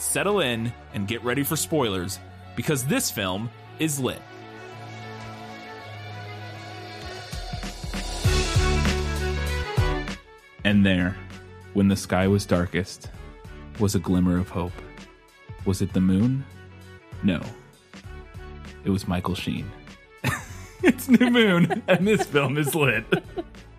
settle in, and get ready for spoilers, because this film is lit. And there, when the sky was darkest, was a glimmer of hope. Was it the moon? No. It was Michael Sheen. it's New Moon, and this film is lit.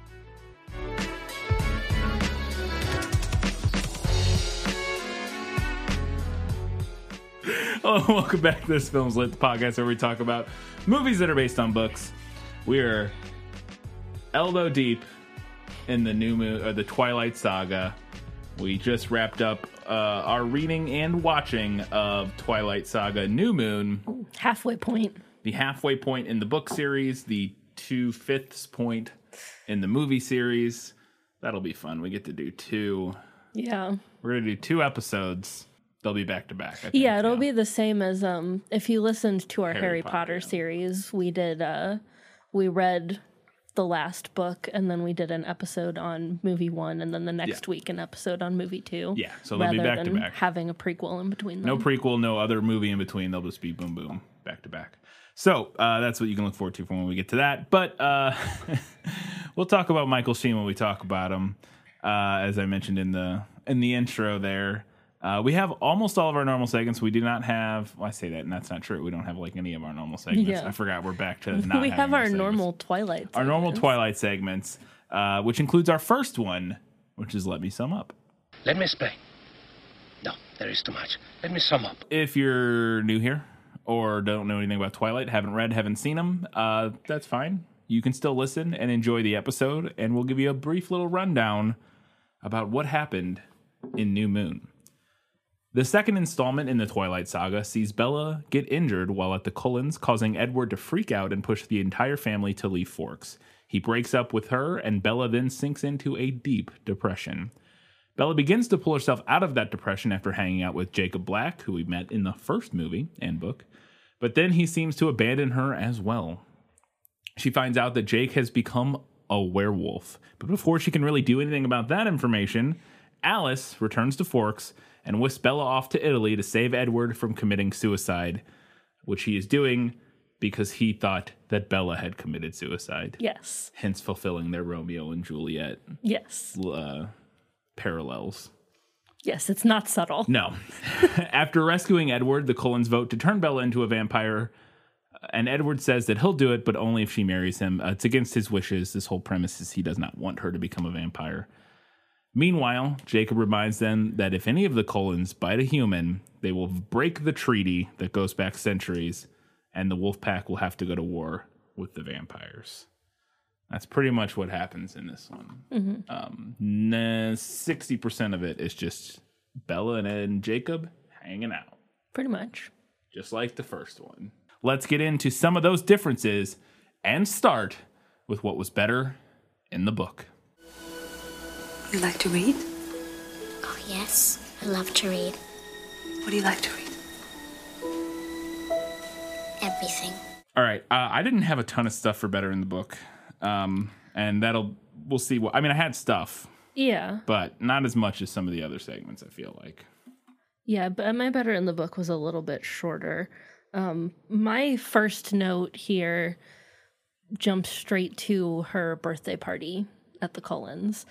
Welcome back to this film's lit the podcast where we talk about movies that are based on books. We are elbow deep in the new moon or the Twilight Saga. We just wrapped up uh, our reading and watching of Twilight Saga New Moon, Halfway point. the halfway point in the book series, the two fifths point in the movie series. That'll be fun. We get to do two. Yeah. We're gonna do two episodes. They'll be back to back. I think, Yeah, it'll be the same as um if you listened to our Harry Harry, Potter, Potter, yeah. series, we did uh we read the last book and then we did an episode on movie 1 and then the next Yeah. week an episode on movie 2. Yeah, so they'll be rather back to than back. having a prequel in between them. No prequel, no other movie in between. They'll just be boom, boom, back to back. So uh, that's what you can look forward to for when we get to that. But uh, we'll talk about Michael Sheen when we talk about him. Uh, as I mentioned in the in the intro, there uh, we have almost all of our normal segments. We do not have. Well, I say that, and that's not true. We don't have like any of our normal segments. Yeah. I forgot we're back to not. we having have our segments. normal Twilight. Segments. our normal. Twilight segments, uh, which includes our first one, which is "Let Me Sum Up." Let me explain. No, there is too much. Let me sum up. if you're new here or don't know anything about Twilight, haven't read, haven't seen them, uh, that's fine. You can still listen and enjoy the episode, and we'll give you a brief little rundown about what happened in New Moon. The second installment in the Twilight saga sees Bella get injured while at the Cullens, causing Edward to freak out and push the entire family to leave Forks. He breaks up with her, and Bella then sinks into a deep depression. Bella begins to pull herself out of that depression after hanging out with Jacob Black, who we met in the first movie and book, but then he seems to abandon her as well. She finds out that Jake has become a werewolf, but before she can really do anything about that information, Alice returns to Forks and whisk Bella off to Italy to save Edward from committing suicide, which he is doing because he thought that Bella had committed suicide, Yes. hence fulfilling their Romeo and Juliet Yes. uh, parallels. Yes, it's not subtle. No. After rescuing Edward, the Cullens vote to turn Bella into a vampire. And Edward says that he'll do it, but only if she marries him. Uh, it's against his wishes. This whole premise is he does not want her to become a vampire. Meanwhile, Jacob reminds them that if any of the Cullens bite a human, they will break the treaty that goes back centuries, and the wolf pack will have to go to war with the vampires. That's pretty much what happens in this one. Um, nah, 60% of it is just Bella and Ed and Jacob hanging out, Pretty much. just like the first one. Let's get into some of those differences and start with what was better in the book. You like to read? Oh, yes. I love to read What do you like to read? everything. All right, uh, I didn't have a ton of stuff for better in the book, um, and that'll we'll see. What I mean, I had stuff, Yeah. but not as much as some of the other segments. I feel like. Yeah, but my better in the book was a little bit shorter. Um, my first note here jumped straight to her birthday party at the Cullens.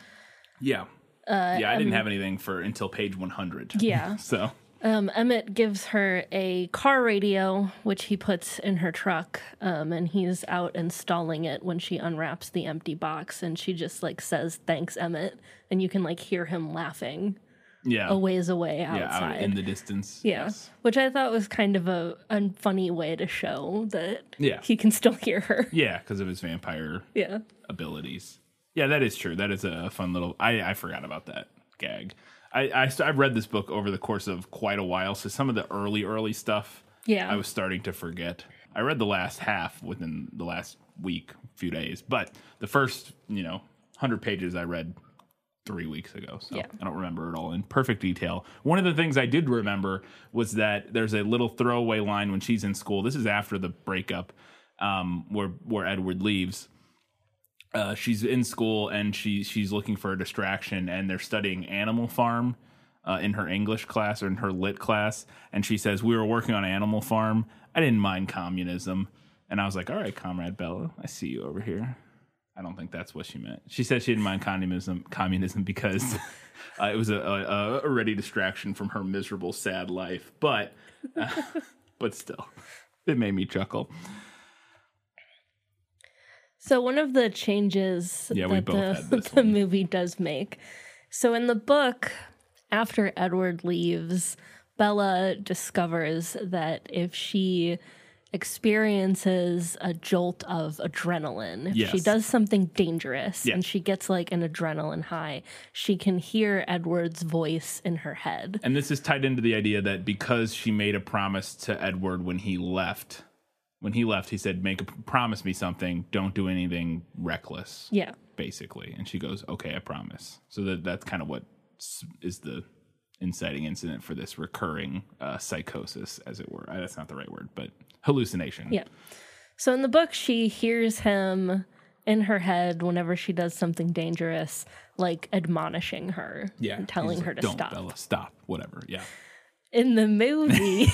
Yeah. yeah, I didn't have anything for until page 100. Yeah. so Um, Emmett gives her a car radio, which he puts in her truck, um, and he's out installing it when she unwraps the empty box, and she just like says, "Thanks, Emmett," and you can like hear him laughing yeah, a ways away yeah, outside. out in the distance. Yeah, Yes. which I thought was kind of a, a funny way to show that Yeah. he can still hear her. Yeah, because of his vampire Yeah, abilities. Yeah, that is true. That is a fun little. I I forgot about that gag. I, I I've read this book over the course of quite a while, so some of the early early stuff Yeah. I was starting to forget. I read the last half within the last week, few days, but the first you know hundred pages I read three weeks ago, so Yeah. I don't remember it all in perfect detail. One of the things I did remember was that there's a little throwaway line when she's in school. This is after the breakup, um, where where Edward leaves uh, she's in school and she she's looking for a distraction and they're studying Animal Farm uh, in her English class or in her lit class and she says we were working on Animal Farm. I didn't mind communism and I was like, all right, comrade Bella, I see you over here. I don't think that's what she meant. She said she didn't mind communism communism because uh, it was a, a, a ready distraction from her miserable, sad life. But uh, but still, it made me chuckle. So one of the changes Yeah, that the, the one. movie does make. So in the book, after Edward leaves, Bella discovers that if she experiences a jolt of adrenaline, if she does something dangerous Yeah. and she gets like an adrenaline high, she can hear Edward's voice in her head. And this is tied into the idea that because she made a promise to Edward when he left, when he left, he said, "Make a promise me something. Don't do anything reckless." Yeah. basically. And she goes, "Okay, I promise." So that that's kind of what is the inciting incident for this recurring uh, psychosis, as it were. Uh, That's not the right word, but hallucination. Yeah. So in the book, she hears him in her head whenever she does something dangerous, like admonishing her, yeah. and telling He's her to Don't, stop. Bella, stop. Whatever. Yeah. In the movie,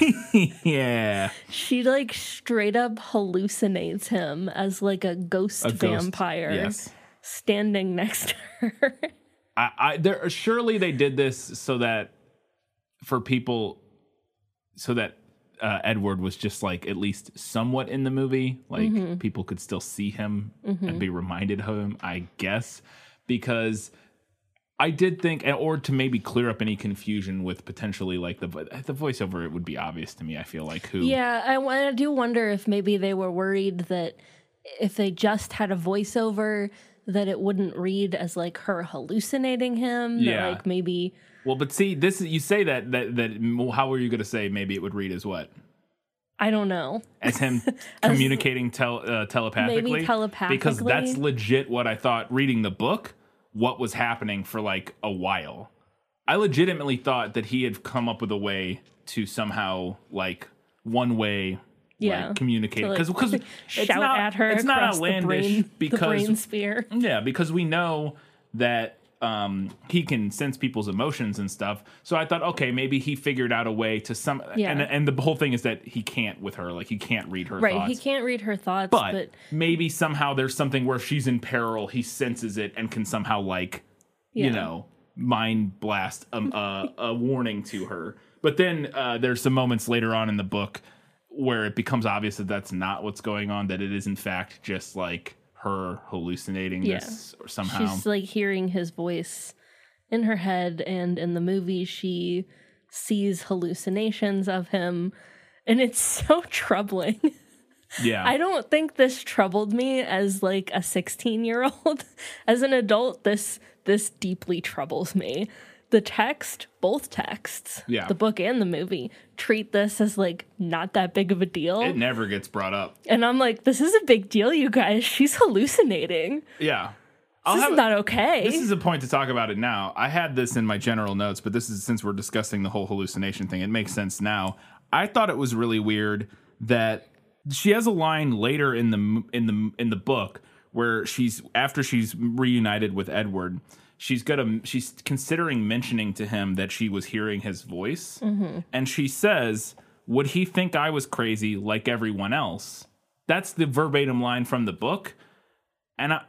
yeah. she like straight up hallucinates him as like a ghost A ghost, vampire yes. standing next to her. I, I there surely they did this so that for people so that uh, Edward was just like at least somewhat in the movie like Mm-hmm. people could still see him and be reminded of him I guess because I did think or to maybe clear up any confusion with potentially like the the voiceover it would be obvious to me I feel like who yeah, I, I do wonder if maybe they were worried that if they just had a voiceover, that it wouldn't read as like her hallucinating him. Yeah. like maybe well but see this you say that that that how are you going to say maybe it would read as what I don't know. as him communicating tel- uh, telepathically. telepathically. Because that's legit what I thought reading the book, what was happening for like a while. I legitimately thought that he had come up with a way to somehow like one way Yeah. like, communicate To, like, because because shout at her it's not outlandish the brain, because the brain sphere. yeah, because we know that um, he can sense people's emotions and stuff. So I thought, okay, maybe he figured out a way to some. Yeah. And and the whole thing is that he can't with her, like he can't read her Right, thoughts. he can't read her thoughts, But, but, maybe somehow there's something where she's in peril, he senses it and can somehow like, you know, mind blast um, uh, a warning to her. But then uh, there's some moments later on in the book where it becomes obvious that that's not what's going on. That it is in fact just like her hallucinating Yeah. this or somehow. she's like hearing his voice in her head, and in the movie, she sees hallucinations of him, and it's so troubling. yeah, I don't think this troubled me as like a 16 year old. As an adult, this this deeply troubles me. The text, both texts, Yeah. the book and the movie, treat this as like not that big of a deal. it never gets brought up. and I'm like, this is a big deal, you guys. She's hallucinating. Yeah. I'll This is not okay. This is a point to talk about it now. I had this in my general notes, but this is since we're discussing the whole hallucination thing, it makes sense now. I thought it was really weird that she has a line later in the in the in the book where she's after she's reunited with Edward, she's got a she's considering mentioning to him that she was hearing his voice, mm-hmm. and she says, "Would he think I was crazy like everyone else?" That's the verbatim line from the book, and I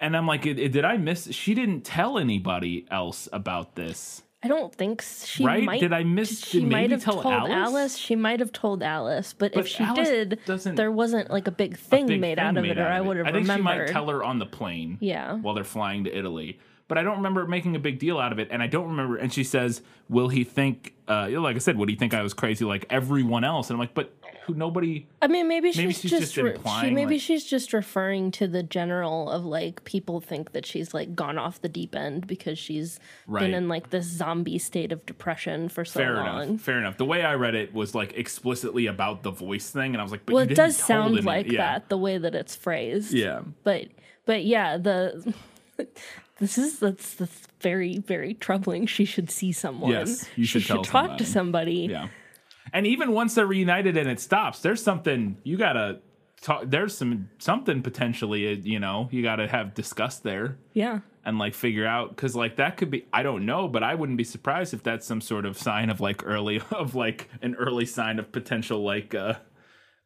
and I'm like, "Did did I miss? She didn't tell anybody else about this, I don't think she right? might. did I miss? She might have tell told Alice? Alice? She might have told Alice, but, But if she Alice did, doesn't- there wasn't like a big A thing big made thing out of made it, or out I would have I think remembered. she might tell her on the plane. Yeah. while they're flying to Italy. But I don't remember making a big deal out of it, and I don't remember. And she says, "Will he think? Uh, like I said, would he think I was crazy like everyone else?" And I'm like, "But who nobody. I mean, maybe she's, Maybe she's just, just re- she, implying, maybe like- she's just referring to the general of like people think that she's like gone off the deep end because she's Right. been in like this zombie state of depression for so Fair long. enough. Fair enough. The way I read it was like explicitly about the voice thing, and I was like, but Well, it does sound them- like yeah. that the way that it's phrased. Yeah. but but yeah, the this is that's that's very very troubling. She should see someone. Yes, you she should talk to somebody. Yeah. And even once they're reunited and it stops, there's something you gotta talk. There's some something potentially, uh, you know, you gotta have discussed there yeah. and like figure out because like that could be. I don't know, but I wouldn't be surprised if that's some sort of sign of like early of like an early sign of potential like uh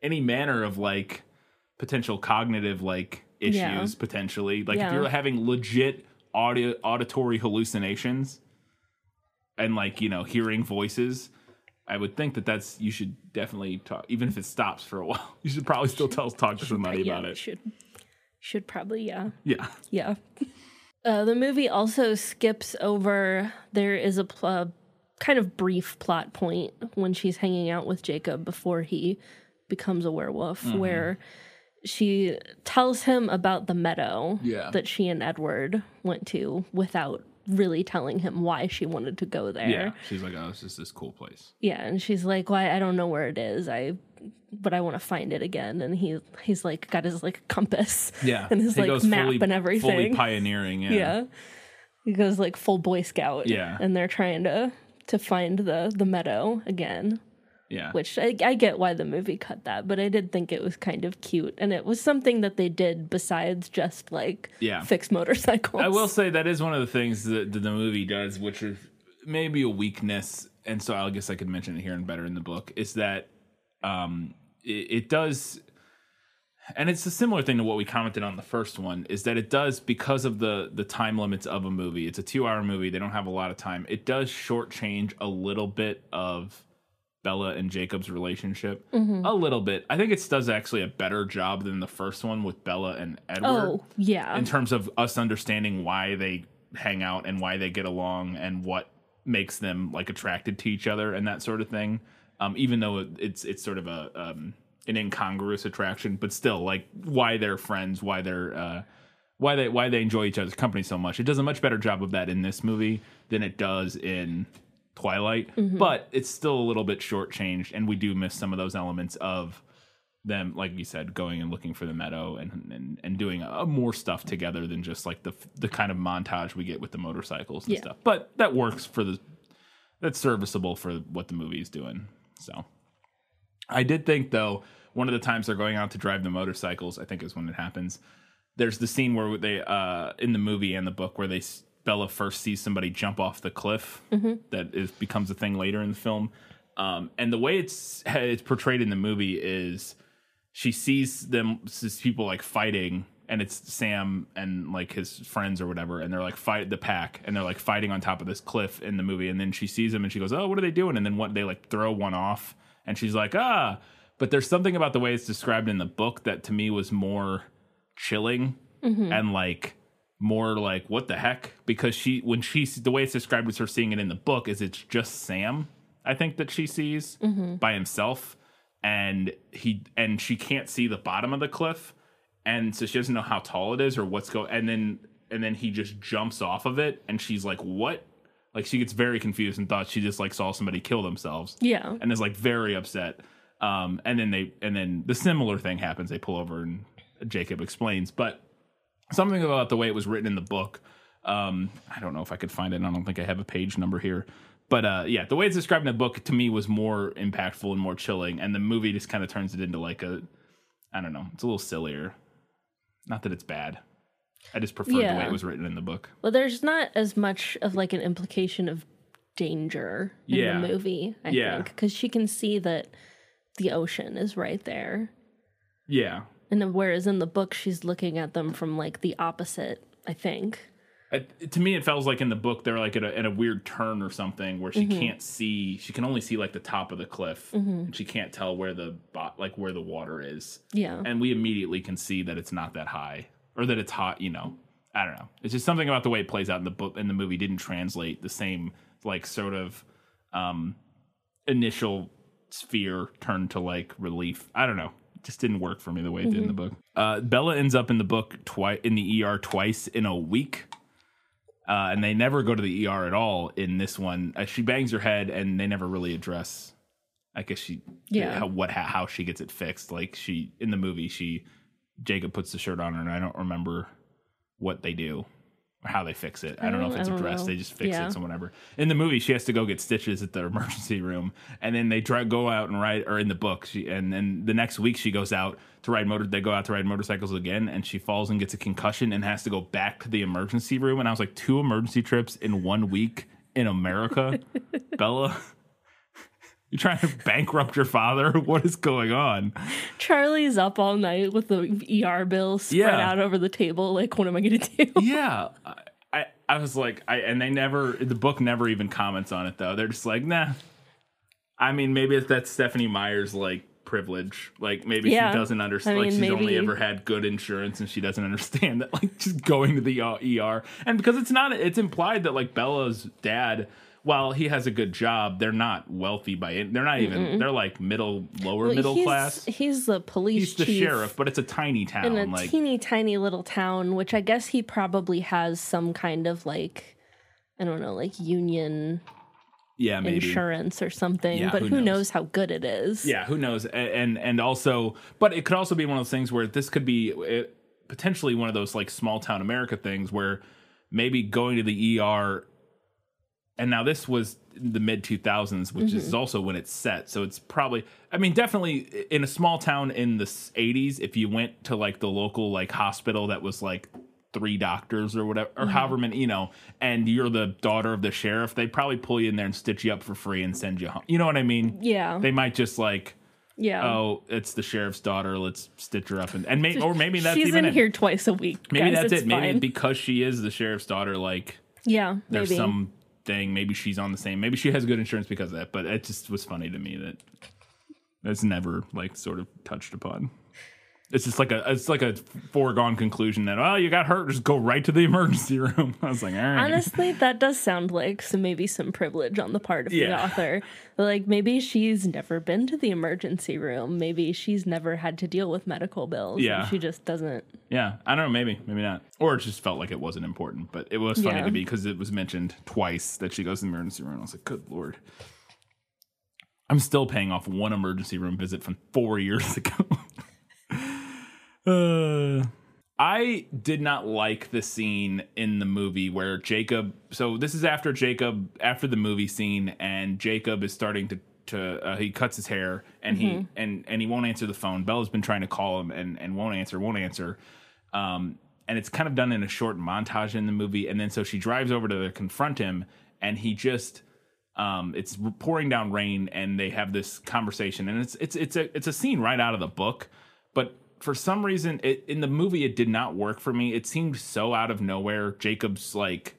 any manner of like potential cognitive like issues Yeah. potentially. Like if you're having legit audio auditory hallucinations and like you know hearing voices i would think that that's you should definitely talk even if it stops for a while you should probably still tell talk to somebody yeah, about it Should should probably yeah. yeah Yeah. Uh, the movie also skips over. There is a pl- uh, kind of brief plot point when she's hanging out with Jacob before he becomes a werewolf, Mm-hmm. where she tells him about the meadow Yeah. that she and Edward went to without really telling him why she wanted to go there. yeah she's like oh it's just this cool place Yeah, and she's like, "Why? I don't know where it is. I, but I want to find it again." And he he's like got his like compass, yeah and his He like map fully- and everything. fully pioneering yeah yeah, he goes like full Boy Scout. Yeah. and they're trying to to find the the meadow again. Yeah Which I, I get why the movie cut that, but I did think it was kind of cute, and it was something that they did besides just like Yeah. fix motorcycles. I will say that is one of the things that the movie does, which is maybe a weakness, and so I guess I could mention it here and better in the book, is that um, it, it does, and it's a similar thing to what we commented on the first one, is that it does because of the the time limits of a movie. It's a two hour movie; they don't have a lot of time. It does shortchange a little bit of Bella and Jacob's relationship, Mm-hmm. a little bit. I think it does actually a better job than the first one with Bella and Edward Oh yeah, in terms of us understanding why they hang out and why they get along and what makes them like attracted to each other and that sort of thing. Um, even though it's it's sort of a um, an incongruous attraction, but still like why they're friends, why they're uh, why they why they enjoy each other's company so much. It does a much better job of that in this movie than it does in Twilight, but it's still a little bit shortchanged, and we do miss some of those elements of them, like you said, going and looking for the meadow and and, and doing uh more stuff together than just like the the kind of montage we get with the motorcycles and Yeah. stuff. But that works for the that's serviceable for what the movie is doing. So I did think though one of the times they're going out to drive the motorcycles, I think is when it happens. There's the scene where they uh in the movie and the book where they Bella first sees somebody jump off the cliff that is becomes a thing later in the film. Um, and the way it's it's portrayed in the movie is she sees them sees people like fighting and it's Sam and like his friends or whatever and they're like fight the pack and they're like fighting on top of this cliff in the movie. And then she sees them and she goes oh what are they doing? And then what they like throw one off and she's like ah. But there's something about the way it's described in the book that to me was more chilling and like more like what the heck? Because she when she the way it's described as her seeing it in the book is it's just Sam I think that she sees by himself. And he and she can't see the bottom of the cliff. And so she doesn't know how tall it is or what's going and then and then he just jumps off of it. And she's like what? Like she gets very confused and thought she just like saw somebody kill themselves. Yeah, and is like very upset. Um and then they and then the similar thing happens. They pull over and jacob explains. But something about the way it was written in the book um i don't know if i could find it i don't think i have a page number here but uh yeah the way it's described in the book to me was more impactful and more chilling and the movie just kind of turns it into like a i don't know it's a little sillier not that it's bad i just prefer the way it was written in the book Well, there's not as much of like an implication of danger in Yeah. the movie, I Yeah. think, because she can see that the ocean is right there. yeah And then whereas in the book, she's looking at them from like the opposite, I think. It, to me, it feels like in the book they're like at a, at a weird turn or something where she can't see. She can only see like the top of the cliff, and she can't tell where the bot like where the water is. Yeah. And we immediately can see that it's not that high or that it's hot. You know, I don't know. It's just something about the way it plays out in the book in the movie didn't translate the same like sort of um, initial fear turned to like relief. I don't know. Just didn't work for me the way it did in the book. Uh, Bella ends up in the book twice in the ER twice in a week. Uh, and they never go to the ER at all in this one. Uh, she bangs her head, and they never really address. I guess she, Yeah. how, what how, how she gets it fixed. Like she in the movie, she Jacob puts the shirt on her, and I don't remember what they do or how they fix it. I don't know if mm, it's I don't addressed. know. They just fix Yeah. it, so whatever. In the movie, she has to go get stitches at the emergency room, and then they try go out and ride. Or in the book, she and then the next week she goes out to ride motor. They go out to ride motorcycles again, and she falls and gets a concussion and has to go back to the emergency room. And I was like, two emergency trips in one week in America, Bella. You trying to bankrupt your father? What is going on? Charlie's up all night with the ER bill spread Yeah. out over the table. Like, what am I going to do? yeah I- I, was like I and they never the book never even comments on it though they're just like nah i mean maybe it's that's stephanie meyer's like privilege like maybe Yeah. she doesn't understand I like mean, she's only ever had good insurance and she doesn't understand that like just going to the er and because it's not it's implied that like bella's dad while he has a good job they're not wealthy by it they're not even they're like middle lower Well, middle he's, class He's the police he's the sheriff but it's a tiny town in a like teeny tiny little town, which I guess he probably has some kind of like, I don't know, like union yeah maybe insurance or something. Yeah, but who who, knows? knows? how good it is? Yeah, who knows? A- And and also, but it could also be one of those things where this could be uh, potentially one of those like small town America things where maybe going to the ER. And now this was the mid 2000s, which Mm-hmm. is also when it's set. So it's probably, I mean, definitely in a small town in the 80s, if you went to like the local like hospital that was like three doctors or whatever, Mm-hmm. or however many, you know, and you're the daughter of the sheriff, they'd probably pull you in there and stitch you up for free and send you home. You know what I mean? Yeah. They might just like, yeah. oh, it's the sheriff's daughter. Let's stitch her up, and and may, or maybe that's She's even in it. here twice a week. Maybe guys, that's it. Maybe because she is the sheriff's daughter, like yeah, there's maybe. some thing. Maybe she's on the same. Maybe she has good insurance because of that. But it just was funny to me that it's never like sort of touched upon. It's just like a it's like a foregone conclusion that oh you got hurt just go right to the emergency room. I was like all right. Honestly, that does sound like some maybe some privilege on the part of the author. Like maybe she's never been to the emergency room. Maybe she's never had to deal with medical bills. and Yeah. she just doesn't. Yeah, I don't know. Maybe, maybe not. Or it just felt like it wasn't important. But it was funny Yeah. to me because it was mentioned twice that she goes to the emergency room. I was like, good lord. I'm still paying off one emergency room visit from four years ago. Uh, I did not like the scene in the movie where Jacob. So this is after Jacob, after the movie scene, and Jacob is starting to to uh, he cuts his hair and he and and he won't answer the phone. Bella's been trying to call him and and won't answer, won't answer. Um, and it's kind of done in a short montage in the movie, and then so she drives over to confront him, and he just um, it's pouring down rain, and they have this conversation, and it's it's it's a it's a scene right out of the book, but for some reason, it, in the movie, it did not work for me. It seemed so out of nowhere. Jacob's like,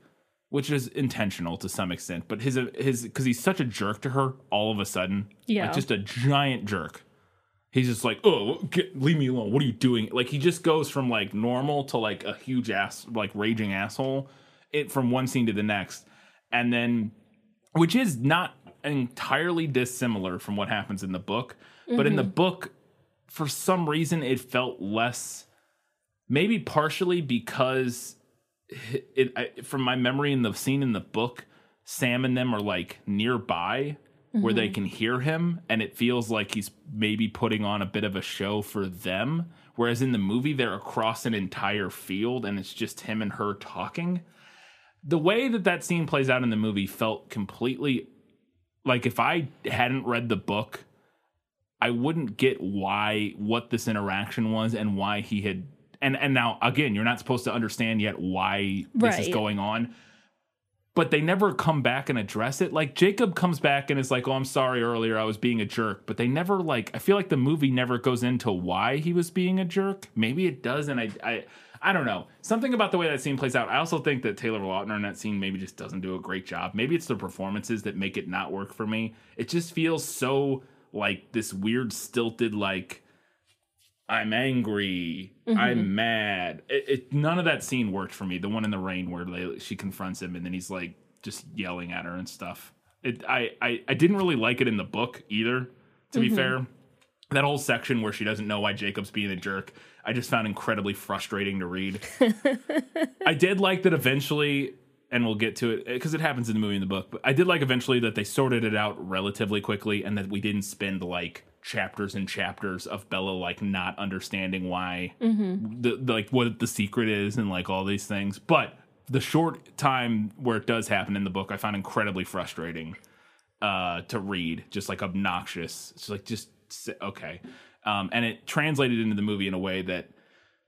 which is intentional to some extent, but his his because he's such a jerk to her all of a sudden, Yeah. like just a giant jerk. He's just like, oh, get, leave me alone. What are you doing? Like he just goes from like normal to like a huge ass, like raging asshole, it from one scene to the next, and then which is not entirely dissimilar from what happens in the book. But in the mm-hmm. book, for some reason, it felt less. Maybe partially because it, it I, from my memory in the scene in the book, Sam and them are like nearby where they mm-hmm. can hear him, and it feels like he's maybe putting on a bit of a show for them. Whereas in the movie, they're across an entire field, and it's just him and her talking the way that that scene plays out in the movie felt completely like if I hadn't read the book, I wouldn't get why what this interaction was and why he had and and now again, you're not supposed to understand yet why this is going on. But they never come back and address it. Like Jacob comes back and is like, "Oh, I'm sorry earlier. I was being a jerk." But they never like. I feel like the movie never goes into why he was being a jerk. Maybe it does, and I, I, I don't know. Something about the way that scene plays out. I also think that Taylor Lautner in that scene maybe just doesn't do a great job. Maybe it's the performances that make it not work for me. It just feels so like this weird stilted like I'm angry, I'm mm-hmm. mad. It, it none of that scene worked for me. The one in the rain where they, she confronts him and then he's like just yelling at her and stuff. It I, I I didn't really like it in the book either. To be mm-hmm. fair, that whole section where she doesn't know why Jacob's being a jerk, I just found incredibly frustrating to read. I did like that eventually, and we'll get to it because it happens in the movie and the book. But I did like eventually that they sorted it out relatively quickly, and that we didn't spend like chapters and chapters of Bella like not understanding why the, the like what the secret is and like all these things. But the short time where it does happen in the book, I found incredibly frustrating uh, to read, just like obnoxious. It's like just okay, um, and it translated into the movie in a way that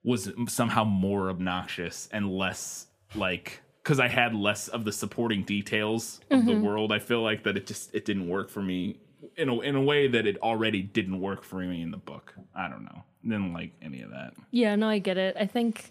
was somehow more obnoxious and less like because I had less of the supporting details of the mm-hmm. world. I feel like that it just it didn't work for me in a in a way that it already didn't work for me in the book. I don't know. Didn't like any of that. Yeah, no, I get it. I think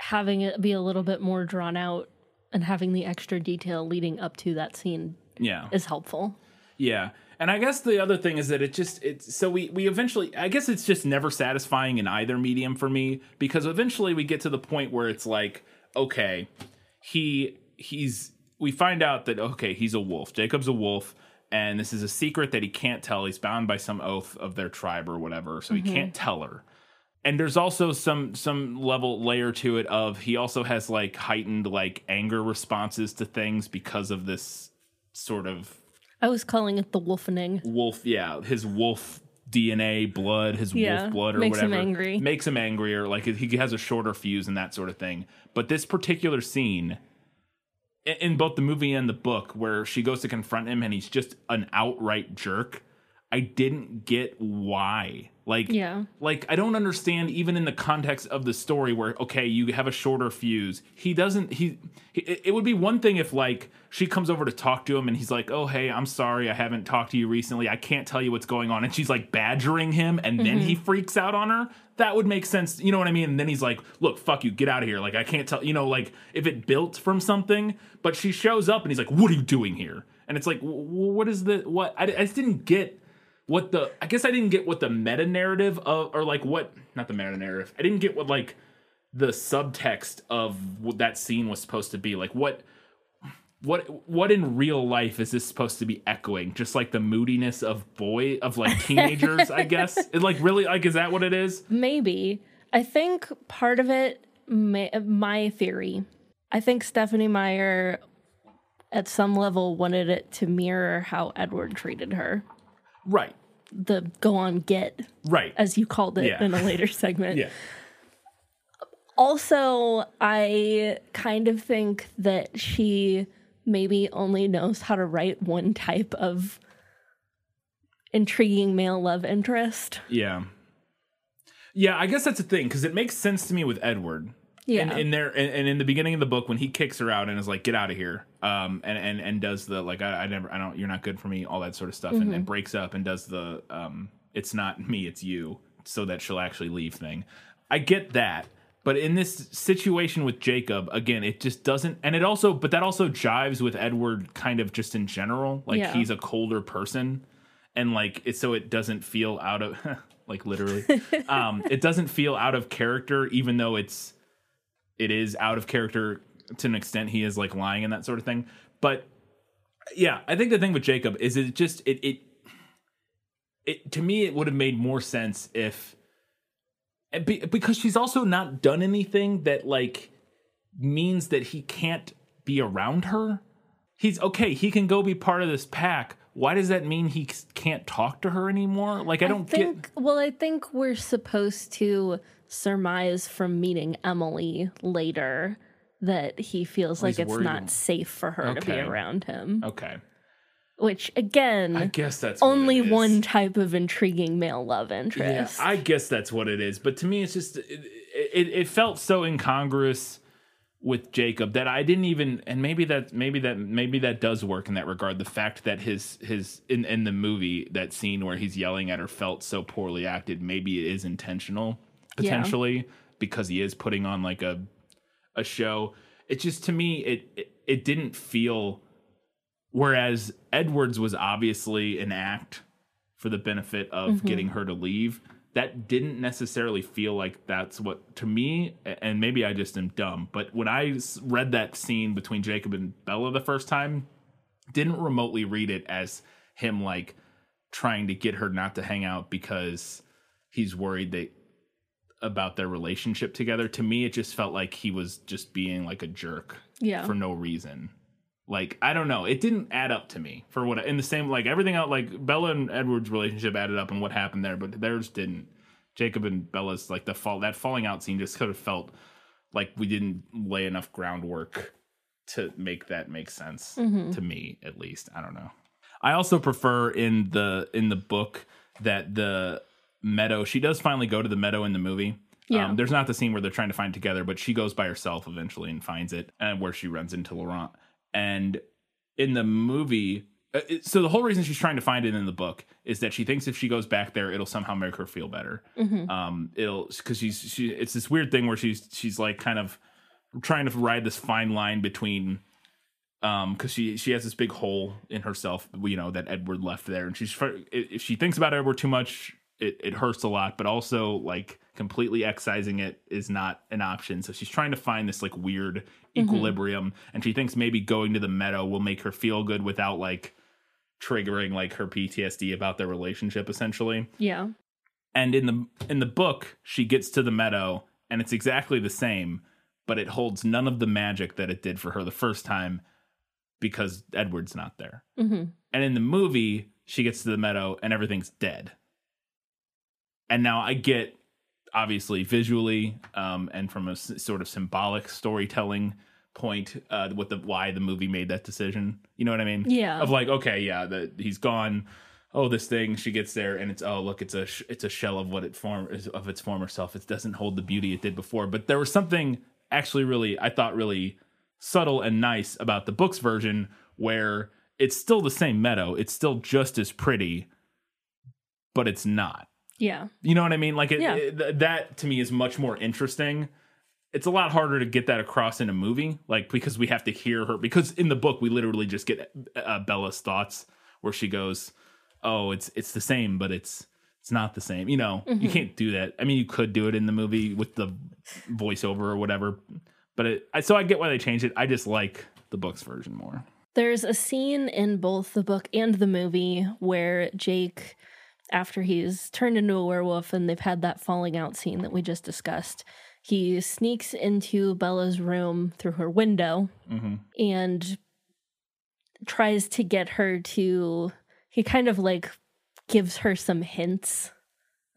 having it be a little bit more drawn out and having the extra detail leading up to that scene Yeah. is helpful. Yeah. And I guess the other thing is that it just it's so we we eventually I guess it's just never satisfying in either medium for me because eventually we get to the point where it's like okay, he he's we find out that okay, he's a wolf. Jacob's a wolf and this is a secret that he can't tell. He's bound by some oath of their tribe or whatever, so he can't mm-hmm. tell her. And there's also some some level layer to it of he also has like heightened like anger responses to things because of this sort of I was calling it the wolfening. wolf yeah his wolf dna blood his Yeah, wolf blood or makes him whatever angry. makes him angrier like he has a shorter fuse and that sort of thing but this particular scene in both the movie and the book where she goes to confront him and he's just an outright jerk i didn't get why. Like Yeah. like i don't understand even in the context of the story where okay you have a shorter fuse. He doesn't he, he it would be one thing if like she comes over to talk to him and he's like oh hey i'm sorry i haven't talked to you recently. I can't tell you what's going on. And she's like badgering him and then he mm-hmm. freaks out on her. That would make sense. You know what i mean? And then he's like look fuck you. Get out of here. Like i can't tell you know like if it built from something but she shows up and he's like what are you doing here? And it's like what is the what? I, I just didn't get what the I guess I didn't get what the meta narrative of or like what not the meta narrative. I didn't get what like the subtext of what that scene was supposed to be. Like what what what in real life is this supposed to be echoing? Just like the moodiness of boy of like teenagers, I guess. It, like really like is that what it is? Maybe. I think part of it, may, my theory, I think Stephanie Meyer at some level wanted it to mirror how Edward treated her. Right. The go on get, Right. as you called it Yeah. in a later segment. yeah. Also, I kind of think that she maybe only knows how to write one type of intriguing male love interest. Yeah. Yeah, I guess that's the thing because it makes sense to me with Edward. Yeah. And in there, and, and in the beginning of the book, when he kicks her out and is like, "Get out of here," um, and and and does the like, I, I never, I don't, you're not good for me, all that sort of stuff, and, and breaks up and does the, um, it's not me, it's you, so that she'll actually leave thing. I get that, but in this situation with Jacob, again, it just doesn't, and it also, but that also jives with Edward, kind of just in general, like Yeah. he's a colder person and like it so it doesn't feel out of like literally um it doesn't feel out of character even though it's it is out of character to an extent he is like lying and that sort of thing. But yeah i think the thing with jacob is it just it it it to me it would have made more sense if eh, because she's also not done anything that like means that he can't be around her. He's okay he can go be part of this pack why does that mean he can't talk to her anymore like i don't think, get Well, I think we're supposed to surmise from meeting Emily later that he feels oh, like it's not safe for her to be around him. okay Which, again, i guess that's only one type of intriguing male love interest. Yeah. I guess that's what it is. But to me, it's just it, it, it felt so incongruous with Jacob that I didn't even. And maybe that maybe that maybe that does work in that regard. The fact that his his in in the movie that scene where he's yelling at her felt so poorly acted. Maybe it is intentional Yeah. potentially because he is putting on like a a show. It just to me it it, it didn't feel. Whereas Edwards was obviously an act for the benefit of mm-hmm. getting her to leave. That didn't necessarily feel like that's what to me, and maybe I just am dumb. But when i read that scene between Jacob and Bella the first time, didn't remotely read it as him like trying to get her not to hang out because he's worried that about their relationship together. To me, it just felt like he was just being like a jerk Yeah. for no reason. Like I don't know, it didn't add up to me for what in the same like everything out Like Bella and Edward's relationship added up and what happened there, but theirs didn't. Jacob and Bella's like the fall that falling out scene just sort of felt like we didn't lay enough groundwork to make that make sense to me at least. I don't know. I also prefer in the in the book that the meadow she does finally go to the meadow in the movie. Yeah. Um, there's not the scene where they're trying to find together, but she goes by herself eventually and finds it, and where she runs into Laurent. And in the movie, uh, so the whole reason she's trying to find it in the book is that she thinks if she goes back there, it'll somehow make her feel better. Um, it'll because she's she. It's this weird thing where she's she's like kind of trying to ride this fine line between um because she she has this big hole in herself you know that edward left there and she's if she thinks about edward too much it, it hurts a lot but also like completely excising it is not an option. So she's trying to find this like weird equilibrium and she thinks maybe going to the meadow will make her feel good without like triggering like her ptsd about their relationship essentially. Yeah. and in the in the book she gets to the meadow and it's exactly the same but it holds none of the magic that it did for her the first time because edward's not there. Hmm and in the movie she gets to the meadow and everything's dead. And now i get obviously visually um, and from a s- sort of symbolic storytelling point uh, what the why the movie made that decision. You know what i mean? Yeah. of like okay yeah the he's gone. Oh this thing she gets there and it's oh look it's a sh- it's a shell of what it form is of its former self. It doesn't hold the beauty it did before. But there was something actually really i thought really subtle and nice about the books version where it's still the same meadow. It's still just as pretty but it's not Yeah. you know what i mean? Like it, Yeah. it- that to me is much more interesting. It's a lot harder to get that across in a movie like because we have to hear her because in the book we literally just get uh, bella's thoughts where she goes oh it's it's the same but it's it's not the same you know? You can't do that. I mean you could do it in the movie with the voiceover or whatever but it I, so i get why they changed it. I just like the books version more. There's a scene in both the book and the movie where Jake, after he's turned into a werewolf and they've had that falling out scene that we just discussed, he sneaks into Bella's room through her window mm-hmm. and tries to get her to. He kind of like gives her some hints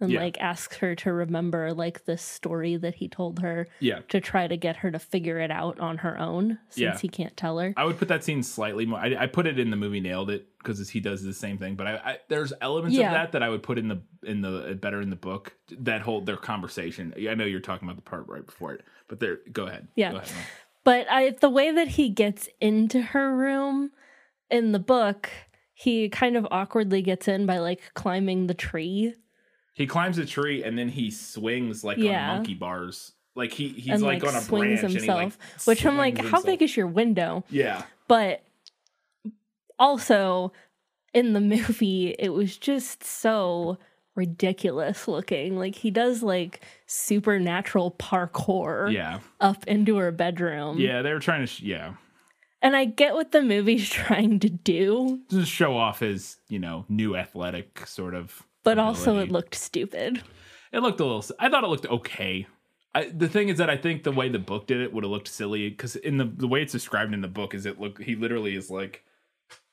and Yeah. like asks her to remember like this story that he told her yeah to try to get her to figure it out on her own since Yeah. he can't tell her. I would put that scene slightly more. I, I put it in the movie nailed it because he does the same thing. But I, I there's elements Yeah. of that that I would put in the in the uh, better in the book that hold their conversation. I know you're talking about the part right before it, but there. Go ahead. Yeah. Go ahead, But I the way that he gets into her room in the book, he kind of awkwardly gets in by like climbing the tree He climbs a tree and then he swings like Yeah. on monkey bars. Like he he's and like, like, on a swings branch himself. he like which I'm like, how himself. big is your window? Yeah. But also in the movie, it was just so ridiculous looking. Like he does like supernatural parkour Yeah. up into her bedroom. Yeah. They were trying to sh- yeah And I get what the movie's trying to do, just show off his you know new athletic sort of. But also it looked stupid. It looked a little. I thought it looked okay. I, the thing is that I think the way the book did it would have looked silly because in the the way it's described in the book is it look he literally is like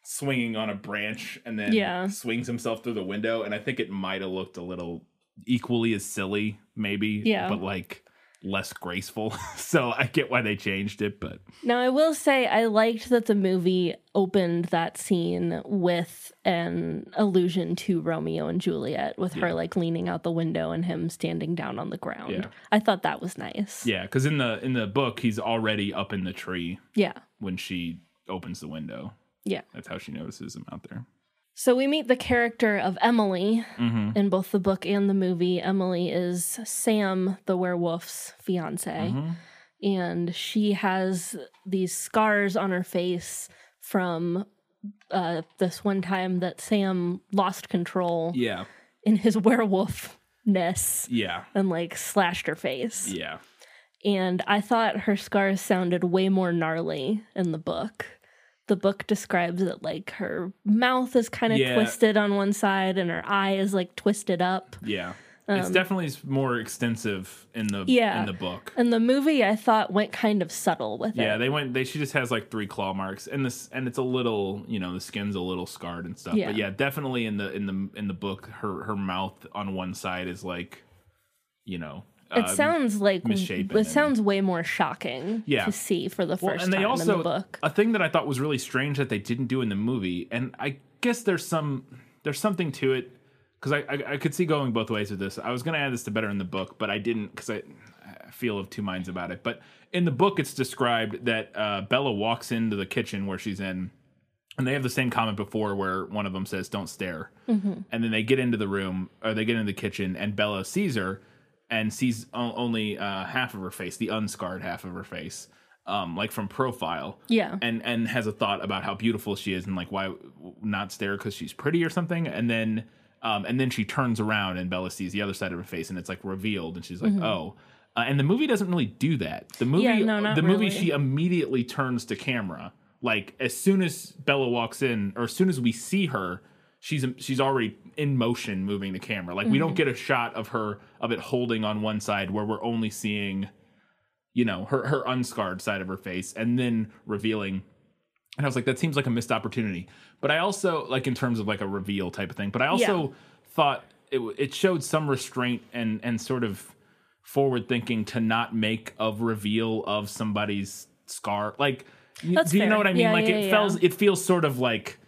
swinging on a branch and then Yeah. swings himself through the window and I think it might have looked a little equally as silly maybe Yeah. but like less graceful so I get why they changed it but Now, I will say I liked that the movie opened that scene with an allusion to Romeo and Juliet, with her like leaning out the window and him standing down on the ground. Yeah. I thought that was nice. yeah because in the in the book he's already up in the tree Yeah. when she opens the window Yeah. that's how she notices him out there So we meet the character of Emily mm-hmm. in both the book and the movie. Emily is Sam, the werewolf's fiance. Mm-hmm. and she has these scars on her face from uh, this one time that Sam lost control yeah in his werewolfness yeah and like slashed her face. yeah And I thought her scars sounded way more gnarly in the book the book describes it like her mouth is kind of Yeah. twisted on one side and her eye is like twisted up. Yeah. it's definitely more extensive in the Um, Yeah. in the book. And the movie I thought went kind of subtle with Yeah, it. Yeah, they went. They she just has like three claw marks, and this and it's a little, you know, the skin's a little scarred and stuff. Yeah. But yeah, definitely in the in the in the book, her her mouth on one side is like, you know, It uh, sounds like misshapen it sounds way more shocking Yeah. to see for the Well, first and they time also in the book. a thing that I thought was really strange that they didn't do in the movie, and I guess there's some there's something to it because I, I I could see going both ways with this. I was gonna add this to better in the book, but I didn't because I, I feel of two minds about it. But in the book, it's described that uh, Bella walks into the kitchen where she's in, and they have the same comment before where one of them says "Don't stare," and then they get into the room or they get into the kitchen, and Bella sees her and sees o- only uh, half of her face, the unscarred half of her face, um, like from profile. Yeah. and and has a thought about how beautiful she is and like why not stare because she's pretty or something, and then. Um, and then she turns around and Bella sees the other side of her face and it's like revealed and she's like, oh. Uh, and the movie doesn't really do that. The movie, Mm-hmm. Yeah, no, the movie, really. she immediately turns to camera. Like as soon as Bella walks in, or as soon as we see her, she's she's already in motion, moving the camera. Like we Mm-hmm. don't get a shot of her of it holding on one side where we're only seeing, you know, her her unscarred side of her face, and then revealing. And I was like, that seems like a missed opportunity. But I also like in terms of like a reveal type of thing. But I also Yeah. thought it it showed some restraint and and sort of forward thinking to not make a reveal of somebody's scar. Like, That's do you know what I mean? Yeah, like yeah, it feels it feels sort of like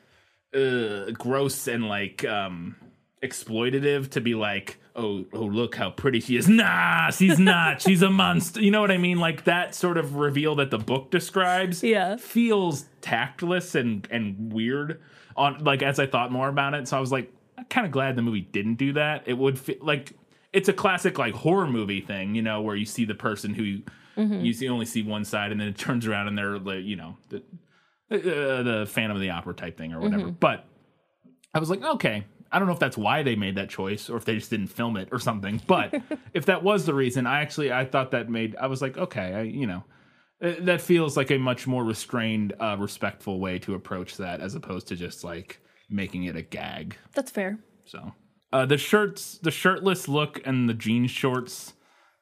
uh, gross and like um exploitative to be like, oh oh look how pretty she is. Nah, she's not. she's a monster. You know what I mean? Like that sort of reveal that the book describes. Yeah. feels tactless and and weird. On like as I thought more about it, so I was like, I'm kind of glad the movie didn't do that. It would feel like it's a classic like horror movie thing, you know, where you see the person who Mm-hmm. you see only see one side, and then it turns around and they're like, you know, the uh, the Phantom of the Opera type thing or whatever. Mm-hmm. But I was like, okay. I don't know if that's why they made that choice or if they just didn't film it or something. But if that was the reason, I actually I thought that made I was like, okay, I, you know, uh, that feels like a much more restrained, uh, respectful way to approach that as opposed to just like making it a gag. That's fair. So uh, the shirts, the shirtless look, and the jean shorts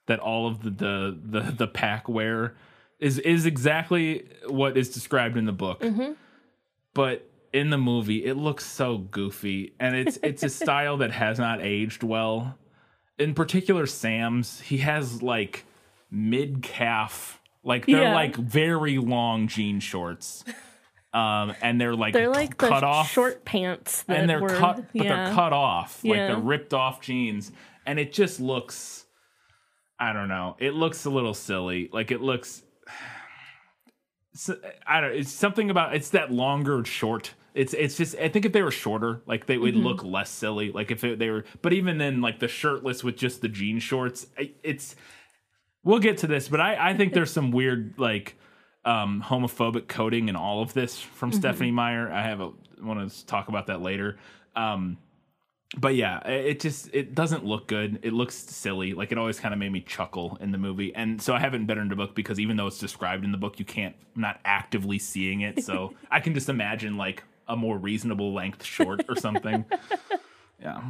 that all of the the the, the pack wear is is exactly what is described in the book. But in the movie, it looks so goofy, and it's it's a style that has not aged well. In particular, Sam's he has like mid calf, like they're Yeah. like very long jean shorts. Um, and they're like They're like the cut off short pants that and they're were, cut, but yeah. they're cut off, like Yeah. they're ripped off jeans, and it just looks, I don't know, it looks a little silly. Like it looks, so, I don't. It's something about it's that longer short. It's it's just I think if they were shorter, like they Mm-hmm. would look less silly. Like if it, they were, but even then, like the shirtless with just the jean shorts, it's. We'll get to this, but I I think there's some weird like um homophobic coding in all of this from Stephenie Meyer. I have a want to talk about that later. Um but yeah, it just it doesn't look good. It looks silly. Like it always kind of made me chuckle in the movie. And so I haven't bettered the book because even though it's described in the book, you can't I'm not actively seeing it. So I can just imagine like a more reasonable length short or something. Yeah.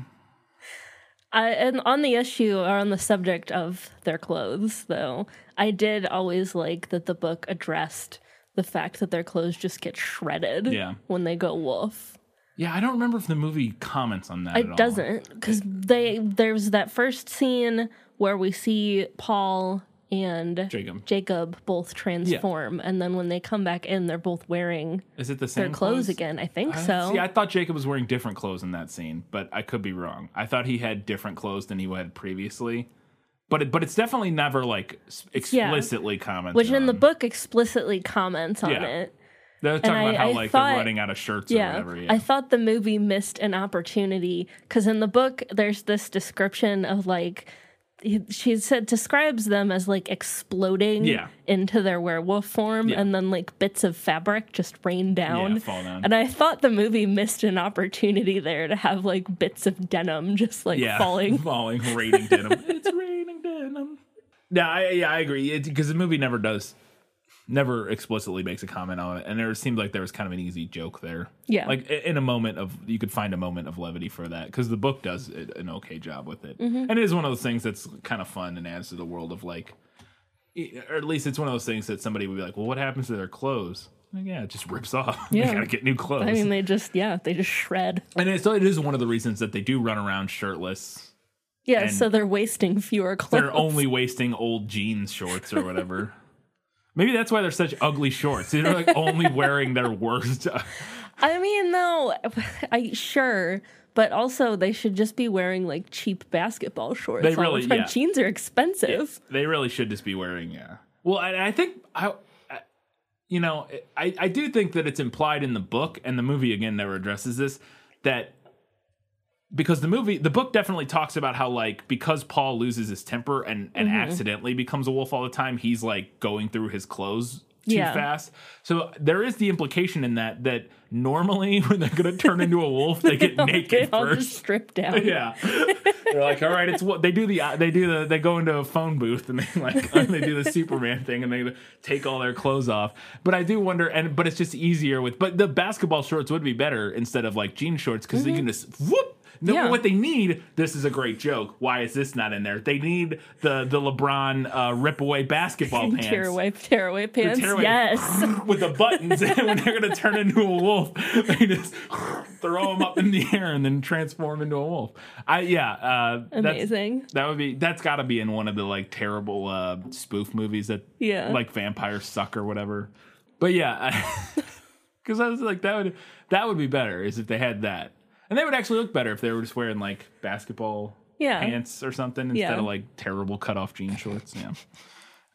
I, and on the issue or on the subject of their clothes, though, I did always like that the book addressed the fact that their clothes just get shredded Yeah. when they go wolf. Yeah, I don't remember if the movie comments on that at. It doesn't because they there's that first scene where we see Paul and Jacob. Jacob both transform, and then when they come back in, they're both wearing Is it the same their clothes, again. I think I- so. See, I thought Jacob was wearing different clothes in that scene, but I could be wrong. I thought he had different clothes than he had previously. But it, but it's definitely never like explicitly commented. Which in the book explicitly comments on Yeah. it. They're talking and about I- how I like thought- they're running out of shirts or Yeah, whatever. Yeah, I thought the movie missed an opportunity because in the book there's this description of like she said describes them as like exploding Yeah. into their werewolf form Yeah. and then like bits of fabric just rain down. Yeah, fall down. And I thought the movie missed an opportunity there to have like bits of denim just like yeah, falling. falling, raining denim. it's raining denim. Yeah, I, yeah, I agree. Because the movie never does never explicitly makes a comment on it, and there seemed like there was kind of an easy joke there. Yeah. like in a moment of you could find a moment of levity for that because the book does an okay job with it, Mm-hmm. and it is one of those things that's kind of fun and adds to the world of like, or at least it's one of those things that somebody would be like, well, what happens to their clothes? Like, yeah, it just rips off. Yeah. they gotta get new clothes. I mean, they just yeah, they just shred. and it's, it is one of the reasons that they do run around shirtless. Yeah, And so they're wasting fewer clothes. They're only wasting old jeans shorts or whatever. Maybe that's why they're such ugly shorts. They're like only wearing their worst. I mean, though, I sure, but also they should just be wearing like cheap basketball shorts. They really- yeah. Jeans are expensive. they really should just be wearing. Yeah. Well, I, I think I, I- you know, I I do think that it's implied in the book, and the movie again never addresses this that. Because the movie, the book definitely talks about how, like, because Paul loses his temper and, and Mm-hmm. accidentally becomes a wolf all the time, he's like going through his clothes too Yeah. fast. So there is the implication in that that normally when they're going to turn into a wolf, they get they naked all first. just strip down. Yeah, they're like, all right, it's what they do. The they do the they go into a phone booth and they like they do the Superman thing and they take all their clothes off. But I do wonder, and but it's just easier with. But the basketball shorts would be better instead of like jean shorts because they can just whoop. No. Yeah. what they need. This is a great joke. Why is this not in there? They need the the LeBron uh, rip away basketball pants. Tear away, tear away pants. tear away- Yes. with the buttons and when they're going to turn into a wolf they just throw them up in the air and then transform into a wolf i yeah uh Amazing. that would be that's got to be in one of the like terrible uh spoof movies that Yeah. like vampires suck or whatever but yeah because I, was like that would that would be better is if they had that and they would actually look better if they were just wearing like basketball Yeah. pants or something instead Yeah. of like terrible cut off jean shorts yeah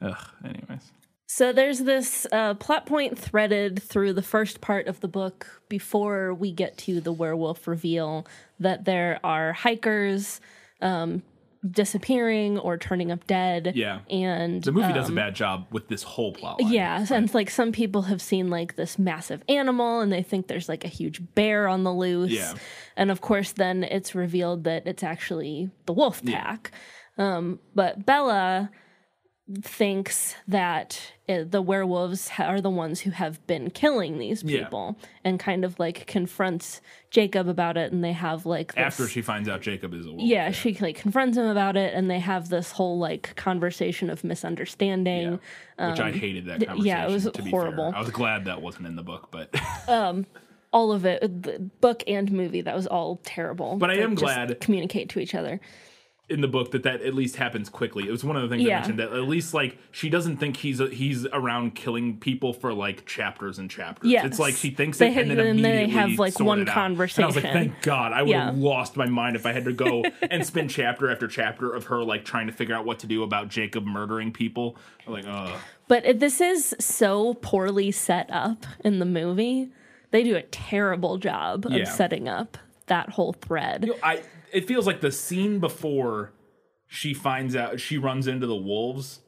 ugh anyways So there's this uh, plot point threaded through the first part of the book before we get to the werewolf reveal that there are hikers um, disappearing or turning up dead. Yeah. And the movie does a um, bad job with this whole plot line. Yeah, and like some people have seen like this massive animal and they think there's like a huge bear on the loose. Yeah. And of course then it's revealed that it's actually the wolf pack. Um but Bella thinks that uh, the werewolves ha- are the ones who have been killing these Yeah. people and kind of like confronts Jacob about it and they have like this, after she finds out Jacob is a wolf. yeah, she like confronts him about it, and they have this whole like conversation of misunderstanding. Yeah. Which I hated that Um, th- conversation. yeah, it was horrible. I was glad that wasn't in the book, but um All of it, the book and movie, that was all terrible. But I am glad- communicate to each other. In the book that that at least happens quickly. It was one of the things I mentioned that at least like she doesn't think he's he's around killing people for like chapters and chapters. Yes. It's like she thinks They it had- and then and they have, like, one conversation. And I was like, thank God, I would Yeah. have lost my mind if I had to go and spend chapter after chapter of her like trying to figure out what to do about Jacob murdering people. I'm like, oh, But this is so poorly set up in the movie. They do a terrible job Yeah. of setting up that whole thread. I it feels like the scene before she finds out she runs into the wolves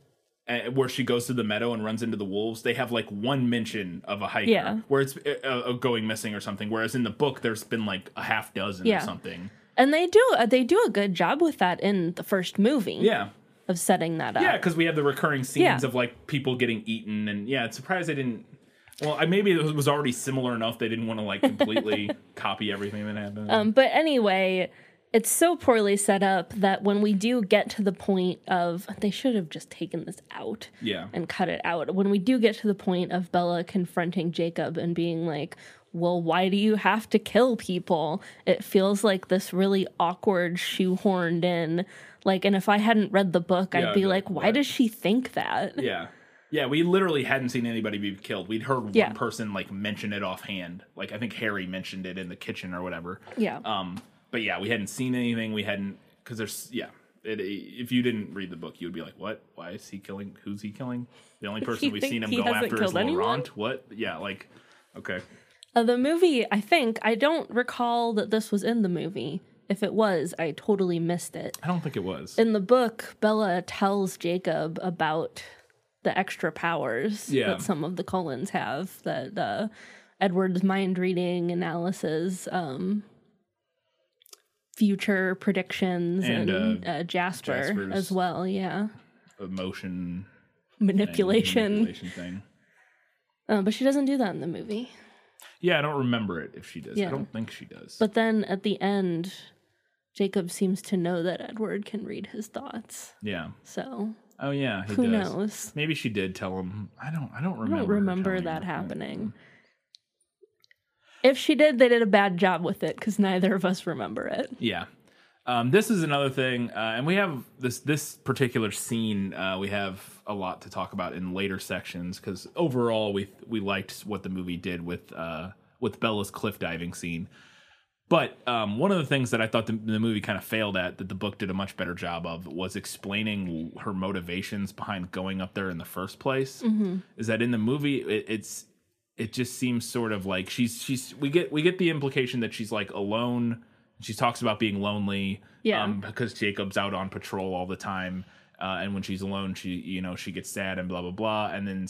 uh, where she goes to the meadow and runs into the wolves they have like one mention of a hiker Yeah. where it's uh, going missing or something whereas in the book there's been like a half dozen Yeah. or something And they do uh, they do a good job with that in the first movie yeah of setting that up. yeah because we have the recurring scenes Yeah. of like people getting eaten and yeah it's surprised they didn't well I, maybe it was already similar enough they didn't want to like completely copy everything that happened Um, but anyway, it's so poorly set up that when we do get to the point of they should have just taken this out yeah and cut it out. When we do get to the point of Bella confronting Jacob and being like, well, why do you have to kill people? It feels like this really awkward shoehorned in. Like, and if I hadn't read the book, Yeah, I'd be like, why what? does she think that? Yeah. Yeah, we literally hadn't seen anybody be killed. We'd heard Yeah. one person like mention it offhand. Like I think Harry mentioned it in the kitchen or whatever. Yeah. Um but yeah, we hadn't seen anything. We hadn't cuz there's yeah, it, if you didn't read the book, you would be like, "What? Why is he killing? Who's he killing?" The only person we've seen him go after is killed anyone? Laurent. What? Yeah, like okay. Uh, the movie, I think, I don't recall that this was in the movie. If it was, I totally missed it. I don't think it was. in the book, Bella tells Jacob about the extra powers Yeah. that some of the Cullens have. That uh, Edward's mind reading analysis, um, future predictions, And, and, uh, uh, Jasper as well. Yeah, Emotion manipulation. manipulation thing. Uh, but she doesn't do that in the movie. Yeah, I don't remember it if she does. I don't think she does. But then at the end, Jacob seems to know that Edward can read his thoughts. yeah. So Oh yeah, he who does. knows? Maybe she did tell him. I don't. I don't I remember. don't remember that him. If she did, they did a bad job with it because neither of us remember it. Yeah. Um, this is another thing, uh, and we have this this particular scene. Uh, we have a lot to talk about in later sections because overall we we liked what the movie did with uh, with Bella's cliff diving scene. But um, one of the things that I thought the, the movie kind of failed at, that the book did a much better job of, was explaining her motivations behind going up there in the first place. Is that in the movie, it, it's it just seems sort of like she's she's we get we get the implication that she's like alone. She talks about being lonely, Yeah. um, because Jacob's out on patrol all the time, uh, and when she's alone, she you know she gets sad and blah blah blah, and then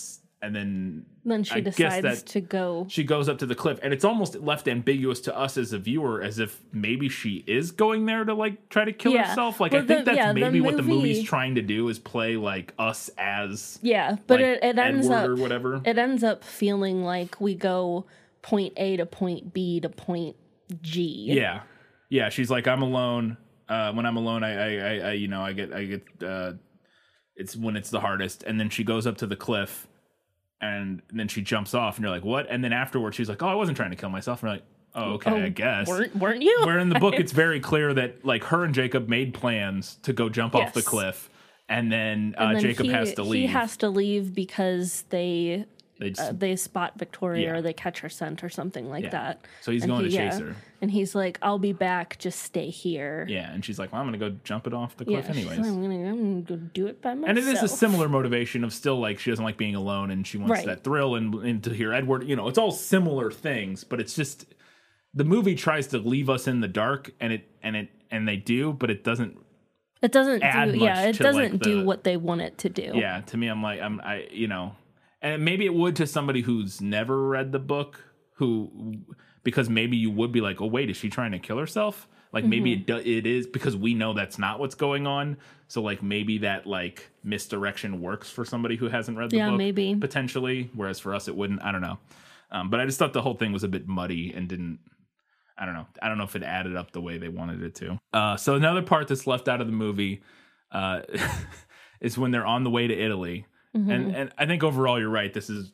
and then Then she I decides to go. she goes up to the cliff and it's almost left ambiguous to us as a viewer as if maybe she is going there to like try to kill Yeah. herself like Well, i think the- that's yeah, the maybe what the movie's trying to do is play like us as Yeah, but like, it, it ends Edward up or whatever it ends up feeling like we go point A to point B to point G. yeah yeah she's like i'm alone uh when i'm alone i i, I, I you know i get i get uh it's when it's the hardest and then she goes up to the cliff and then she jumps off and you're like what and then afterwards she's like oh i wasn't trying to kill myself and you're like oh okay i guess Weren't, weren't you? where in the book it's very clear that like her and Jacob made plans to go jump off the cliff, and then, uh, And then Jacob he, has to leave. He has to leave because they They just- uh, they spot Victoria Yeah. or they catch her scent or something like Yeah. that. So he's And going he- to chase yeah. her. And he's like, "I'll be back. Just stay here." yeah, and she's like, "Well, I'm gonna go jump it off the cliff she's anyways." like, I'm gonna, I'm gonna go do it by myself. and it is a similar motivation of still like she doesn't like being alone and she wants Right. that thrill and, and to hear Edward. You know, it's all similar things, but it's just the movie tries to leave us in the dark, and it and it and they do, but it doesn't. It doesn't add do. Yeah, it doesn't like, do what they want it to do. Yeah, to me, I'm like, I'm I you know, and maybe it would to somebody who's never read the book, who because maybe you would be like, oh wait, is she trying to kill herself? Like maybe it Mm-hmm. do, it is because we know that's not what's going on. So like maybe that like misdirection works for somebody who hasn't read the Yeah, book, maybe. potentially. Whereas for us, it wouldn't. I don't know. Um, but I just thought the whole thing was a bit muddy and didn't. I don't know. I don't know if it added up the way they wanted it to. Uh, so another part that's left out of the movie uh, is when they're on the way to Italy, Mm-hmm. and and I think overall you're right. This is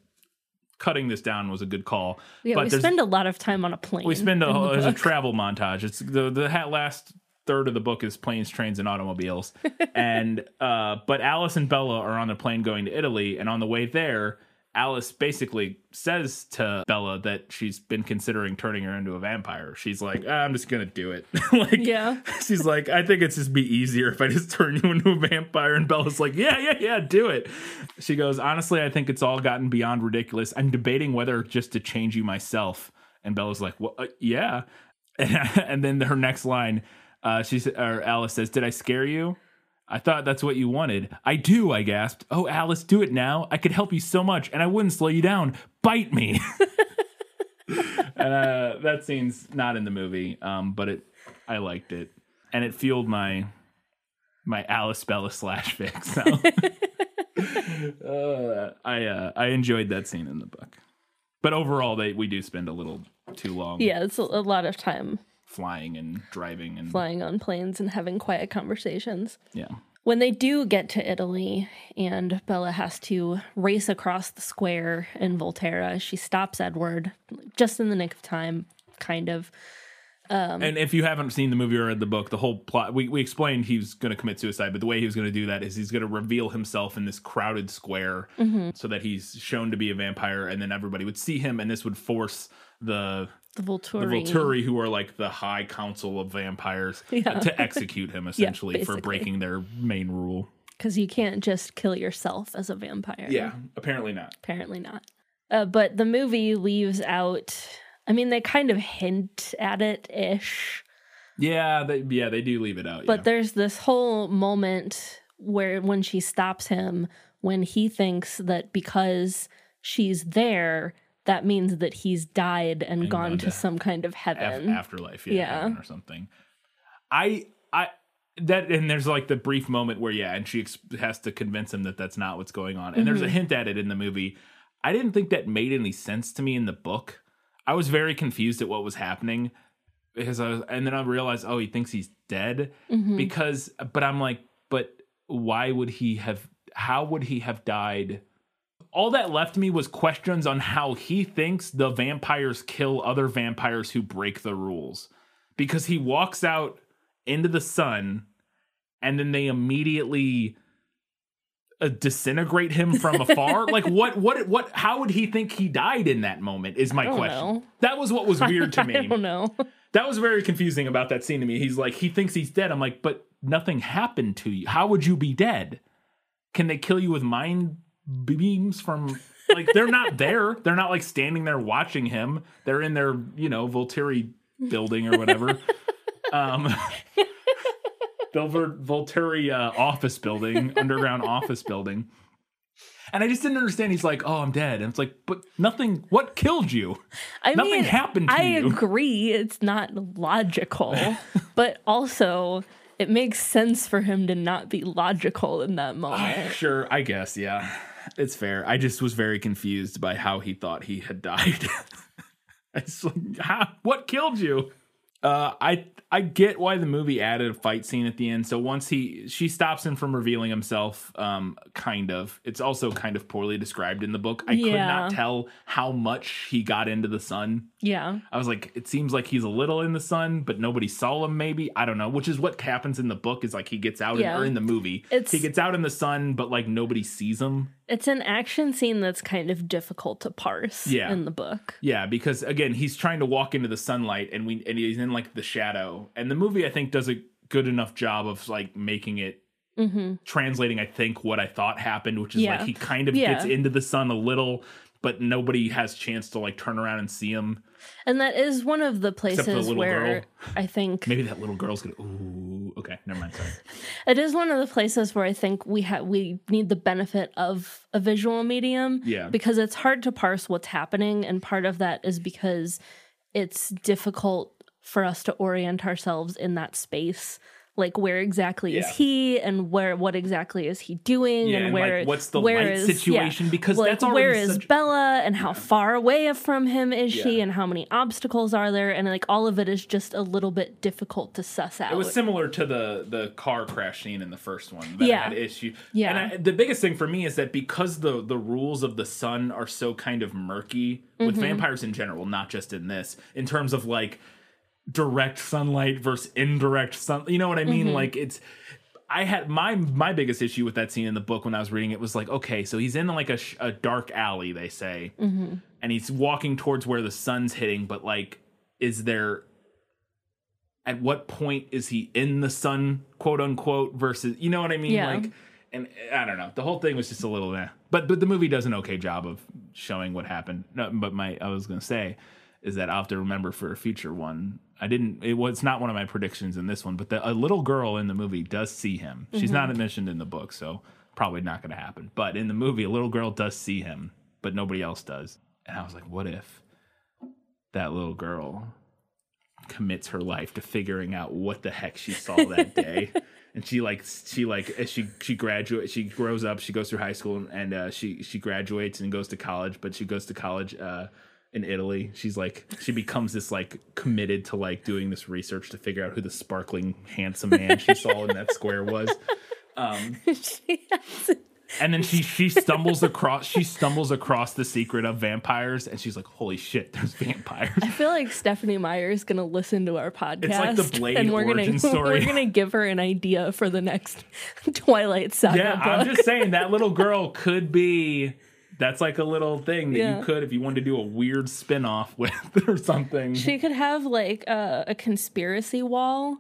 cutting this down was a good call. Yeah, but we spend a lot of time on a plane. we spend a the there's a travel montage. It's the the last third of the book is planes, trains, and automobiles. and uh, but Alice and Bella are on their plane going to Italy, and on the way there, Alice basically says to Bella that she's been considering turning her into a vampire. She's like, "Ah, I'm just gonna do it. like, Yeah. She's like, I think it's just be easier if I just turn you into a vampire. And Bella's like, Yeah, yeah, yeah, do it. She goes, Honestly, I think it's all gotten beyond ridiculous. I'm debating whether just to change you myself. And Bella's like, Well, uh, yeah. And, and then her next line, uh, she or Alice says, Did I scare you? I thought that's what you wanted. I do, I gasped. Oh, Alice, do it now. I could help you so much, and I wouldn't slow you down. Bite me. and uh, that scene's not in the movie, um, but it, I liked it, and it fueled my my Alice Bella slash fix. So uh, I uh, I enjoyed that scene in the book, but overall, they we do spend a little too long Yeah, it's a, a lot of time flying and driving and flying on planes and having quiet conversations. yeah. When they do get to Italy and Bella has to race across the square in Volterra, she stops Edward just in the nick of time, kind of. Um, and if you haven't seen the movie or read the book, the whole plot we, we explained he was going to commit suicide, but the way he was going to do that is he's going to reveal himself in this crowded square so that he's shown to be a vampire, and then everybody would see him, and this would force the The the Volturi. Volturi, who are like the high council of vampires, Yeah. to execute him essentially for breaking their main rule. Because you can't just kill yourself as a vampire. Yeah, apparently not. Apparently not. Uh, but the movie leaves out, I mean, they kind of hint at it ish. Yeah, they, yeah, they do leave it out. But yeah. there's this whole moment where when she stops him, when he thinks that because she's there, that means that he's died and, gone, gone to to some kind of Af- heaven. afterlife, yeah, Yeah. heaven or something. I, I, that, and there's like the brief moment where, yeah, and she ex- has to convince him that that's not what's going on, and there's Mm-hmm. a hint at it in the movie. I didn't think that made any sense to me in the book. I was very confused at what was happening because I was, and then I realized, oh, he thinks he's dead because, but I'm like, but why would he have? How would he have died? All that left me was questions on how he thinks the vampires kill other vampires who break the rules, because he walks out into the sun, and then they immediately uh, disintegrate him from afar? Like what what what how would he think he died in that moment is my question. know. that was what was weird to me. I don't know. that was very confusing about that scene to me. He's like he thinks he's dead. I'm like but nothing happened to you. How would you be dead? Can they kill you with mind beams from like they're not there they're not like standing there watching him they're in their you know volturi building or whatever um Belver Volturi uh, office building, underground office building. And I just didn't understand. He's like, "Oh, I'm dead," and it's like, "But nothing. What killed you? I Nothing mean, happened to I you. agree. It's not logical, but also it makes sense for him to not be logical in that moment. Sure, I guess. Yeah, it's fair. I just was very confused by how he thought he had died. it's like, how, what killed you? Uh, I I get why the movie added a fight scene at the end. So once he she stops him from revealing himself, um, kind of. It's also kind of poorly described in the book. I could not tell how much he got into the sun. Yeah. I was like, it seems like he's a little in the sun, but nobody saw him. Maybe I don't know. Which is what happens in the book. Is like he gets out Yeah. in, or in the movie. It's- he gets out in the sun, but like nobody sees him. It's an action scene that's kind of difficult to parse Yeah. in the book. Yeah, because again, he's trying to walk into the sunlight, and we and he's in like the shadow. And the movie, I think, does a good enough job of like making it translating. I think what I thought happened, which is Mm-hmm. Yeah. like he kind of Yeah. gets into the sun a little, but nobody has chance to like turn around and see him. And that is one of the for the places where girl. I think Maybe that little girl's gonna. Ooh, okay, never mind. Sorry. it is one of the places where I think we have we need the benefit of a visual medium. Yeah. Because it's hard to parse what's happening, and part of that is because it's difficult for us to orient ourselves in that space. Like where exactly is he, and where what exactly is he doing, Yeah, and and, where like, what's the where light is- situation? Because like, that's where is such- Bella, and how far away from him is she, and how many obstacles are there, and like all of it is just a little bit difficult to suss out. It was similar to the the car crash scene in the first one that Yeah. had issue. Yeah. and I, the biggest thing for me is that because the the rules of the sun are so kind of murky Mm-hmm. with vampires in general, not just in this, in terms of like direct sunlight versus indirect sun. You know what I mean? Mm-hmm. Like it's. I had my my biggest issue with that scene in the book when I was reading it was like, okay, so he's in like a, sh- a dark alley, they say, Mm-hmm. and he's walking towards where the sun's hitting, but like, is there at what point is he in the sun, quote unquote, versus you know what I mean? Yeah. Like and I don't know. The whole thing was just a little eh. But but the movie does an okay job of showing what happened. No, but my I was gonna say is that I'll have to remember for a future one. I didn't it was not one of my predictions in this one, but the, a little girl in the movie does see him. She's not mentioned in the book, so probably not gonna happen. But in the movie, a little girl does see him, but nobody else does. And I was like, what if that little girl commits her life to figuring out what the heck she saw that day. and she like she like as she she graduates she grows up she goes through high school and, and uh, she she graduates and goes to college but she goes to college uh in Italy she's like she becomes this like committed to like doing this research to figure out who the sparkling handsome man she saw in that square was um, and then she she stumbles across she stumbles across the secret of vampires and she's like holy shit there's vampires I feel like Stephenie Meyer is going to listen to our podcast. like the Blade and we're origin gonna, story. We're going to give her an idea for the next Twilight Saga Yeah, book. I'm just saying that little girl could be. That's like a little thing that Yeah. you could, if you wanted to do a weird spin off with or something. She could have like a, a conspiracy wall,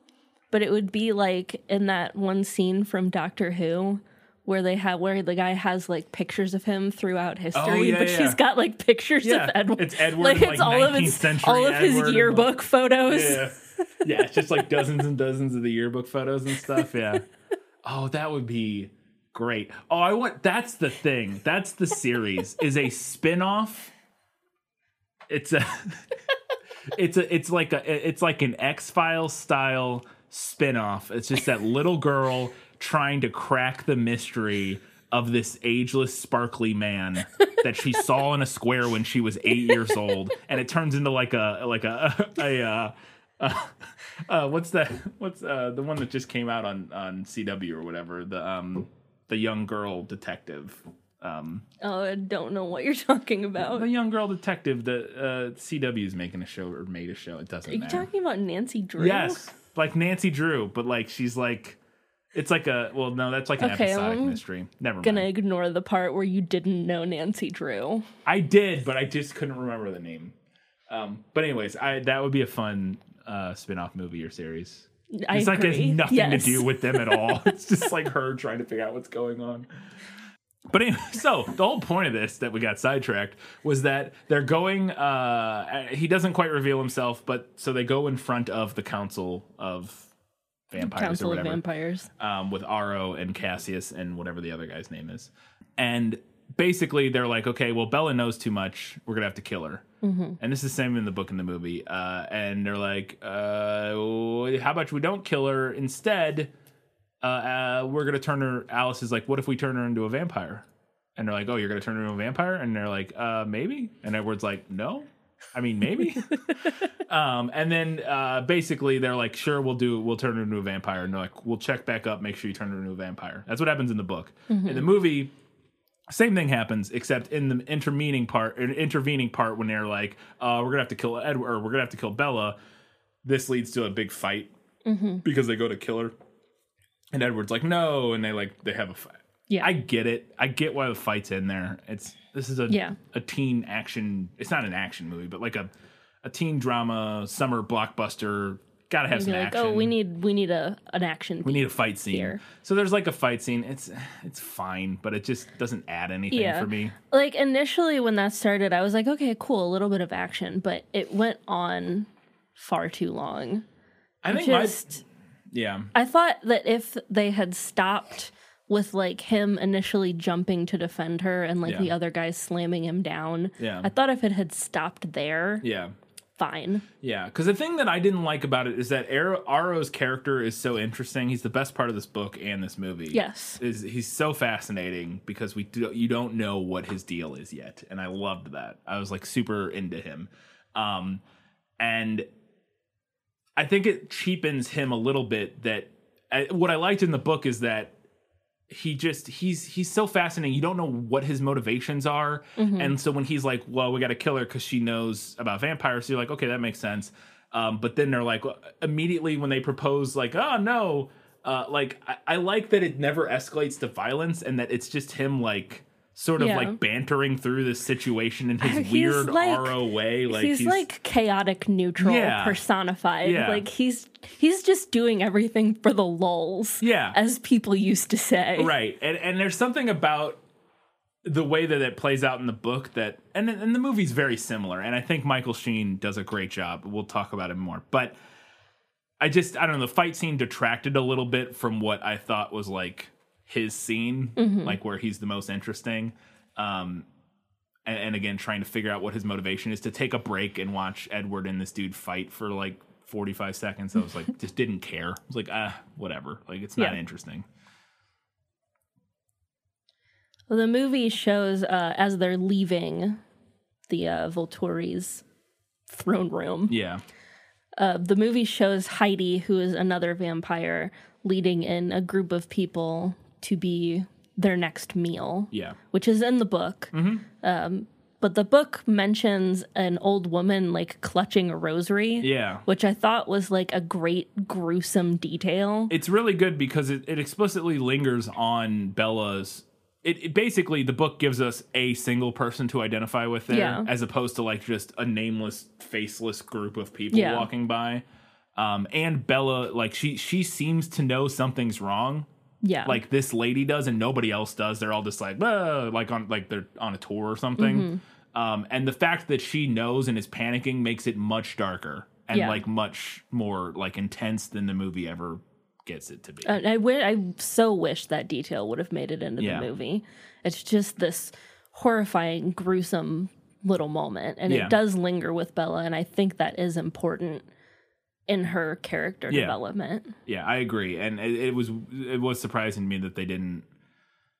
but it would be like in that one scene from Doctor Who where they have where the guy has like pictures of him throughout oh, history, Oh, yeah, but yeah. she's got like pictures Yeah, of Edward. it's Edward like it's like, all of his century all of his Edward and, yearbook photos. yeah, yeah, it's just like dozens and dozens of the yearbook photos and stuff. Yeah. Oh, that would be great. Oh, I want. That's the thing. That's the series. Is a spin off. It's a. It's a. It's like a. It's like an X Files style spin off. It's just that little girl trying to crack the mystery of this ageless, sparkly man that she saw in a square when she was eight years old, and it turns into like a like a a. uh, uh, uh, what's that? What's uh, the one that just came out on on CW or whatever? The um the young girl detective. Um, Oh, I don't know what you're talking about. the young girl detective. The uh, CW is making a show or made a show. It doesn't matter. Are you matter. talking about Nancy Drew? Yes, like Nancy Drew, but like she's like, it's like a well, no, that's like an Okay, episodic I'm mystery. Never Gonna mind. ignore the part where you didn't know Nancy Drew. I did, but I just couldn't remember the name. Um, but anyways, I that would be a fun uh, spin-off movie or series. I It's like it has nothing Yes. to do with them at all. it's just like her trying to figure out what's going on. But anyway, so the whole point of this that we got sidetracked was that they're going. Uh, he doesn't quite reveal himself, but so they go in front of the council of vampires Council or of Vampires. um, with Aro and Cassius and whatever the other guy's name is. And basically, they're like, okay, well, Bella knows too much. We're gonna have to kill her. Mm-hmm. And this is the same in the book and the movie. Uh, and they're like, uh, how about we don't kill her instead? Uh, uh, we're gonna turn her. Alice is like, what if we turn her into a vampire? And they're like, oh, you're gonna turn her into a vampire? And they're like, uh, maybe. And Edward's like, no. I mean, maybe. um, and then uh, basically they're like, sure, we'll do, we'll turn her into a vampire. And they're like, we'll check back up, make sure you turn her into a vampire. That's what happens in the book. In the movie, same thing happens, except in the intervening part, an intervening part when they're like, uh, we're gonna have to kill Edward, or we're gonna have to kill Bella. This leads to a big fight because they go to kill her, and Edward's like, no, and they like they have a fight. Yeah. I get it. I get why the fight's in there. It's this is a Yeah. a teen action. It's not an action movie, but like a a teen drama summer blockbuster. Gotta have some like, action. oh, we need we need a an action. we need a fight scene. here. So there's like a fight scene. It's it's fine, but it just doesn't add anything Yeah. for me. like initially when that started, I was like, okay, cool, a little bit of action, but it went on far too long. I think Just my yeah. I thought that if they had stopped with like him initially jumping to defend her and like Yeah. the other guys slamming him down, Yeah. I thought if it had stopped there, Yeah. Fine. Yeah, because the thing that I didn't like about it is that Ar- Aro's character is so interesting. He's the best part of this book and this movie. Yes. is he's so fascinating because we do, you don't know what his deal is yet, and I loved that. I was like super into him, um, and I think it cheapens him a little bit. That I, what I liked in the book is that he just he's he's so fascinating. You don't know what his motivations are, and so when he's like, "Well, we got to kill her because she knows about vampires," so you're like, "Okay, that makes sense." Um, but then they're like, immediately when they propose, like, "Oh no," uh, like I, I like that it never escalates to violence, and that it's just him like sort of Yeah. like bantering through this situation in his He's weird like- Aro way. Like he's, like chaotic neutral Yeah. personified. Yeah. Like he's he's just doing everything for the lulls. Yeah. As people used to say. right and and there's something about the way that it plays out in the book that and and the movie's very similar and i think michael sheen does a great job we'll talk about it more but i just i don't know the fight scene detracted a little bit from what i thought was like his scene like where he's the most interesting um and, and again trying to figure out what his motivation is to take a break and watch edward and this dude fight for like 45 seconds. I was like just didn't care. I was like ah whatever. Like it's not Yeah. interesting. Well, the movie shows uh, as they're leaving the uh, Volturi's throne room. yeah. Uh, the movie shows Heidi, who is another vampire, leading in a group of people to be their next meal, Yeah. which is in the book. Um, but the book mentions an old woman like clutching a rosary, Yeah. which I thought was like a great gruesome detail. It's really good because it, it explicitly lingers on Bella's. It, it basically the book gives us a single person to identify with there, Yeah. as opposed to like just a nameless, faceless group of people Yeah. walking by. Um, and Bella, like she she seems to know something's wrong, yeah, like this lady does, and nobody else does. They're all just like, like on like they're on a tour or something. Mm-hmm. Um, and the fact that she knows and is panicking makes it much darker and Yeah. like much more like intense than the movie ever gets it to be. And I wi- I so wish that detail would have made it into Yeah. the movie. It's just this horrifying, gruesome little moment, and Yeah. it does linger with Bella, and I think that is important in her character Yeah. development. Yeah, I agree, and it, it was it was surprising to me that they didn't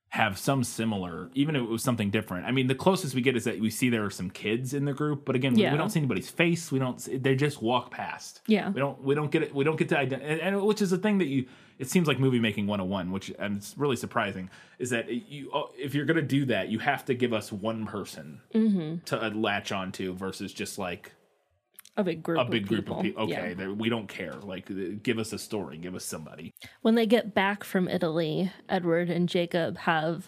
have some similar, even if it was something different. I mean, the closest we get is that we see there are some kids in the group, but again, we, Yeah. we don't see anybody's face. We don't. They just walk past. Yeah. we don't. We don't get it. We don't get to identify, and, and which is a thing that you. It seems like movie making 101, which and it's really surprising, is that you oh, if you're gonna do that, you have to give us one person Mm-hmm. to uh, latch onto versus just like A big group. a big of group people. of people. Okay, Yeah. we don't care. Like, uh, give us a story. Give us somebody. When they get back from Italy, Edward and Jacob have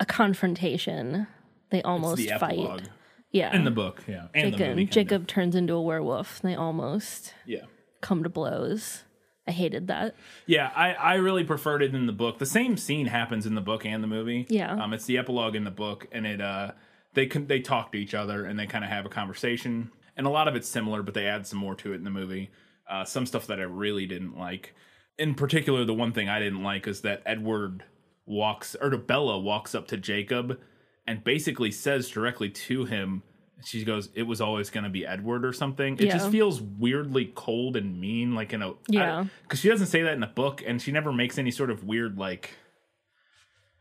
a confrontation. They almost the fight. epilogue Yeah. in the book. Yeah, and the Jacob, movie. Jacob turns into a werewolf. They almost Yeah. come to blows. I hated that. Yeah, I, I really preferred it in the book. The same scene happens in the book and the movie. Yeah. Um, it's the epilogue in the book, and it uh they can they talk to each other and they kind of have a conversation, and a lot of it's similar, but they add some more to it in the movie. Uh, some stuff that I really didn't like. In particular, the one thing I didn't like is that Edward walks or Bella walks up to Jacob and basically says directly to him. She goes, "It was always going to be Edward or something." It just feels weirdly cold and mean, like in a Yeah. because she doesn't say that in the book and she never makes any sort of weird like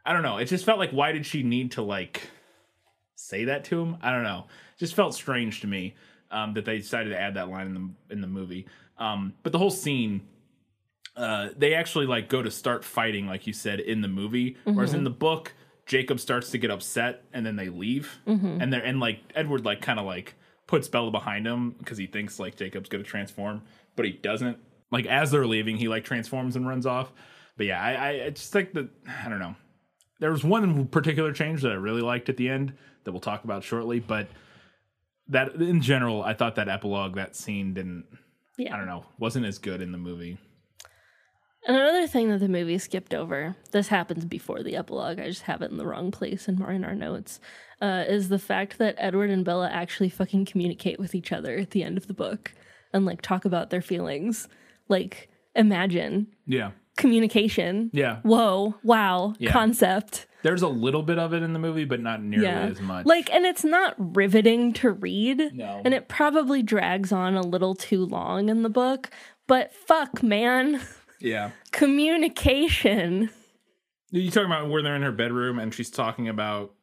i don't know it just felt like why did she need to like say that to him i don't know it just felt strange to me um, that they decided to add that line in the in the movie. Um, but the whole scene uh, they actually like go to start fighting like you said in the movie. Whereas in the book jacob starts to get upset and then they leave. And they're and like edward like kind of like puts bella behind him because he thinks like jacob's gonna transform but he doesn't. Like as they're leaving he like transforms and runs off. But yeah i i I just think that i don't know. There was one particular change that i really liked at the end that we'll talk about shortly but that in general i thought that epilogue that scene didn't Yeah. i don't know wasn't as good in the movie And another thing that the movie skipped over, this happens before the epilogue, I just have it in the wrong place in, in our notes, uh, is the fact that Edward and Bella actually fucking communicate with each other at the end of the book and like talk about their feelings. Like, imagine yeah communication. yeah Whoa, wow, Yeah. concept. There's a little bit of it in the movie but not nearly Yeah. as much Like, and it's not riveting to read. No. And it probably drags on a little too long in the book. But fuck, man. yeah Communication. you talking about where they're in her bedroom and she's talking about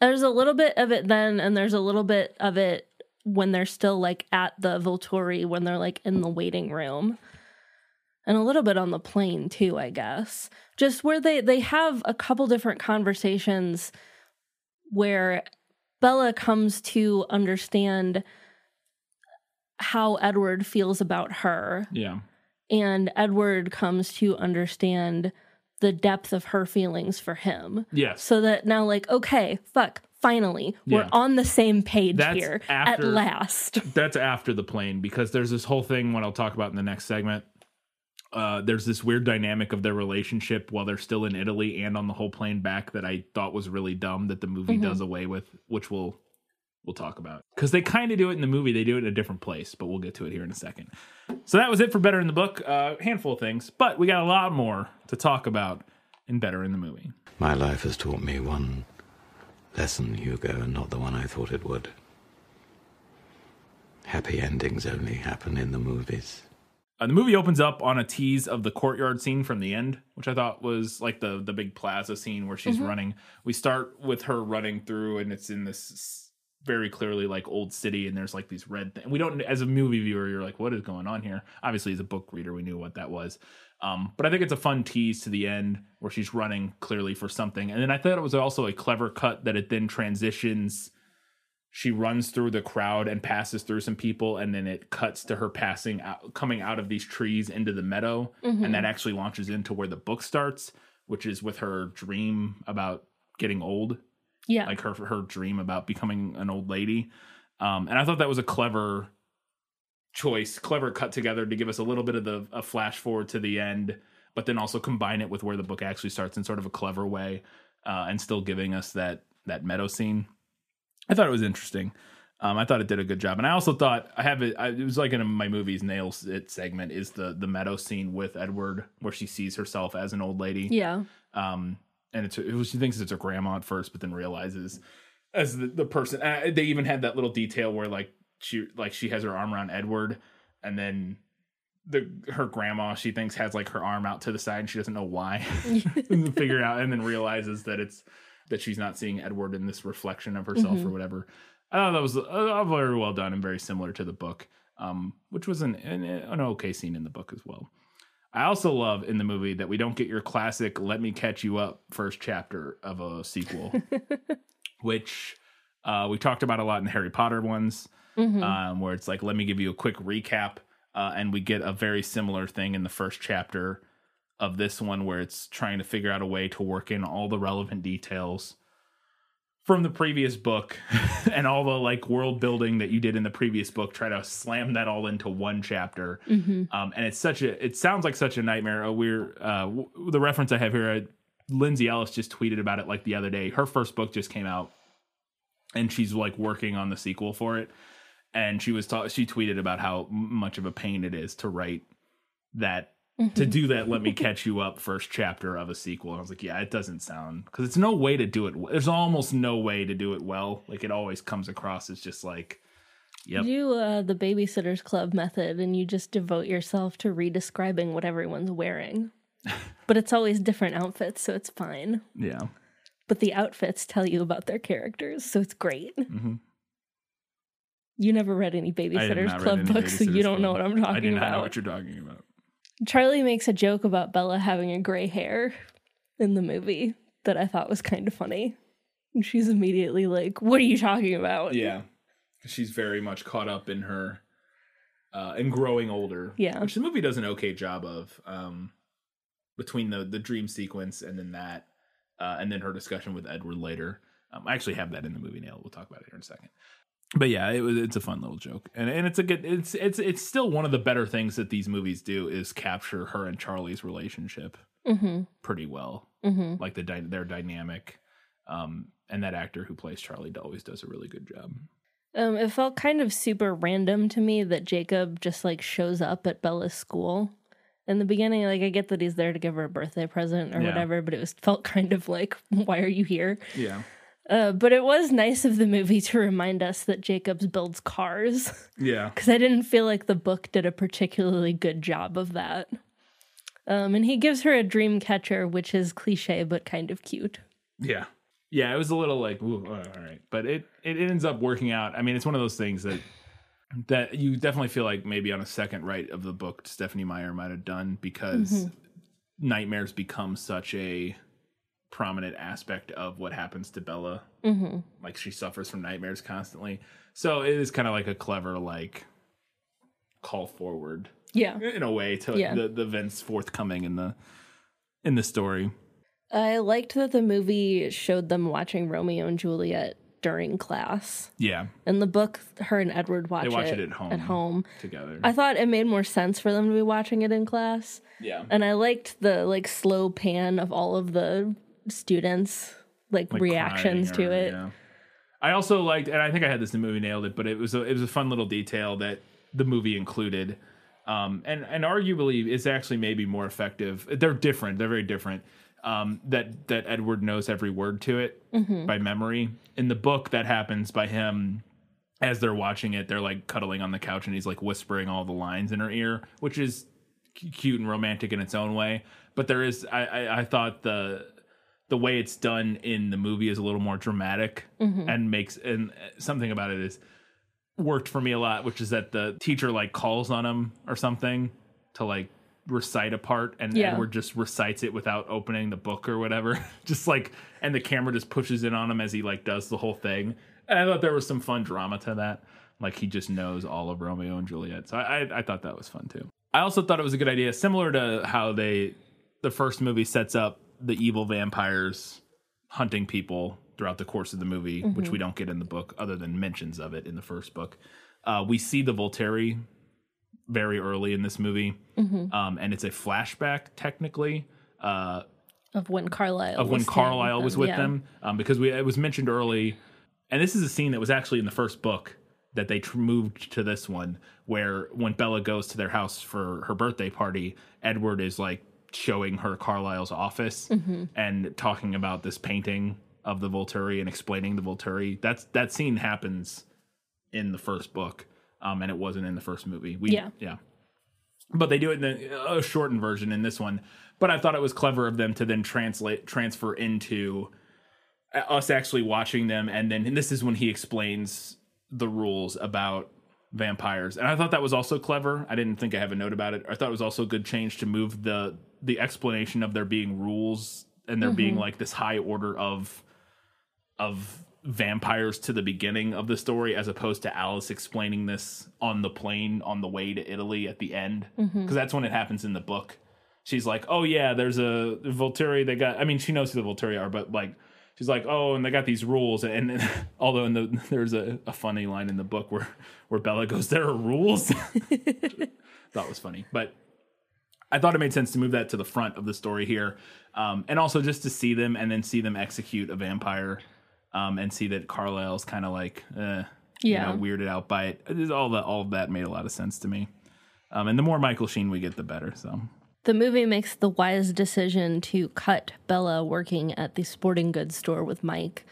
There's a little bit of it then, and there's a little bit of it when they're still like at the Volturi, when they're like in the waiting room. And a little bit on the plane too, I guess. Just where they they have a couple different conversations where Bella comes to understand how Edward feels about her yeah and Edward comes to understand the depth of her feelings for him. yes So that now, like, okay, fuck, finally, we're Yeah. on the same page That's here at last. that's after the plane because there's this whole thing what I'll talk about in the next segment. Uh, there's this weird dynamic of their relationship while they're still in Italy and on the whole plane back that I thought was really dumb that the movie Mm-hmm. does away with, which we'll we'll talk about because they kind of do it in the movie. They do it in a different place, but we'll get to it here in a second. So that was it for Better in the Book. A handful of things, but we got a lot more to talk about in Better in the Movie. My life has taught me one lesson, Hugo, and not the one I thought it would. Happy endings only happen in the movies. Uh, the movie opens up on a tease of the courtyard scene from the end, which I thought was like the the big plaza scene where she's running. We start with her running through, and it's in this very clearly like old city, and there's like these red. Th- we don't, as a movie viewer, you're like, what is going on here? Obviously, as a book reader, we knew what that was. Um, but I think it's a fun tease to the end where she's running clearly for something, and then I thought it was also a clever cut that it then transitions she runs through the crowd and passes through some people and then it cuts to her passing out coming out of these trees into the meadow. And that actually launches into where the book starts which is with her dream about getting old. Yeah. like her her dream about becoming an old lady. Um and i thought that was a clever choice clever cut together to give us a little bit of the a flash forward to the end but then also combine it with where the book actually starts in sort of a clever way uh, and still giving us that that meadow scene I thought it was interesting. Um, I thought it did a good job, and I also thought I have it. I, it was like in my movies nails it segment is the the meadow scene with Edward where she sees herself as an old lady. yeah. Um, and it's it was, she thinks it's her grandma at first, but then realizes as the, the person. Uh, they even had that little detail where like she like she has her arm around Edward, and then the her grandma she thinks has like her arm out to the side and she doesn't know why. figure out and then realizes that it's that she's not seeing Edward in this reflection of herself or whatever. I thought that was uh, very well done and very similar to the book, um, which was an, an an okay scene in the book as well. I also love in the movie that we don't get your classic "Let me catch you up" first chapter of a sequel, which uh, we talked about a lot in the Harry Potter ones, um, where it's like, "Let me give you a quick recap," uh, and we get a very similar thing in the first chapter of this one, where it's trying to figure out a way to work in all the relevant details from the previous book and all the like world building that you did in the previous book try to slam that all into one chapter. Um, and it's such a it sounds like such a nightmare. We're uh, w- the reference i have here uh, lindsay ellis just tweeted about it like the other day. Her first book just came out and she's like working on the sequel for it. And she was ta- she tweeted about how much of a pain it is to write that to do that let me catch you up first chapter of a sequel and i was like yeah it doesn't sound because it's no way to do it there's almost no way to do it well like it always comes across as just like yep Do uh, the Babysitters Club method and you just devote yourself to redescribing what everyone's wearing. but it's always different outfits, so it's fine. yeah But the outfits tell you about their characters, so it's great. You never read any Mm-hmm. Babysitters Club any books, so you don't know what I'm talking about. i do not about. know what you're talking about Charlie makes a joke about Bella having a gray hair in the movie that I thought was kind of funny. And she's immediately like, What are you talking about? Yeah, she's very much caught up in her, uh, and growing older. Yeah. which the movie does an okay job of. Um, between the the dream sequence and then that, uh, and then her discussion with Edward later. Um, I actually have that in the movie nail. We'll talk about it here in a second. But yeah, it was it's a fun little joke, and and it's a good it's it's it's still one of the better things that these movies do is capture her and Charlie's relationship Mm-hmm. pretty well, Mm-hmm. like the dy- their dynamic. Um, and that actor who plays Charlie always does a really good job. Um, it felt kind of super random to me that Jacob just like shows up at Bella's school in the beginning. Like, I get that he's there to give her a birthday present or Yeah. whatever, but it was felt kind of like, why are you here? Yeah. Uh, but it was nice of the movie to remind us that Jacobs builds cars Yeah. because I didn't feel like the book did a particularly good job of that. Um, and he gives her a dream catcher, which is cliche but kind of cute. Yeah. Yeah, it was a little like, ooh, all right, but it it ends up working out. I mean, it's one of those things that that you definitely feel like maybe on a second write of the book Stephenie Meyer might have done because nightmares become such a prominent aspect of what happens to Bella. Mm-hmm. Like she suffers from nightmares constantly, so it is kind of like a clever like call forward Yeah. in a way to Yeah. the the events forthcoming in the in the story. I liked that the movie showed them watching Romeo and Juliet during class. Yeah, In the book, her and Edward watch, they watch it, it at home. At home. together. I thought it made more sense for them to be watching it in class. yeah. And I liked the like slow pan of all of the students like, like reactions to or- it. yeah. I also liked, and I think I had this in the movie nailed it, but it was a, it was a fun little detail that the movie included, um, and and arguably is actually maybe more effective. They're different. They're very different. Um, that that Edward knows every word to it Mm-hmm. by memory. In the book, that happens by him as they're watching it. They're like cuddling on the couch, and he's like whispering all the lines in her ear, which is cu- cute and romantic in its own way. But there is, I, I, I thought the the way it's done in the movie is a little more dramatic Mm-hmm. and makes and something about it is worked for me a lot, which is that the teacher like calls on him or something to like recite a part and Yeah. Edward just recites it without opening the book or whatever. just like and the camera just pushes in on him as he like does the whole thing. And I thought there was some fun drama to that. Like he just knows all of Romeo and Juliet. So I, I, I thought that was fun too. I also thought it was a good idea, similar to how they the first movie sets up the evil vampires hunting people throughout the course of the movie, which we don't get in the book, other than mentions of it in the first book. Uh, we see the Volturi very early in this movie, um, and it's a flashback technically uh, Of when Carlisle of when Carlisle was with yeah. them, um, because we it was mentioned early, and this is a scene that was actually in the first book that they tr- moved to this one, where when Bella goes to their house for her birthday party, Edward is like showing her Carlisle's office Mm-hmm. and talking about this painting of the Volturi and explaining the Volturi. That's that scene happens in the first book, um, and it wasn't in the first movie. We, Yeah. yeah. but they do it in the, a shortened version in this one. But I thought it was clever of them to then translate transfer into uh, us actually watching them, and then and this is when he explains the rules about vampires, and I thought that was also clever. I didn't think I have a note about it. I thought it was also a good change to move the the explanation of there being rules and there being mm-hmm. like this high order of of vampires to the beginning of the story as opposed to Alice explaining this on the plane on the way to Italy at the end mm-hmm. because that's when it happens in the book. She's like, "Oh yeah, there's a Volturi. They got. I mean, she knows who the Volturi are, but like, she's like, oh, and they got these rules. And, and although in the there's a, a funny line in the book where where Bella goes, "There are rules." Thought was funny, but I thought it made sense to move that to the front of the story here, um, and also just to see them and then see them execute a vampire, um, and see that Carlisle's kind of like, eh, Yeah. you know, weirded out by it. All that, all of that made a lot of sense to me. Um, and the more Michael Sheen we get, the better. So The movie makes the wise decision to cut Bella working at the sporting goods store with Mike,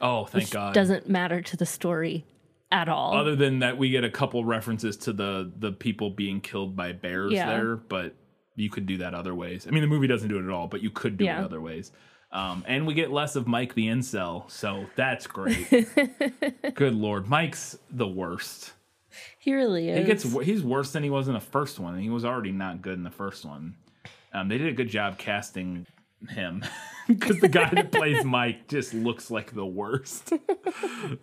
oh, thank which God. doesn't matter to the story at all. Other than that, we get a couple references to the the people being killed by bears Yeah. there, but you could do that other ways. I mean, the movie doesn't do it at all, but you could do Yeah. it other ways. Um, and we get less of Mike the incel, so that's great. Good lord, Mike's the worst. he really is. He gets he's worse than he was in the first one. He was already not good in the first one. Um, they did a good job casting him because the guy that plays Mike just looks like the worst.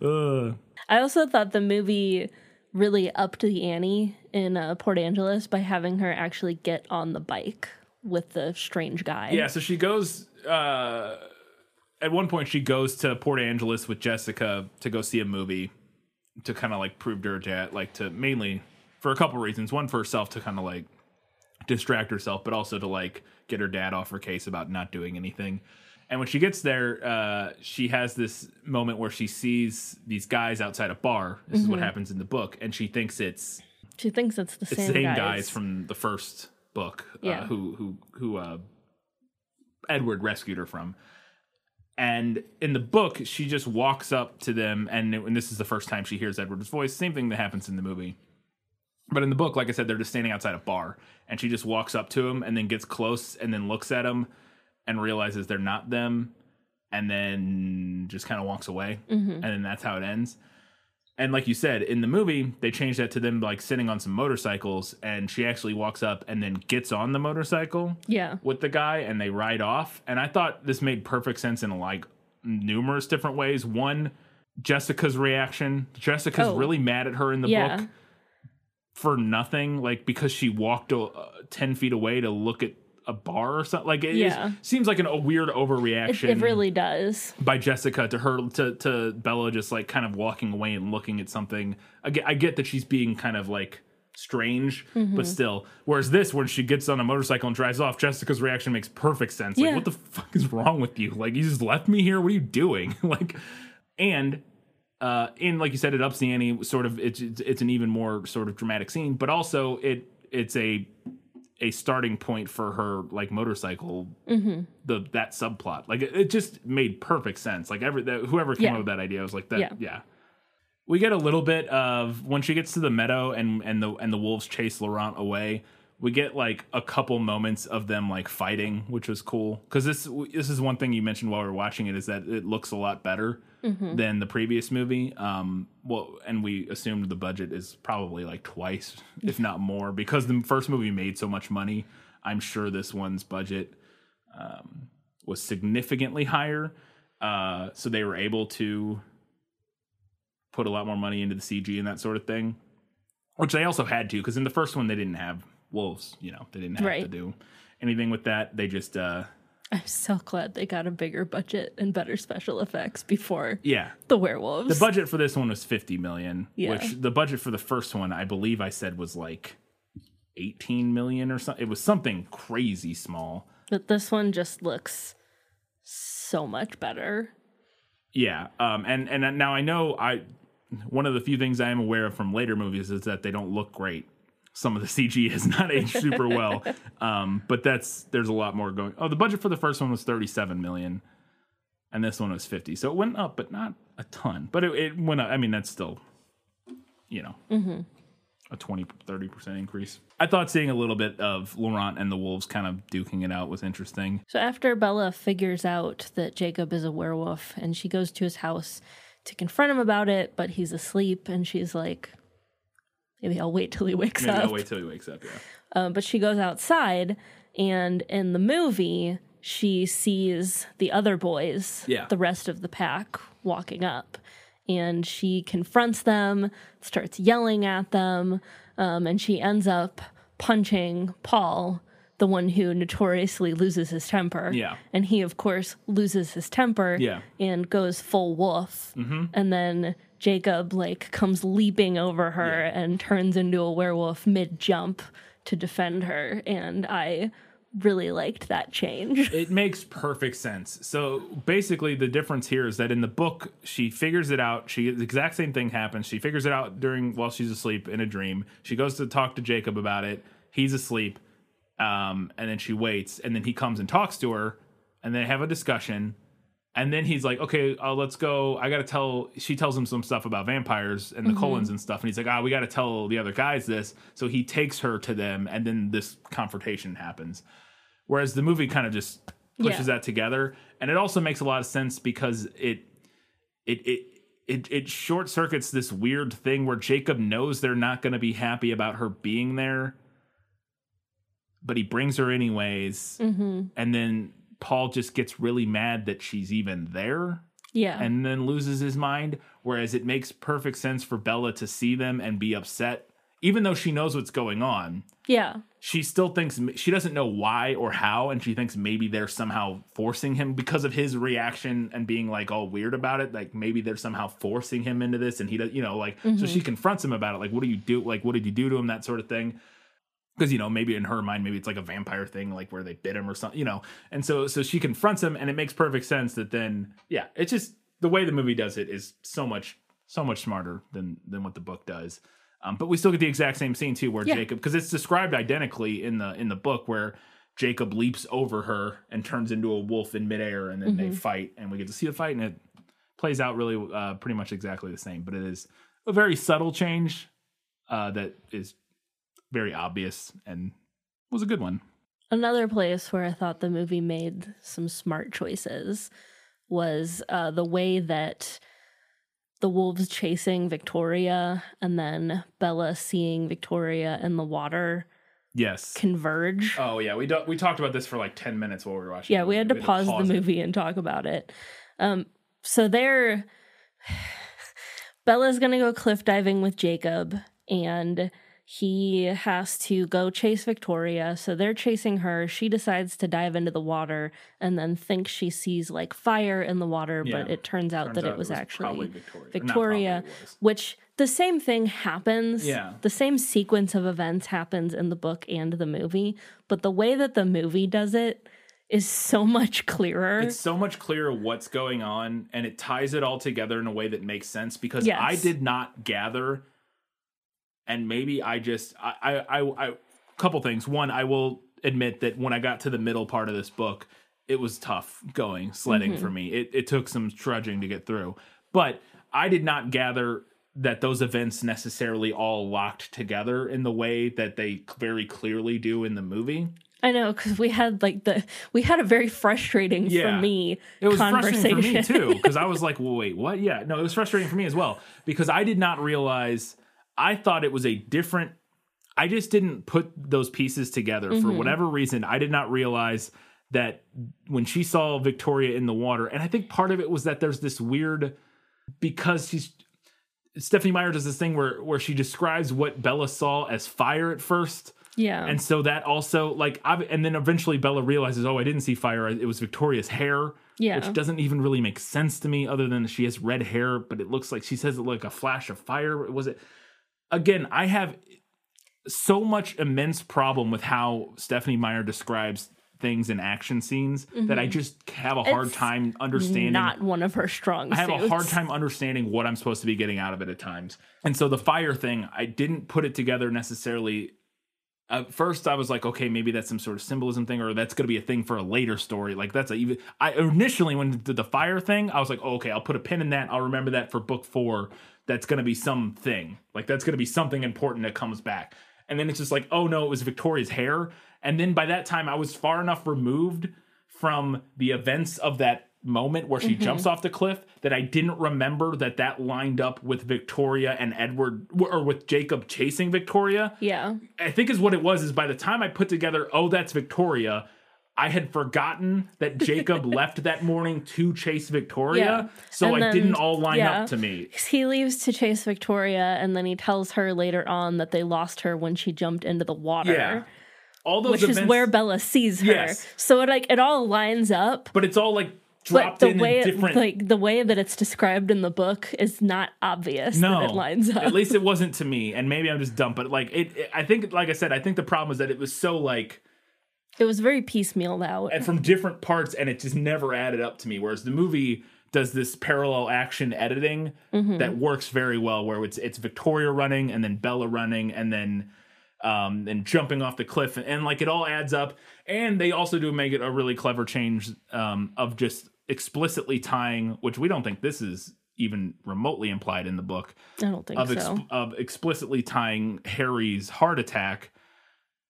I also thought the movie really upped the ante in uh, Port Angeles by having her actually get on the bike with the strange guy. Yeah, so she goes uh at one point she goes to Port Angeles with Jessica to go see a movie to kind of like prove to her dad like to mainly for a couple reasons. One for herself to kind of like distract herself, but also to like get her dad off her case about not doing anything. And when she gets there, uh, she has this moment where she sees these guys outside a bar. This is what happens in the book, and she thinks it's She thinks it's the it's same, same guys. guys. from the first book Yeah. uh, who who who uh edward rescued her from and in the book she just walks up to them and, and this is the first time she hears edward's voice same thing that happens in the movie but in the book like i said they're just standing outside a bar and she just walks up to him and then gets close and then looks at him and realizes they're not them and then just kind of walks away and then that's how it ends and like you said, in the movie, they changed that to them like sitting on some motorcycles, and she actually walks up and then gets on the motorcycle Yeah. with the guy, and they ride off. And I thought this made perfect sense in like numerous different ways. One, Jessica's reaction. Jessica's Oh. really mad at her in the Yeah. book for nothing, like because she walked uh, ten feet away to look at a bar or something. Like it Yeah. seems like an, a weird It, overreaction it really does. by Jessica to her to to Bella just like kind of walking away and looking at something. I get, I get that she's being kind of like strange, Mm-hmm. but still. Whereas this, when she gets on a motorcycle and drives off, Jessica's reaction makes perfect sense. Like, Yeah. what the fuck is wrong with you? Like, you just left me here. What are you doing? like, and uh, and like you said, it ups the ante. Sort of, it's it's it's an even more sort of dramatic scene, but also it it's a a starting point for her like motorcycle Mm-hmm. the that subplot like it, it just made perfect sense like every that, whoever came Yeah. up with that idea was like that yeah. Yeah. we get a little bit of when she gets to the meadow and and the and the wolves chase Laurent away we get like a couple moments of them like fighting which was cool. Because this this is one thing you mentioned while we were watching it is that it looks a lot better than the previous movie. Um well and we assumed the budget is probably like twice if not more because the first movie made so much money. I'm sure this one's budget um, was significantly higher. Uh so they were able to put a lot more money into the cg and that sort of thing which they also had to because in the first one they didn't have wolves you know they didn't have to do anything with that they just uh I'm so glad they got a bigger budget and better special effects before yeah the werewolves. The budget for this one was 50 million, Yeah. which the budget for the first one, I believe I said was like 18 million or something. It was something crazy small. but this one just looks so much better. Yeah. Um and and now I know I one of the few things I am aware of from later movies is that they don't look great. Some of the CG has not aged super well. Um but that's there's a lot more going. Oh, the budget for the first one was 37 million and this one was 50. So it went up but not a ton. But it, it went up. I mean that's still you know. a 20 30% increase. I thought seeing a little bit of Laurent and the wolves kind of duking it out was interesting. So after Bella figures out that Jacob is a werewolf and she goes to his house to confront him about it, but he's asleep and she's like, maybe I'll wait till he wakes Maybe up. I'll wait till he wakes up, yeah. Um, but she goes outside, and in the movie, she sees the other boys, Yeah. the rest of the pack, walking up. And she confronts them, starts yelling at them, um, and she ends up punching Paul, the one who notoriously loses his temper. Yeah. And he, of course, loses his temper Yeah. and goes full wolf. Mm-hmm. And then Jacob, like, comes leaping over her and turns into a werewolf mid jump to defend her. And I really liked that change. It makes perfect sense. So basically, the difference here is that in the book, she figures it out. She the exact same thing happens. She figures it out during while she's asleep in a dream. She goes to talk to Jacob about it. He's asleep, um, and then she waits, and then he comes and talks to her, and they have a discussion. And then he's like, "Okay, uh, let's go. I got to tell." She tells him some stuff about vampires and the Cullens and stuff, and he's like, "Ah, we got to tell the other guys this." So he takes her to them, and then this confrontation happens. Whereas the movie kind of just pushes Yeah. that together, and it also makes a lot of sense because it it it it, it short circuits this weird thing where Jacob knows they're not going to be happy about her being there, but he brings her anyways, and then Paul just gets really mad that she's even there Yeah. and then loses his mind. Whereas it makes perfect sense for Bella to see them and be upset, even though she knows what's going on. yeah. She still thinks she doesn't know why or how, and she thinks maybe they're somehow forcing him because of his reaction and being like all weird about it. Like maybe they're somehow forcing him into this, and he does, you know, like so mm-hmm. she confronts him about it. Like, what do you do? Like, what did you do to him? That sort of thing because you know maybe in her mind maybe it's like a vampire thing like where they bit him or something you know? And so so she confronts him and it makes perfect sense that then yeah it's just the way the movie does it is so much so much smarter than than what the book does. Um, but we still get the exact same scene too where Yeah. jacob because it's described identically in the in the book where jacob leaps over her and turns into a wolf in midair and then they fight and we get to see the fight and it plays out really uh, pretty much exactly the same. But it is a very subtle change uh, that is very obvious and was a good one. Another place where I thought the movie made some smart choices was uh, the way that the wolves chasing Victoria and then Bella seeing Victoria in the water Yes. converge. Oh yeah, we do, we talked about this for like ten minutes while we were watching. yeah, the we had to movie. pause, the it. movie and talk about it. Um, so they're Bella's gonna go cliff diving with Jacob, and he has to go chase Victoria. So they're chasing her. She decides to dive into the water and then thinks she sees like fire in the water, but it turns out Turns that out it was, actually Victoria. Victoria, was. which the same thing happens. Yeah. The same sequence of events happens in the book and the movie, but the way that the movie does it is so much clearer. It's so much clearer what's going on, and it ties it all together in a way that makes sense. Because Yes. I did not gather, and maybe I just I I I, I couple things. One, I will admit that when I got to the middle part of this book, it was tough going sledding mm-hmm. for me. It it took some trudging to get through, but I did not gather that those events necessarily all locked together in the way that they very clearly do in the movie. I know because we had like the we had a very frustrating Yeah. for me It was conversation frustrating for me too because I was like, well, "Wait, what?" Yeah, no, it was frustrating for me as well because I did not realize. I thought it was a different. I just didn't put those pieces together for Mm-hmm. whatever reason. I did not realize that when she saw Victoria in the water, and I think part of it was that there's this weird because she's Stephenie Meyer does this thing where where she describes what Bella saw as fire at first. yeah And so that also like ob- and then eventually Bella realizes, "Oh, I didn't see fire. It was Victoria's hair." Yeah. Which doesn't even really make sense to me other than she has red hair, but it looks like she says it like a flash of fire. Was it Again, I have so much immense problem with how Stephenie Meyer describes things in action scenes that I just have a hard Mm-hmm. It's time understanding not one of her strong I have a hard time understanding what I'm supposed to be getting out of it at times. And so the fire thing, I didn't put it together necessarily at first I was like, okay, maybe that's some sort of symbolism thing, or that's going to be a thing for a later story. Like that's a even. I initially when did the fire thing, I was like, oh, okay, I'll put a pin in that. I'll remember that for book four. That's going to be something. Like that's going to be something important that comes back. And then it's just like, oh no, it was Victoria's hair. And then by that time, I was far enough removed from the events of that moment where she mm-hmm. jumps off the cliff that I didn't remember that that lined up with Victoria and Edward or with Jacob chasing Victoria. Yeah. I think is what it was is by the time I put together, oh, that's Victoria, I had forgotten that Jacob left that morning to chase Victoria. Yeah. So And it then- didn't all line yeah. up to me. He leaves to chase Victoria, and then he tells her later on that they lost her when she jumped into the water, Yeah. All those which is where Bella sees her. Yes. So it like it all lines up. but it's all like But dropped the in way it, different like the way that it's described in the book is not obvious no, that it lines up. At least it wasn't to me, and maybe I'm just dumb. But like it, it- I think, like I said, I think the problem is that it was so like it was very piecemealed out. and from different parts, and it just never added up to me. Whereas the movie does this parallel action editing Mm-hmm. that works very well, where it's it's Victoria running and then Bella running and then um and jumping off the cliff and, and like it all adds up. And they also do make it a really clever change um of just explicitly tying, which we don't think this is even remotely implied in the book I don't think of, so. of explicitly tying Harry's heart attack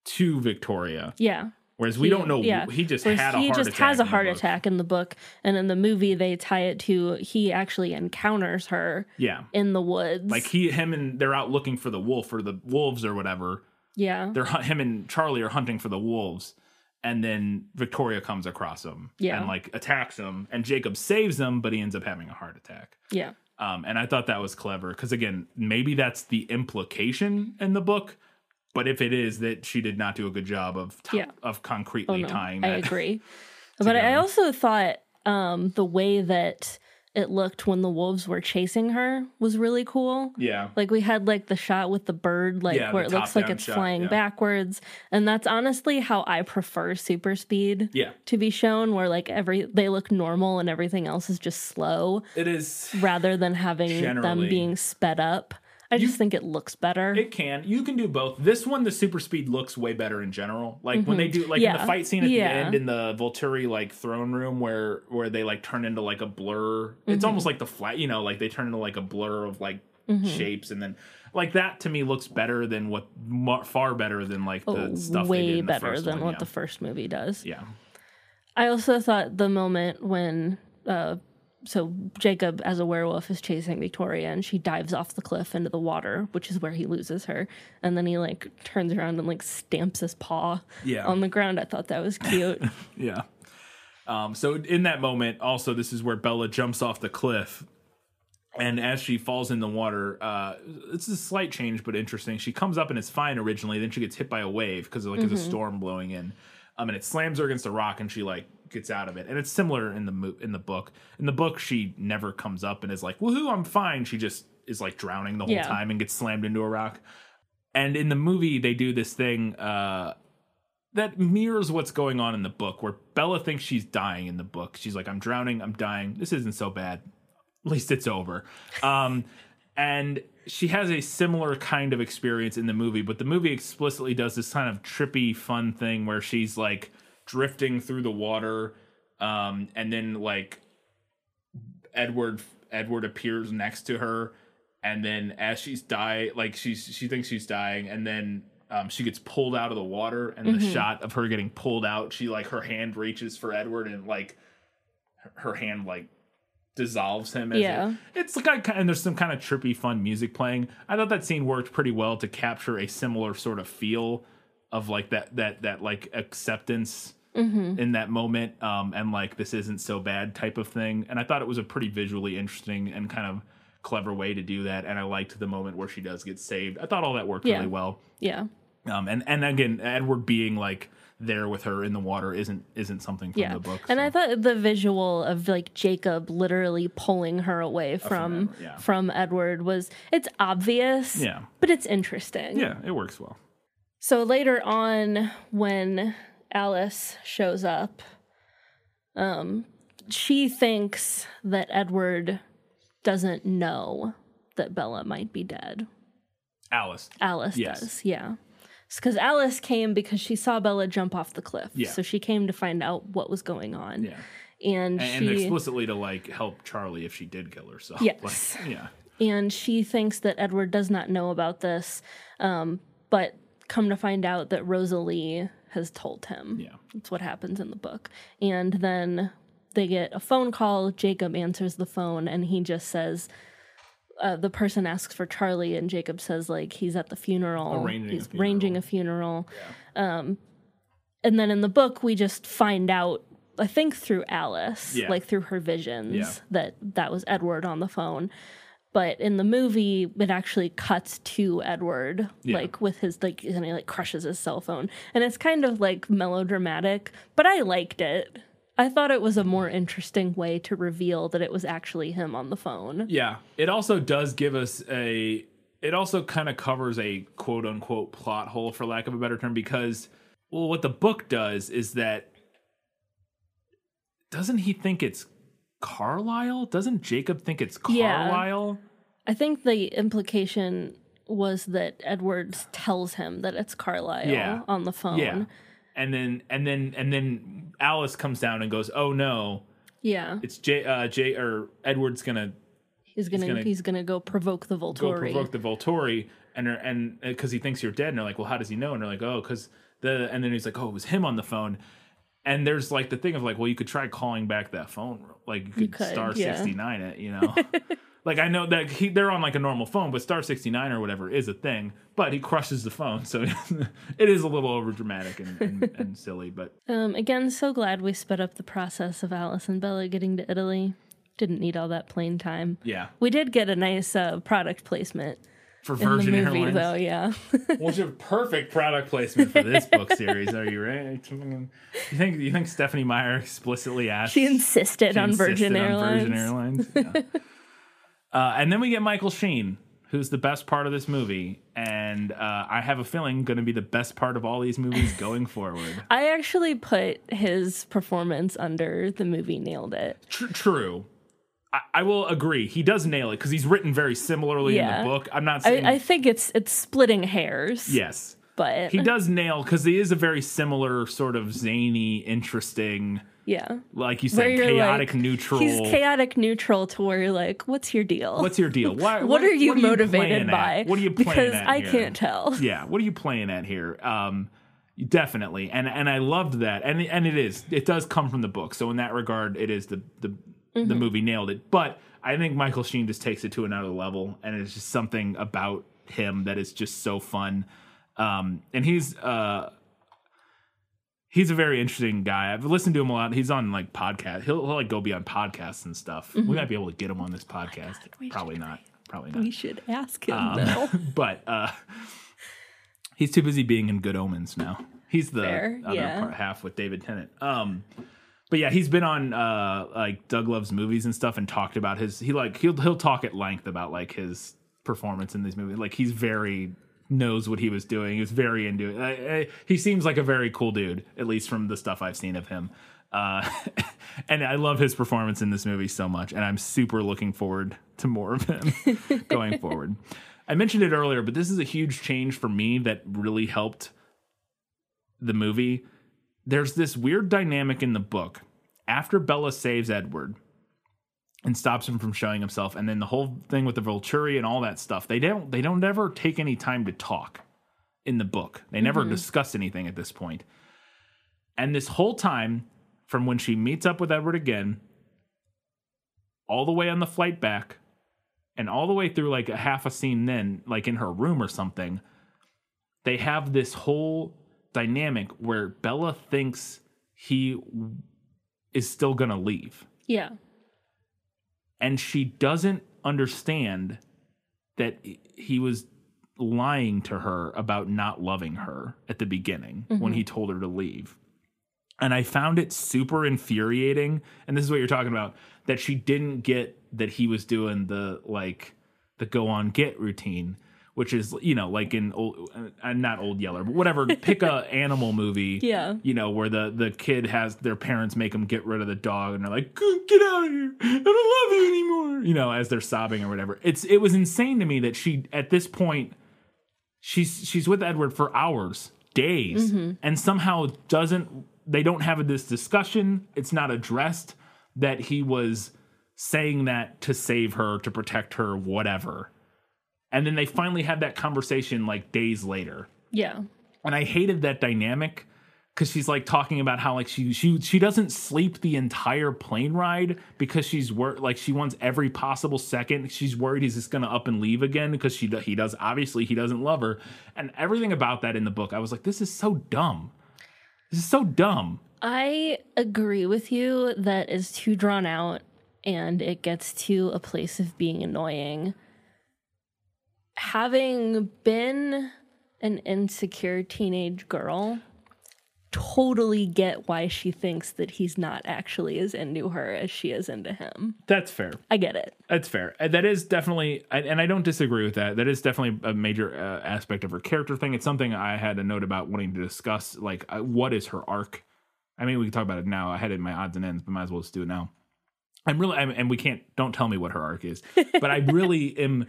to Victoria. yeah. Whereas we He- don't know, yeah. he just Whereas had a he heart just attack. has a heart attack in the book, and in the movie they tie it to he actually encounters her Yeah. in the woods. Like he, him, and they're out looking for the wolf or the wolves or whatever. yeah, They're him and Charlie are hunting for the wolves, and then Victoria comes across him Yeah. and like attacks him, and Jacob saves him, but he ends up having a heart attack. yeah, Um, and I thought that was clever because again, maybe that's the implication in the book, but if it is that she did not do a good job of t- Yeah. of oh concretely no, tying I agree. but I also thought um, the way that it looked when the wolves were chasing her was really cool. Yeah. Like we had like the shot with the bird, like Yeah, where it looks like it's shot, flying yeah. backwards, and that's honestly how I prefer super speed. Yeah. To be shown, where like every they look normal and everything else is just slow, It is. rather than having them being sped up. I just think it looks better. It can. You can do both. This one, the super speed looks way better in general. Like when they do, like in Mm-hmm. The fight scene at Yeah. the end in the Volturi like throne room, where where they like turn into like a blur. Mm-hmm. It's almost like the flat, you know, like they turn into like a blur of like Mm-hmm. shapes, and then like that to me looks better than what far better than like the Oh, stuff they did way in the better first than one, what yeah. the first movie does. yeah. I also thought the moment when uh so Jacob as a werewolf is chasing Victoria and she dives off the cliff into the water, which is where he loses her. And then he like turns around and like stamps his paw Yeah. on the ground. I thought that was cute. Yeah. Um, so in that moment, also, this is where Bella jumps off the cliff. And as she falls in the water, uh, it's a slight change, but interesting. She comes up and it's fine originally. Then she gets hit by a wave because like there's a storm blowing in, um, and it slams her against a rock, and she like gets out of it. And it's similar in the mo- in the book. In the book, she never comes up and is like, "Woohoo, I'm fine." She just is like drowning the whole Yeah. time and gets slammed into a rock. And in the movie, they do this thing. Uh, that mirrors what's going on in the book where Bella thinks she's dying in the book. She's like, I'm drowning, I'm dying. This isn't so bad. At least it's over. Um, and she has a similar kind of experience in the movie, but the movie explicitly does this kind of trippy, fun thing where she's like drifting through the water, um, and then like Edward Edward appears next to her, and then as she's die, like she's she thinks she's dying, and then um, she gets pulled out of the water, and the shot of her getting pulled out, she like her hand reaches for Edward, and like her- hand like dissolves him. As Yeah. it, it's like and there's some kind of trippy, fun music playing. I thought that scene worked pretty well to capture a similar sort of feel of like that that that like acceptance in that moment um and like this isn't so bad type of thing and i thought it was a pretty visually interesting and kind of clever way to do that and i liked the moment where she does get saved i thought all that worked Yeah. really well yeah. um and and again edward being like there with her in the water isn't isn't something from Yeah. the book And. I thought the visual of like Jacob literally pulling her away from Edward, yeah. from Edward was it's obvious. Yeah. But it's interesting. yeah it works well So later on, when Alice shows up, um, she thinks that Edward doesn't know that Bella might be dead. alice Alice Yes. does, yeah. because Alice came because she saw Bella jump off the cliff. Yeah. So she came to find out what was going on. Yeah. And, And, and explicitly to like help Charlie if she did kill herself. Yes. Like, yeah. and she thinks that Edward does not know about this, um, but come to find out that Rosalie has told him. Yeah. That's what happens in the book. And then they get a phone call. Jacob answers the phone and he just says, uh, the person asks for Charlie, and Jacob says, like, he's at the funeral. Arranging a he's funeral. arranging a funeral. Um, and then in the book, we just find out, I think through Alice, Yeah. like through her visions, Yeah. that that was Edward on the phone. But in the movie, it actually cuts to Edward, Yeah. like with his like, and he like crushes his cell phone, and it's kind of like melodramatic. But I liked it. I thought it was a more interesting way to reveal that it was actually him on the phone. Yeah. It also does give us a it also kind of covers a quote unquote plot hole for lack of a better term because well what the book does is that doesn't he think it's Carlisle? Doesn't Jacob think it's Carlisle? Yeah. I think the implication was that Edwards tells him that it's Carlisle Yeah. on the phone. Yeah. And then and then and then Alice comes down and goes, "Oh no, Yeah. it's J uh J or Edward's going to He's gonna, gonna he's gonna go provoke the Volturi. go provoke the Volturi, and and because he thinks you're dead, and they're like, well, how does he know? And they're like, oh, because the and then he's like, oh, it was him on the phone. And there's like the thing of like, well, you could try calling back that phone, like you could, could, star yeah. sixty nine it, you know. like I know that he, they're on like a normal phone, but star sixty nine or whatever is a thing. But he crushes the phone, so it is a little over dramatic and, and, and silly. But Um, again, so glad we sped up the process of Alice and Bella getting to Italy. Didn't need all that plane time. yeah, We did get a nice uh, product placement for in Virgin movie, Airlines, though. Yeah, Which is a perfect product placement for this book series. Are you right? You think you think Stephenie Meyer explicitly asked? she insisted she on Virgin insisted on Airlines. Virgin Airlines. Yeah. uh, and then we get Michael Sheen, who's the best part of this movie, and uh, I have a feeling going to be the best part of all these movies going forward. I actually put his performance under the movie nailed it. Tr- true. I, I will agree. He does nail it because he's written very similarly Yeah. in the book. I'm not I, saying I think it's it's splitting hairs. yes. but He does nail because he is a very similar sort of zany, interesting, yeah. like you said, chaotic like, neutral. He's chaotic neutral to where you're like, what's your deal? What's your deal? Why, what, are you playing motivated by? At? What are you playing Because I here? can't tell. Yeah, what are you playing at here? Um, definitely, and and I loved that, and and it is, it does come from the book, so in that regard, it is the the Mm-hmm. the movie nailed it. But I think Michael Sheen just takes it to another level, and it's just something about him that is just so fun. Um, and he's uh. He's a very interesting guy. I've listened to him a lot. He's on like podcast. He'll, he'll like go be on podcasts and stuff. Mm-hmm. We might be able to get him on this podcast. Probably not. Probably not We should ask him Um, but uh, he's too busy being in Good Omens now. He's the Fair, other yeah. part, half with David Tennant. Um, but yeah, he's been on uh, like Doug Loves movies and stuff, and talked about his. He like he'll he'll talk at length about like his performance in these movies. Like he's very knows what he was doing. He was very into it. I, I, he seems like a very cool dude, at least from the stuff I've seen of him. Uh, and I love his performance in this movie so much, and I'm super looking forward to more of him going forward. I mentioned it earlier, but this is a huge change for me that really helped the movie. There's this weird dynamic in the book after Bella saves Edward and stops him from showing himself, and then the whole thing with the Volturi and all that stuff. They don't they don't ever take any time to talk in the book. They never mm-hmm. discuss anything at this point. And this whole time, from when she meets up with Edward again, all the way on the flight back, and all the way through like a half a scene then, like in her room or something, they have this whole dynamic where Bella thinks he is still gonna leave. yeah. And she doesn't understand that he was lying to her about not loving her at the beginning when mm-hmm. he told her to leave. And I found it super infuriating. And this is what you're talking about that she didn't get that he was doing the like the go on get routine, which is, you know, like in old, uh, not old Yeller, but whatever, pick a animal movie. Yeah. You know, where the, the kid has their parents make them get rid of the dog and they're like, get out of here. I don't love you anymore. You know, as they're sobbing or whatever. It's, it was insane to me that she, at this point, she's she's with Edward for hours, days, and somehow doesn't they don't have this discussion. It's not addressed that he was saying that to save her, to protect her, whatever. And then they finally had that conversation like days later Yeah. and I hated that dynamic because she's like talking about how like she she she doesn't sleep the entire plane ride because she's wor- like she wants every possible second. She's worried he's just gonna up and leave again because she he does obviously he doesn't love her and everything about that in the book. I was like, this is so dumb. This is so dumb. I agree with you that is too drawn out and it gets to a place of being annoying. Having been an insecure teenage girl, totally get why she thinks that he's not actually as into her as she is into him. That's fair. I get it. That's fair. That is definitely, and and I don't disagree with that. That is definitely a major uh, aspect of her character thing. It's something I had a note about wanting to discuss. Like, uh, what is her arc? I mean, we can talk about it now. I had it in my odds and ends, but might as well just do it now. I'm really, I'm, and we can't. Don't tell me what her arc is, but I really am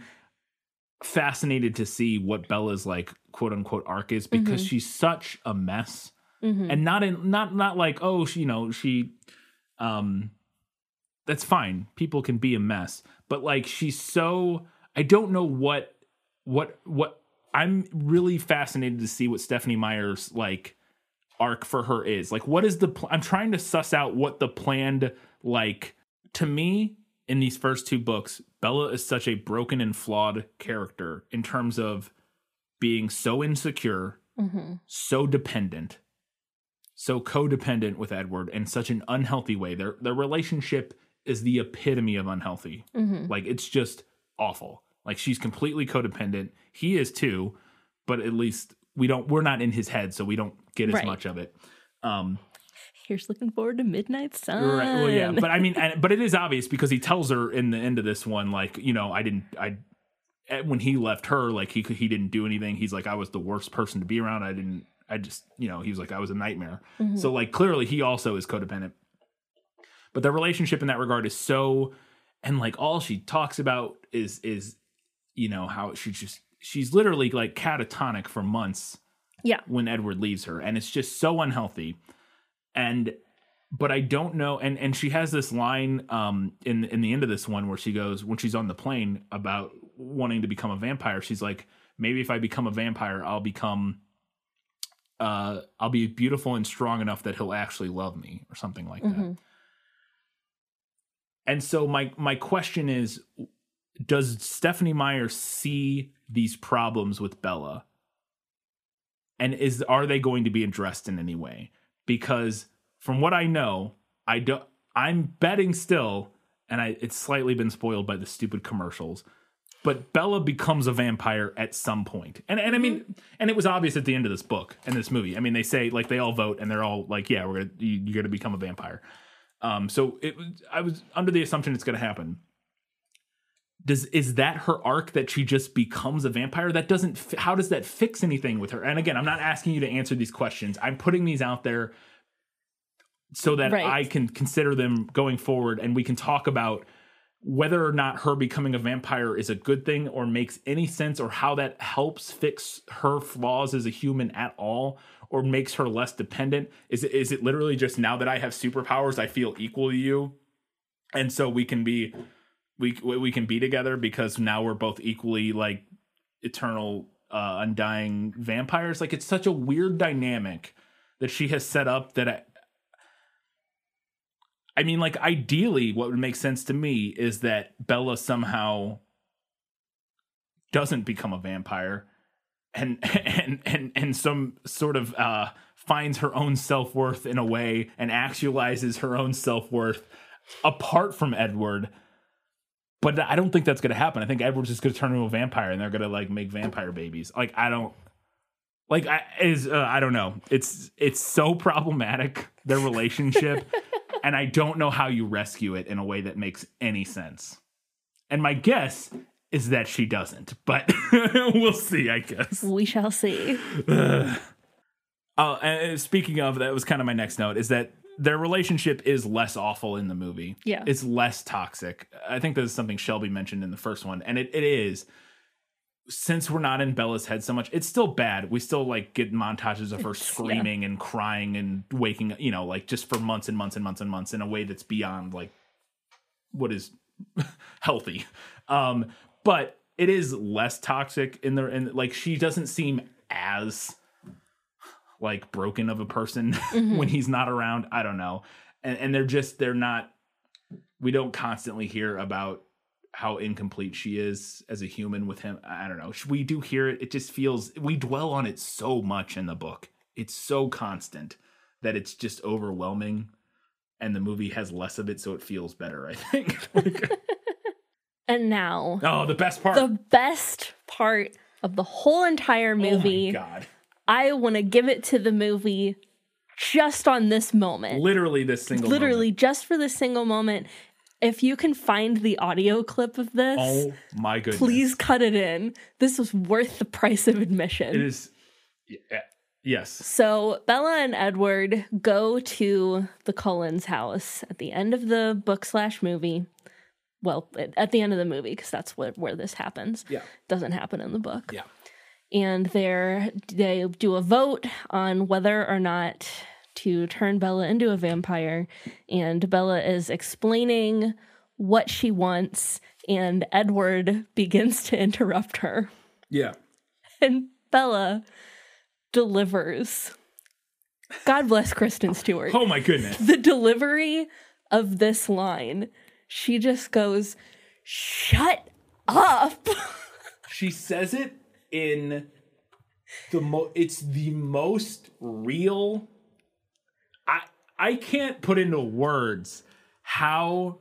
fascinated to see what Bella's like, quote unquote, arc is because she's such a mess, and not in, not not like, oh, she, you know, she, um, that's fine. People can be a mess, but like she's so I don't know what what what I'm really fascinated to see what Stephenie Meyer's like arc for her is. Like what is the pl- I'm trying to suss out what the planned like to me in these first two books, Bella is such a broken and flawed character in terms of being so insecure, so dependent, so codependent with Edward in such an unhealthy way. Their their relationship is the epitome of unhealthy. Like it's just awful. Like she's completely codependent. He is too, but at least we don't we're not in his head, so we don't get as Right. much of it. Um Here's looking forward to Midnight Sun. Right. Well, yeah, but I mean, and, but it is obvious because he tells her in the end of this one, like, you know, I didn't, I, eh, when he left her, like he he didn't do anything. He's like, I was the worst person to be around. I didn't, I just, you know, he was like, I was a nightmare. So like, clearly, he also is codependent. But their relationship in that regard is so, and like all she talks about is is, you know, how she just she's literally like catatonic for months yeah. when Edward leaves her, and it's just so unhealthy. And but I don't know. And and she has this line um in in the end of this one where she goes when she's on the plane about wanting to become a vampire. She's like, maybe if I become a vampire, I'll become. Uh, I'll be beautiful and strong enough that he'll actually love me, or something like that. And so my my question is, does Stephenie Meyer see these problems with Bella? and is are they going to be addressed in any way because from what i know i don't i'm betting still and i it's slightly been spoiled by the stupid commercials but bella becomes a vampire at some point. And and i mean and it was obvious at the end of this book and this movie. I mean they say like they all vote and they're all like yeah we're gonna you, you're gonna become a vampire. Um so it was i was under the assumption it's gonna happen does is that her arc that she just becomes a vampire? That doesn't fi- how does that fix anything with her? And again i'm not asking you to answer these questions. I'm putting these out there so that Right. i can consider them going forward and we can talk about whether or not her becoming a vampire is a good thing or makes any sense or how that helps fix her flaws as a human at all or makes her less dependent. Is it is it literally just now that i have superpowers i feel equal to you? And so we can be we we can be together because now we're both equally like eternal uh undying vampires. Like it's such a weird dynamic that she has set up that I, I mean like ideally what would make sense to me is that Bella somehow doesn't become a vampire and and and and some sort of uh finds her own self-worth in a way and actualizes her own self-worth apart from Edward but I don't think that's going to happen. I think Edward's just going to turn into a vampire, and they're going to like make vampire babies. Like I don't, like I is uh, I don't know. It's it's so problematic their relationship, and I don't know how you rescue it in a way that makes any sense. And my guess is that she doesn't, but we'll see. I guess. We shall see. Oh, and speaking of, that was kind of my next note is that their relationship is less awful in the movie. Yeah. It's less toxic. I think this is something Shelby mentioned in the first one, and it, it is. since we're not in Bella's head so much, it's still bad. We still like get montages of her It's- yeah. screaming and crying and waking, up, you know, like just for months and months and months and months in a way that's beyond like what is healthy. Um, but it is less toxic in the and like she doesn't seem as like broken of a person mm-hmm. when he's not around. I don't know. And and they're just they're not we don't constantly hear about how incomplete she is as a human with him. I don't know. We do hear it. It just feels we dwell on it so much in the book. It's so constant that it's just overwhelming and the movie has less of it so it feels better, I think. Like- And now, oh, the best part. the best part of the whole entire oh my movie, god. I want to give it to the movie just on this moment. Literally this single Literally, just for this single moment. If you can find the audio clip of this. Oh my goodness. please cut it in. This was worth the price of admission. It is yeah, yes. So Bella and Edward go to the Cullens house at the end of the book slash movie. Well, at- at the end of the movie, because that's what where this happens. Yeah. doesn't happen in the book. Yeah. And they're they do a vote on whether or not to turn Bella into a vampire. And Bella is explaining what she wants, and Edward begins to interrupt her. Yeah. And Bella delivers. God bless Kristen Stewart. Oh my goodness. The delivery of this line, she just goes, Shut up. she says it in the mo it's the most real i i can't put into words how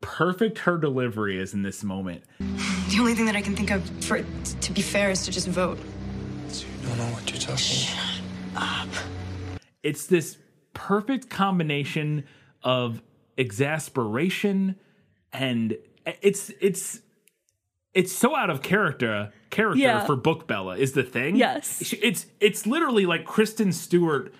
perfect her delivery is in this moment The only thing that I can think of for it to be fair is to just vote. You don't know what you're talking Shut about. it's this perfect combination of exasperation and it's it's it's so out of character character Yeah. for book bella is the thing Yes. It's it's literally like kristen stewart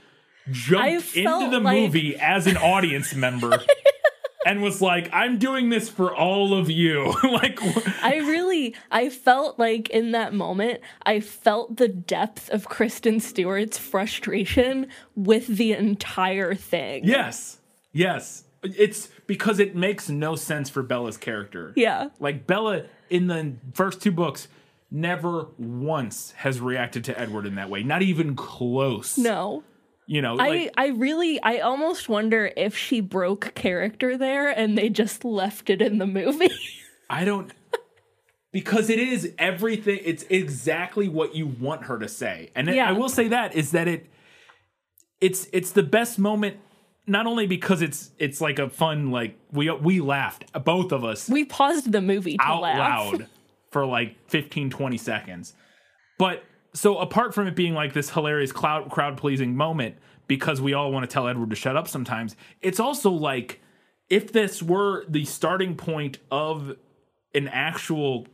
jumped into the like- movie as an audience member and was like i'm doing this for all of you like I really, I felt like in that moment, I felt the depth of Kristen Stewart's frustration with the entire thing. yes yes it's because it makes no sense for bella's character Yeah. Like Bella in the first two books never once has reacted to Edward in that way. Not even close. No. You know, I, like I really, I almost wonder if she broke character there and they just left it in the movie. I don't because it is everything it's exactly what you want her to say. And it- I will say that is that it it's it's the best moment not only because it's it's like a fun like we we laughed both of us we paused the movie to out laugh. loud for like 15 20 seconds but so apart from it being like this hilarious crowd crowd pleasing moment because we all want to tell edward to shut up sometimes it's also like if this were the starting point of an actual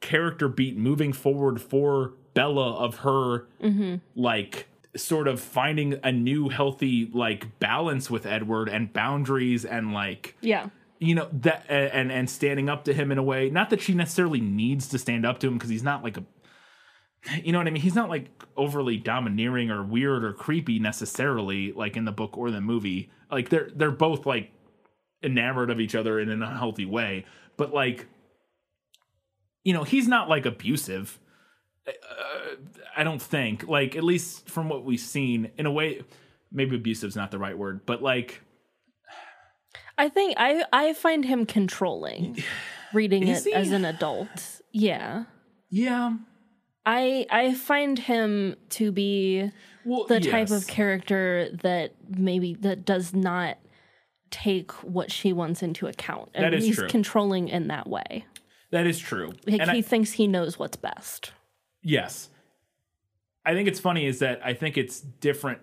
character beat moving forward for bella of her mm-hmm. like sort of finding a new healthy like balance with edward and boundaries and like Yeah. You know that and and standing up to him in a way not that she necessarily needs to stand up to him because he's not like a you know what i mean? He's not like overly domineering or weird or creepy necessarily like in the book or the movie. Like they're they're both like enamored of each other in an unhealthy way. But like you know he's not like abusive. Uh, i don't think. Like at least from what we've seen in a way maybe abusive's not the right word but like I think I, I find him controlling reading Is it he? as an adult. Yeah. yeah I I find him to be well the type of character that maybe that does not take what she wants into account. And That is he's true. controlling in that way. That is true. Like and he I, thinks he knows what's best. yes. I think it's funny is that I think it's different.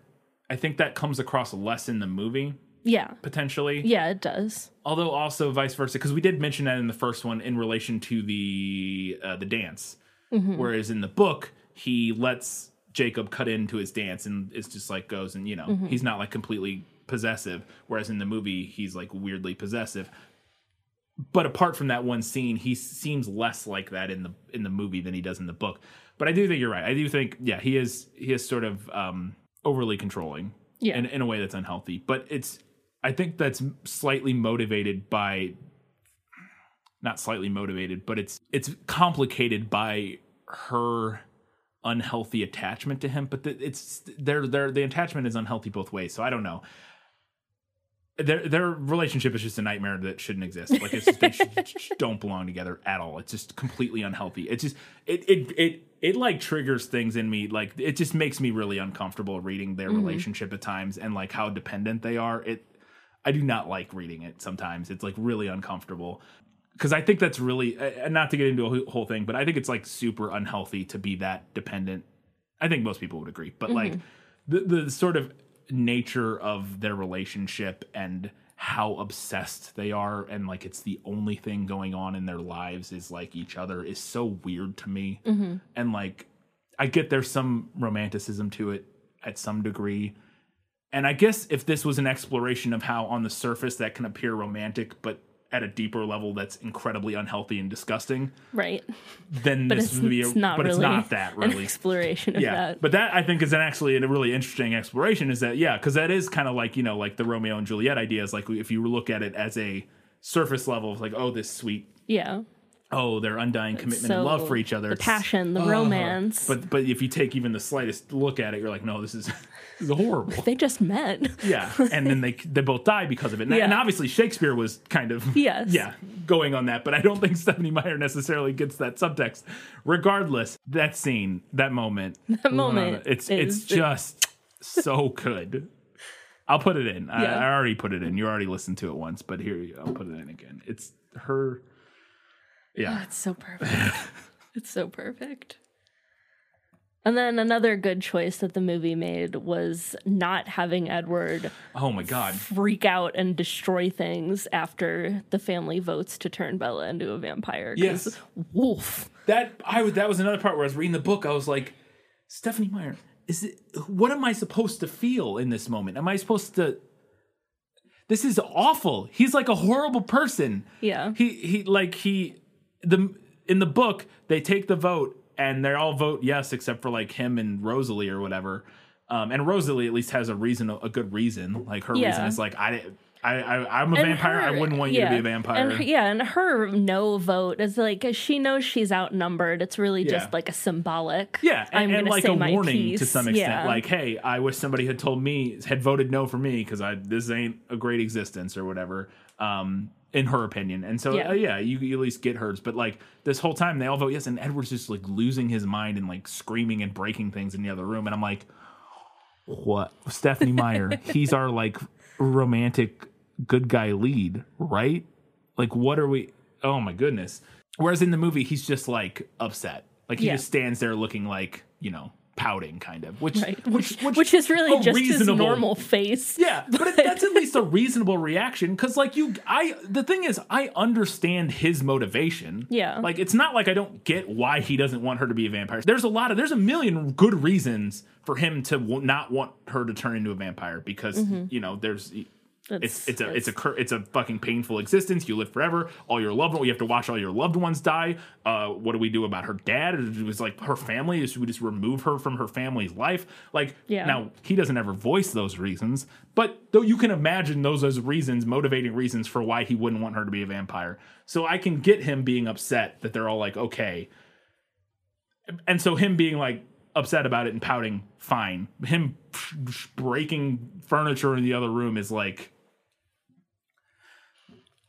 I think that comes across less in the movie Yeah. potentially. Yeah, it does. Although also vice versa because we did mention that in the first one in relation to the uh, the dance. Mm-hmm. Whereas in the book he lets Jacob cut into his dance and it's just like goes and you know, Mm-hmm. he's not like completely possessive whereas in the movie he's like weirdly possessive. but apart from that one scene, he seems less like that in the in the movie than he does in the book. But I do think you're right. I do think yeah, he is he is sort of um, overly controlling Yeah. in, in a way that's unhealthy. But it's I think that's slightly motivated by not slightly motivated, but it's it's complicated by her unhealthy attachment to him. But the, it's their their the attachment is unhealthy both ways. So I don't know. Their their relationship is just a nightmare that shouldn't exist. Like it's just, they sh- don't belong together at all. It's just completely unhealthy. It's just it it it it like triggers things in me. Like it just makes me really uncomfortable reading their mm-hmm. relationship at times and like how dependent they are. It I do not like reading it sometimes. It's like really uncomfortable because I think that's really uh, not to get into a whole thing, but I think it's like super unhealthy to be that dependent. I think most people would agree, but like the the sort of nature of their relationship and how obsessed they are and like it's the only thing going on in their lives is like each other is so weird to me. And like I get there's some romanticism to it at some degree. And I guess if this was an exploration of how on the surface that can appear romantic, but at a deeper level that's incredibly unhealthy and disgusting, Right. then But this would be a, it's not but really it's not that an really. exploration of Yeah, that. but that I think is an actually a really interesting exploration. Is that yeah, because that is kind of like you know like the Romeo and Juliet idea is like if you look at it as a surface level of like oh this sweet yeah. oh their undying commitment So and love for each other The passion, the oh. romance. but but if you take even the slightest look at it you're like no this is is horrible. They just met. yeah and then they they both die because of it. And, and obviously shakespeare was kind of Yes. yeah going on that but i don't think stephenie meyer necessarily gets that subtext. Regardless that scene that moment. That moment it's is- it's just so good. I'll put it in. I, Yeah. I already put it in. You already listened to it once but here i'll put it in again. It's her yeah. Oh, it's so perfect. it's so perfect. And then another good choice that the movie made was not having Edward oh my god freak out and destroy things after the family votes to turn Bella into a vampire. 'cause Yes. Wolf. that I was that was another part where I was reading the book. I was like, Stephenie Meyer, is it what am I supposed to feel in this moment? Am I supposed to This is awful. He's like a horrible person. Yeah. He he like he the in the book they take the vote and they all vote yes except for like him and Rosalie or whatever. Um, and Rosalie at least has a reason, a good reason. Like her reason is like I, I, I I'm a And vampire. I wouldn't want you to be a vampire. And yeah, and her no vote is like she knows she's outnumbered. It's really Yeah. just like a symbolic. Yeah, and, I'm and like say a my warning piece. to some extent. Yeah. Like, hey, I wish somebody had told me, had voted no for me because I this ain't a great existence or whatever. Um, in her opinion, and so Yeah. uh, yeah you, you at least get hers. But like this whole time, they all vote yes, and Edward's just like losing his mind and like screaming and breaking things in the other room, and I'm like, what? Stephenie Meyer, he's our like romantic good guy lead, right? Like, what are we? Oh my goodness. Whereas in the movie, he's just like upset. Like he Yeah. just stands there looking like you know pouting, kind of. Which Right. Which, which, is really just his normal face. Yeah, but that's at least a reasonable reaction because, like, you, I, the thing is, I understand his motivation. Yeah. Like, it's not like I don't get why he doesn't want her to be a vampire. There's a lot of, there's a million good reasons for him to w- not want her to turn into a vampire because, mm-hmm. you know, there's, it's it's a it's a cur- it's a fucking painful existence. You live forever. All your loved ones, you have to watch all your loved ones die. Uh, what do we do about her dad? It was like her family. Is we just remove her from her family's life? Like Yeah. now he doesn't ever voice those reasons, but though you can imagine those as reasons, motivating reasons for why he wouldn't want her to be a vampire. So I can get him being upset that they're all like okay, and so him being like upset about it and pouting, fine. Him breaking furniture in the other room is like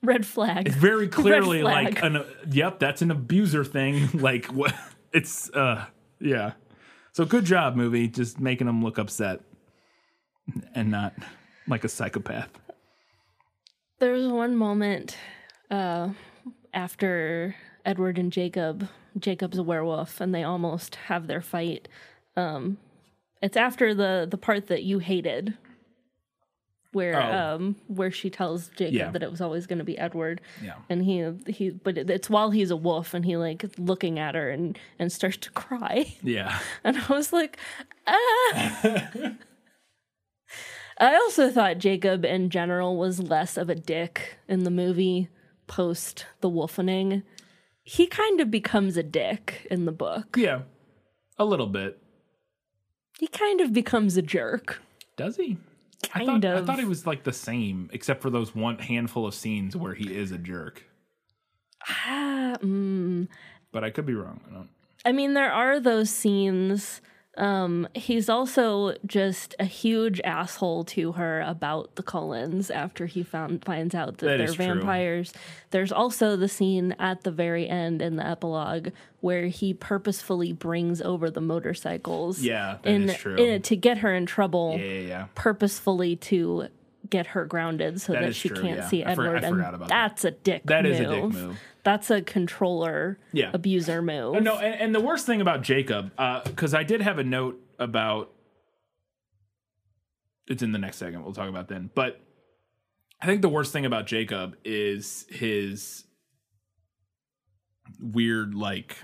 Red flag. it's very clearly flag. like an yep that's an abuser thing like what it's uh yeah so good job movie just making him look upset and not like a psychopath There was one moment uh, after Edward and Jacob. Jacob's a werewolf, and they almost have their fight. Um, it's after the the part that you hated, where Oh. um where she tells Jacob Yeah. that it was always going to be Edward. Yeah. and he he, but it's while he's a wolf, and he like looking at her and and starts to cry. yeah And I was like, ah. I also thought Jacob in general was less of a dick in the movie, post the wolfening, he kind of becomes a dick in the book. Yeah, a little bit. He kind of becomes a jerk. Does he? I Kind thought, I thought he was like the same, except for those one handful of scenes where he is a jerk. Ah, mm. But I could be wrong. I don't. I mean, there are those scenes. Um, he's also just a huge asshole to her about the Cullens after he found finds out that, That they're is true. vampires. There's also the scene at the very end in the epilogue where he purposefully brings over the motorcycles. Yeah, that in, is true. in to get her in trouble. Yeah, yeah, yeah. Purposefully to get her grounded so That that, she true, can't yeah. see I for- I Edward. forgot and about that. that's a dick. That move. is a dick move. That's a controller, Yeah. abuser move. Uh, No, and, and the worst thing about Jacob, because I did have a note about. It's in the next segment. We'll talk about then. But I think the worst thing about Jacob is his weird, like,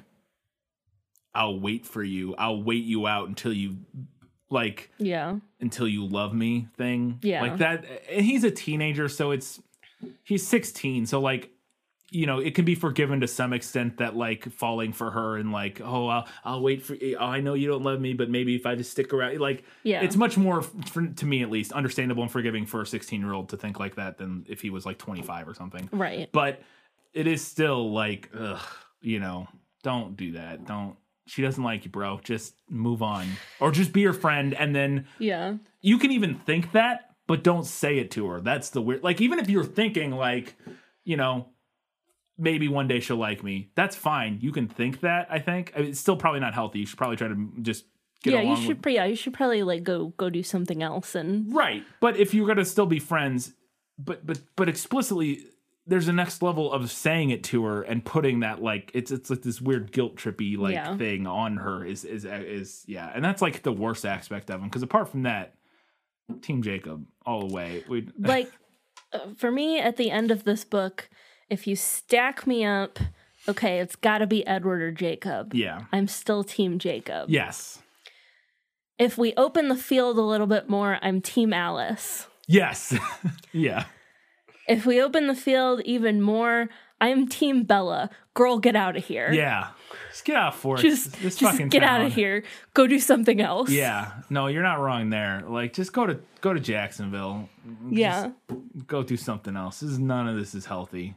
I'll wait for you. I'll wait you out until you, like, Yeah. until you love me thing. Yeah. Like that. And he's a teenager, so it's, he's 16. So, like, you know, it can be forgiven to some extent that like falling for her and like, oh, I'll, I'll wait for. Eh, oh, I know you don't love me, but maybe if I just stick around, like, Yeah. it's much more, for, to me at least, understandable and forgiving for a 16 year old to think like that than if he was like 25 or something. Right. But it is still like, ugh, you know, don't do that. Don't. She doesn't like you, bro. Just move on, or just be her friend, and then Yeah. you can even think that, but don't say it to her. That's the weird. Like even if you're thinking like, you know, maybe one day she'll like me. That's fine. You can think that. I think I mean, it's still probably not healthy. You should probably try to just get yeah, you should. with. Yeah, you should probably like go go do something else and Right, but if you're gonna still be friends, but but but explicitly. There's a next level of saying it to her and putting that like it's it's like this weird guilt trippy like Yeah. thing on her is is is yeah and that's like the worst aspect of him because apart from that, Team Jacob all the way. We like uh, for me at the end of this book, if you stack me up, okay, it's got to be Edward or Jacob. yeah I'm still Team Jacob. yes If we open the field a little bit more, I'm Team Alice. yes yeah If we open the field even more, I'm Team Bella. Girl, get out of here. yeah just get out for it. Just, this just fucking get out of here. Go do something else. Yeah, no, you're not wrong there. Like, just go to go to Jacksonville. Yeah. go do something else. This is none of this is healthy.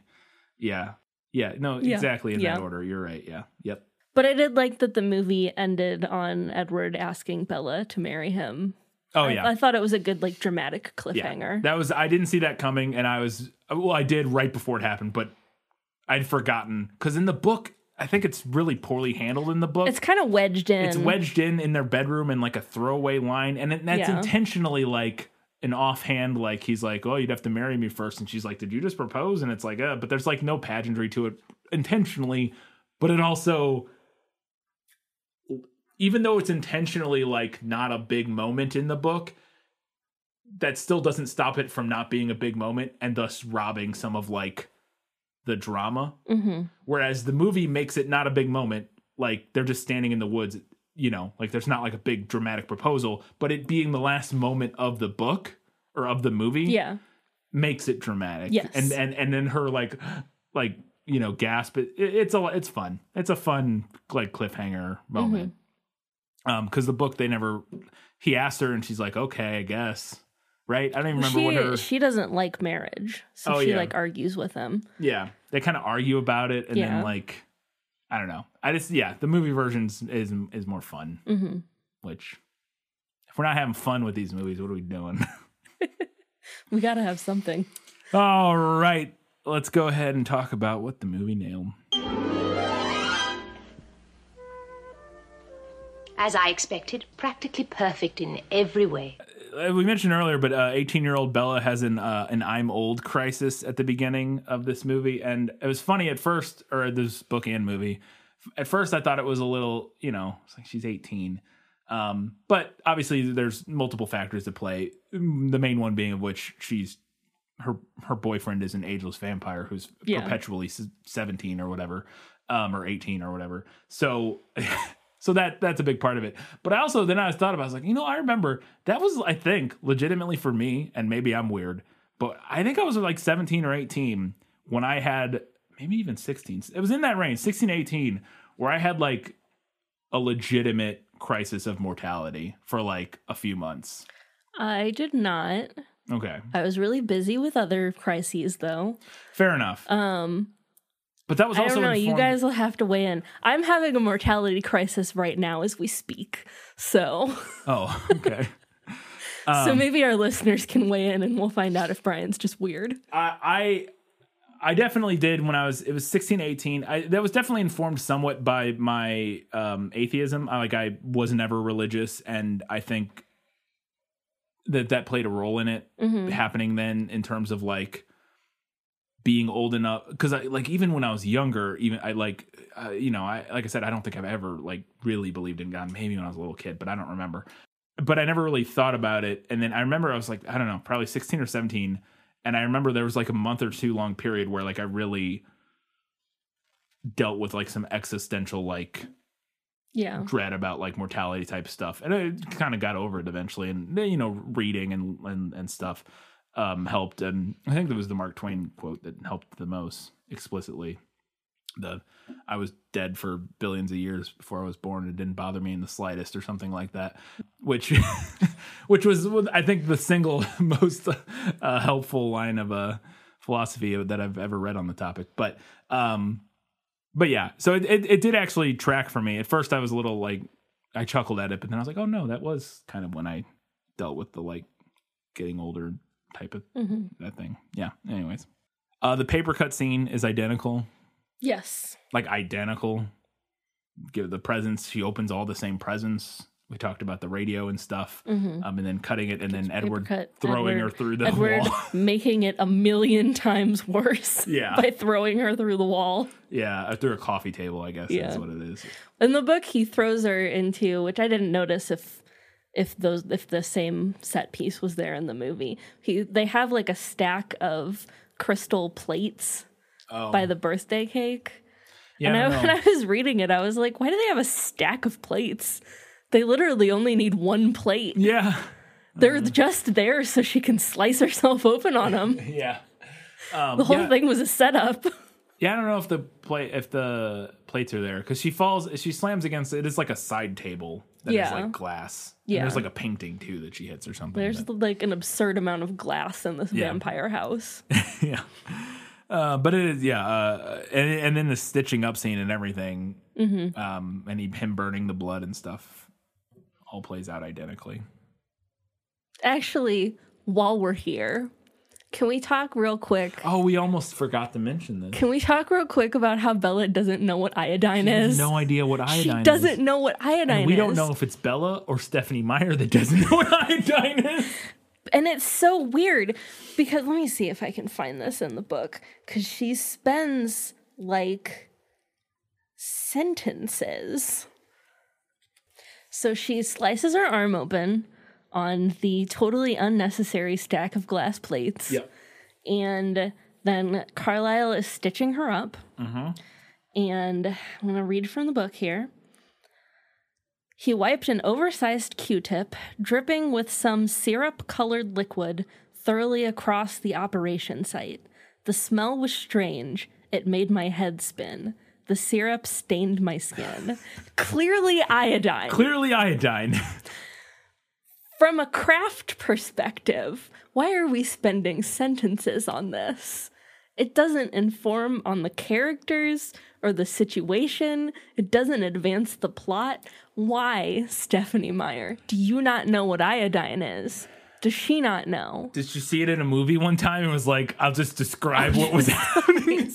Yeah, yeah, no, Yeah. exactly in Yeah. that order. You're right. Yeah, yep. But I did like that the movie ended on Edward asking Bella to marry him. Oh I- yeah, I, thought it was a good, like, dramatic yeah. cliffhanger. That was I didn't see that coming, and I was well, I did right before it happened, but I'd forgotten because in the book, I think it's really poorly handled in the book. it's kind of wedged in. it's wedged in in their bedroom in like a throwaway line and it, that's Yeah. intentionally like an offhand like he's like oh you'd have to marry me first. And she's like did you just propose? And it's like uh but there's like no pageantry to it intentionally but it also even though it's intentionally like not a big moment in the book that still doesn't stop it from not being a big moment and thus robbing some of like the drama. Hmm Whereas the movie makes it not a big moment. Like they're just standing in the woods, you know, like there's not like a big dramatic proposal, but it being the last moment of the book or of the movie Yeah. makes it dramatic. Yes. And and and then her like like, you know, gasp it, it- it's a it's fun. It's a fun like cliffhanger moment. Mm-hmm. Um cuz the book they never he asked her and she's like, "Okay, I guess." Right? I don't even remember she, what her she doesn't like marriage. So Oh, she, yeah. like, argues with him. Yeah, they kind of argue about it, and Yeah. then like, I don't know. I just yeah, the movie versions is is more fun. hmm Which, if we're not having fun with these movies, what are we doing? We got to have something. All right, let's go ahead and talk about what the movie nailed. As I expected, practically perfect in every way. Uh, We mentioned earlier, but eighteen year old Bella has an uh, an I'm old crisis at the beginning of this movie, and it was funny at first, or this book and movie. At first, I thought it was a little, you know, it's like she's eighteen. Um, but obviously, there's multiple factors at play. Mm, The main one being of which she's her her boyfriend is an ageless vampire who's Yeah. perpetually 17 or whatever, um, or 18 or whatever. So. So that that's a big part of it. But I also then I thought about I was like, you know, I remember that was I think legitimately for me, and maybe I'm weird, but I think I was like 17 or 18 when I had maybe even 16. It was in that range, 16, 18, where I had like a legitimate crisis of mortality for like a few months. I did not. Okay. I was really busy with other crises though. Fair enough. Um but that was also I don't know. You guys will have to weigh in. I'm having a mortality crisis right now as we speak. So, Oh, okay. so Um, maybe our listeners can weigh in, and we'll find out if Brian's just weird. I, I I definitely did when I was it was 16 18 I that was definitely informed somewhat by my um atheism I, like I was never religious and I think that that played a role in it Mhm. happening then in terms of like being old enough because I like even when I was younger even I like uh, you know I like I said I don't think I've ever like really believed in God maybe when I was a little kid but I don't remember but I never really thought about it and then I remember I was like I don't know probably 16 or 17 and I remember there was like a month or two long period where like I really dealt with like some existential like Yeah. dread about like mortality type stuff and i kind of got over it eventually and you know reading and and, and stuff um helped and i think that was the mark twain quote that helped the most explicitly the i was dead for billions of years before i was born it didn't bother me in the slightest or something like that which which was i think the single most uh, helpful line of uh philosophy that i've ever read on the topic but um but yeah, so it, it it did actually track for me. At first, I was a little like I chuckled at it, but then I was like, oh no, that was kind of when I dealt with the like getting older type of Mhm. that thing. Yeah. Anyways, uh, the paper cut scene is identical, Yes. like identical. Give the presents. She opens all the same presents. We talked about the radio and stuff, Mhm. um, and then cutting it, and then Edward cut. throwing Edward- her through the Edward wall. making it a million times worse. Yeah. By throwing her through the wall. yeah, through a coffee table. I guess Yeah. that's what it is. In the book, he throws her into, which I didn't notice if if those if the same set piece was there in the movie. He they have like a stack of crystal plates Oh. by the birthday cake. Yeah, and I I, when. I was reading it, I was like, why do they have a stack of plates? They literally only need one plate. Yeah. They're just there so she can slice herself open on them. Yeah. Um, the whole yeah. thing was a setup. Yeah, I don't know if the plate if the plates are there because she falls. She slams against it. it. Is like a side table that is Yeah. like glass. And Yeah. there's like a painting too that she hits or something. There's but- like an absurd amount of glass in this Yeah. vampire house. yeah. Uh, but it is yeah, uh, and and then the stitching up scene and everything, Mhm. um, and he, him burning the blood and stuff, all plays out identically. Actually, while we're here, can we talk real quick? Oh, we almost forgot to mention this. Can we talk real quick about how Bella doesn't know what iodine She has is? no idea what iodine She is. doesn't know what iodine And we is. don't know if it's Bella or Stephenie Meyer that doesn't know what iodine is. And it's so weird because let me see if I can find this in the book because she spends like sentences. So she slices her arm open on the totally unnecessary stack of glass plates. Yep. And then Carlisle is stitching her up. Mm-hmm. And I'm going to read from the book here. He wiped an oversized Q tip, dripping with some syrup colored liquid, thoroughly across the operation site. The smell was strange. It made my head spin. The syrup stained my skin. Clearly iodine. Clearly iodine. From a craft perspective, why are we spending sentences on this? It doesn't inform on the characters or the situation. It doesn't advance the plot. Why, Stephenie Meyer, do you not know what iodine is? Does she not know? Did you see it in a movie one time and was like, I'll just describe what was happening?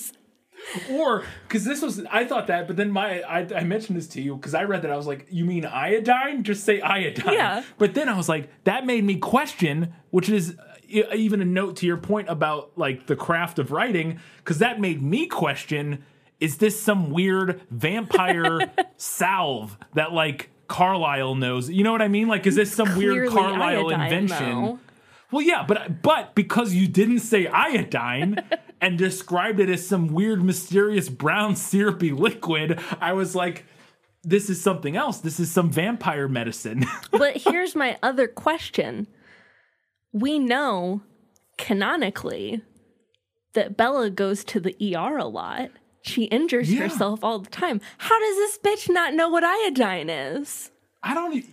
Or because this was, I thought that, but then my, I, I mentioned this to you because I read that I was like, you mean iodine? Just say iodine. Yeah. But then I was like, that made me question, which is even a note to your point about like the craft of writing, because that made me question, is this some weird vampire salve that like Carlisle knows? You know what I mean? Like, is this some weird Clearly Carlisle iodine, invention? though. Well, yeah, but but because you didn't say iodine and described it as some weird, mysterious brown syrupy liquid, I was like, "This is something else. This is some vampire medicine." but here's my other question. We know canonically that Bella goes to the ER a lot. She injures Yeah. herself all the time. How does this bitch not know what iodine is? I don't,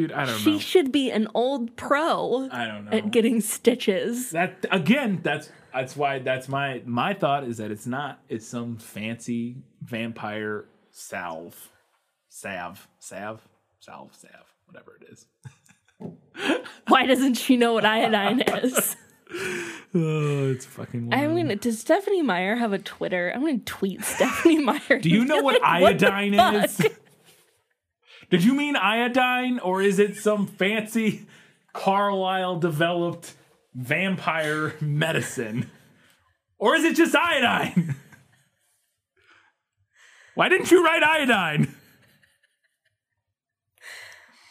dude. I don't She know. should be an old pro I don't know. at getting stitches. that again. That's that's why that's my my thought is that it's not. It's some fancy vampire salve, salve, salve, salve, salve, whatever it is. Why doesn't she know what iodine is? Oh, it's fucking. I mean, does Stephenie Meyer have a Twitter? I'm going to tweet Stephenie Meyer. Do you know what Like, the iodine is? Did you mean iodine, or is it some fancy Carlisle developed vampire medicine? Or is it just iodine? Why didn't you write iodine?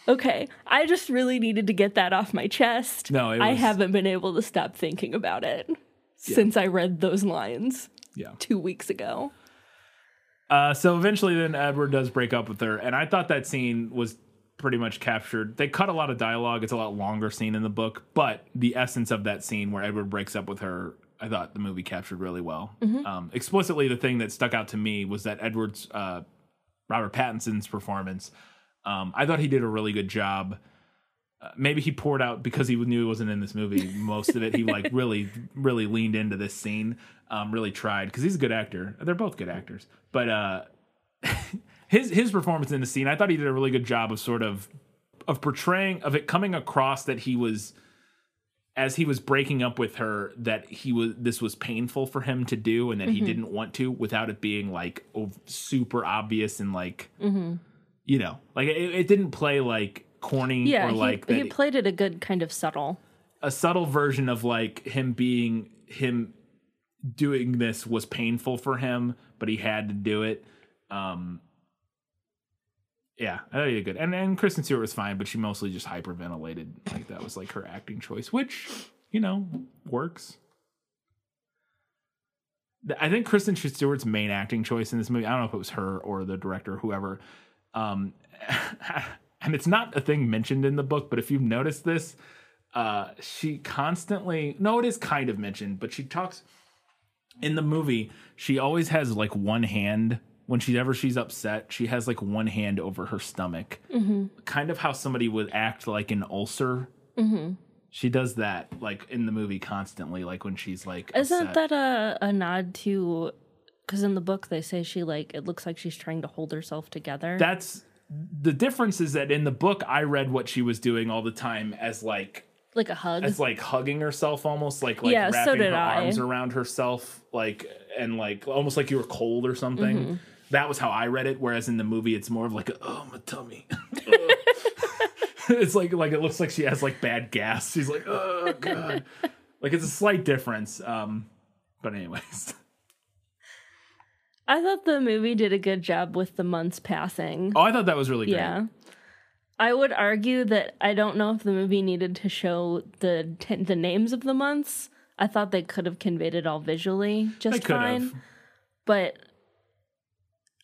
Okay, I just really needed to get that off my chest. No, it I haven't been able to stop thinking about it since I read those lines Yeah. two weeks ago. Uh, so eventually, then Edward does break up with her, and I thought that scene was pretty much captured. They cut a lot of dialogue; it's a lot longer scene in the book, but the essence of that scene where Edward breaks up with her, I thought the movie captured really well. Um, explicitly, the thing that stuck out to me was that Edward's uh, Robert Pattinson's performance. Um, I thought he did a really good job. Maybe he poured out because he knew he wasn't in this movie. Most of it, he like really, really leaned into this scene. Um, really tried because he's a good actor. They're both good actors, but uh, his his performance in the scene, I thought he did a really good job of sort of of portraying of it coming across that he was as he was breaking up with her that he was this was painful for him to do and that he didn't want to without it being like super obvious and like you know like it, it didn't play like corny Yeah, or he, like he played it a good kind of subtle. a subtle version of like him being him doing this was painful for him, but he had to do it. Um yeah, I thought he did good. And and Kristen Stewart was fine, but she mostly just hyperventilated. Like that was like her acting choice, which, you know, works. I think Kristen Stewart's main acting choice in this movie, I don't know if it was her or the director or whoever. Um and it's not a thing mentioned in the book, but if you've noticed this, uh she constantly no, it is kind of mentioned, but she talks in the movie, she always has like one hand when she ever she's upset, she has like one hand over her stomach. Kind of how somebody would act like an ulcer. She does that like in the movie constantly, like when she's like Isn't upset. that a, a nod to? Because in the book they say she like it looks like she's trying to hold herself together. that's the difference is that in the book I read what she was doing all the time as like like a hug. as like hugging herself almost like like Yeah, so wrapping did her I. arms around herself like and like almost like you were cold or something. Mm-hmm. That was how I read it. Whereas in the movie, it's more of like oh my tummy. it's like like it looks like she has like bad gas. She's like oh god. like it's a slight difference. Um, but anyways, I thought the movie did a good job with the months passing. oh I thought that was really great. Yeah. I would argue that I don't know if the movie needed to show the t- the names of the months. I thought they could have conveyed it all visually just could fine. have. But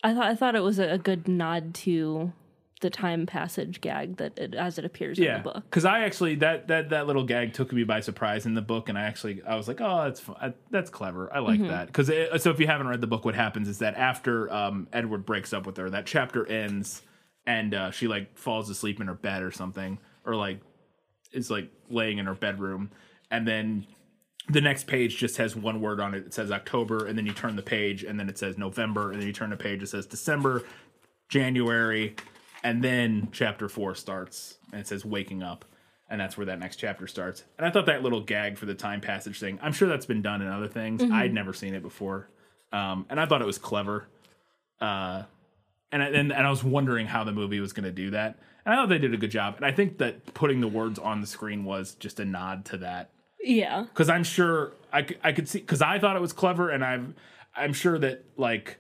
I thought I thought it was a, a good nod to the time passage gag that it, as it appears in the book. because i actually that that that little gag took me by surprise in the book and i actually i was like oh that's I, that's clever i like Mm-hmm. that because so if you haven't read the book what happens is that after um edward breaks up with her that chapter ends and uh she like falls asleep in her bed or something or like is like laying in her bedroom and then the next page just has one word on it. It says October, and then you turn the page, and then it says November, and then you turn the page, it says December, January, and then chapter four starts, and it says Waking Up, and that's where that next chapter starts. And I thought that little gag for the time passage thing, I'm sure that's been done in other things. I'd never seen it before, um, and I thought it was clever. Uh, and I, and, and I was wondering how the movie was going to do that. And I thought they did a good job. And I think that putting the words on the screen was just a nod to that Yeah. because I'm sure I could, I could see because I thought it was clever, and I'm I'm sure that like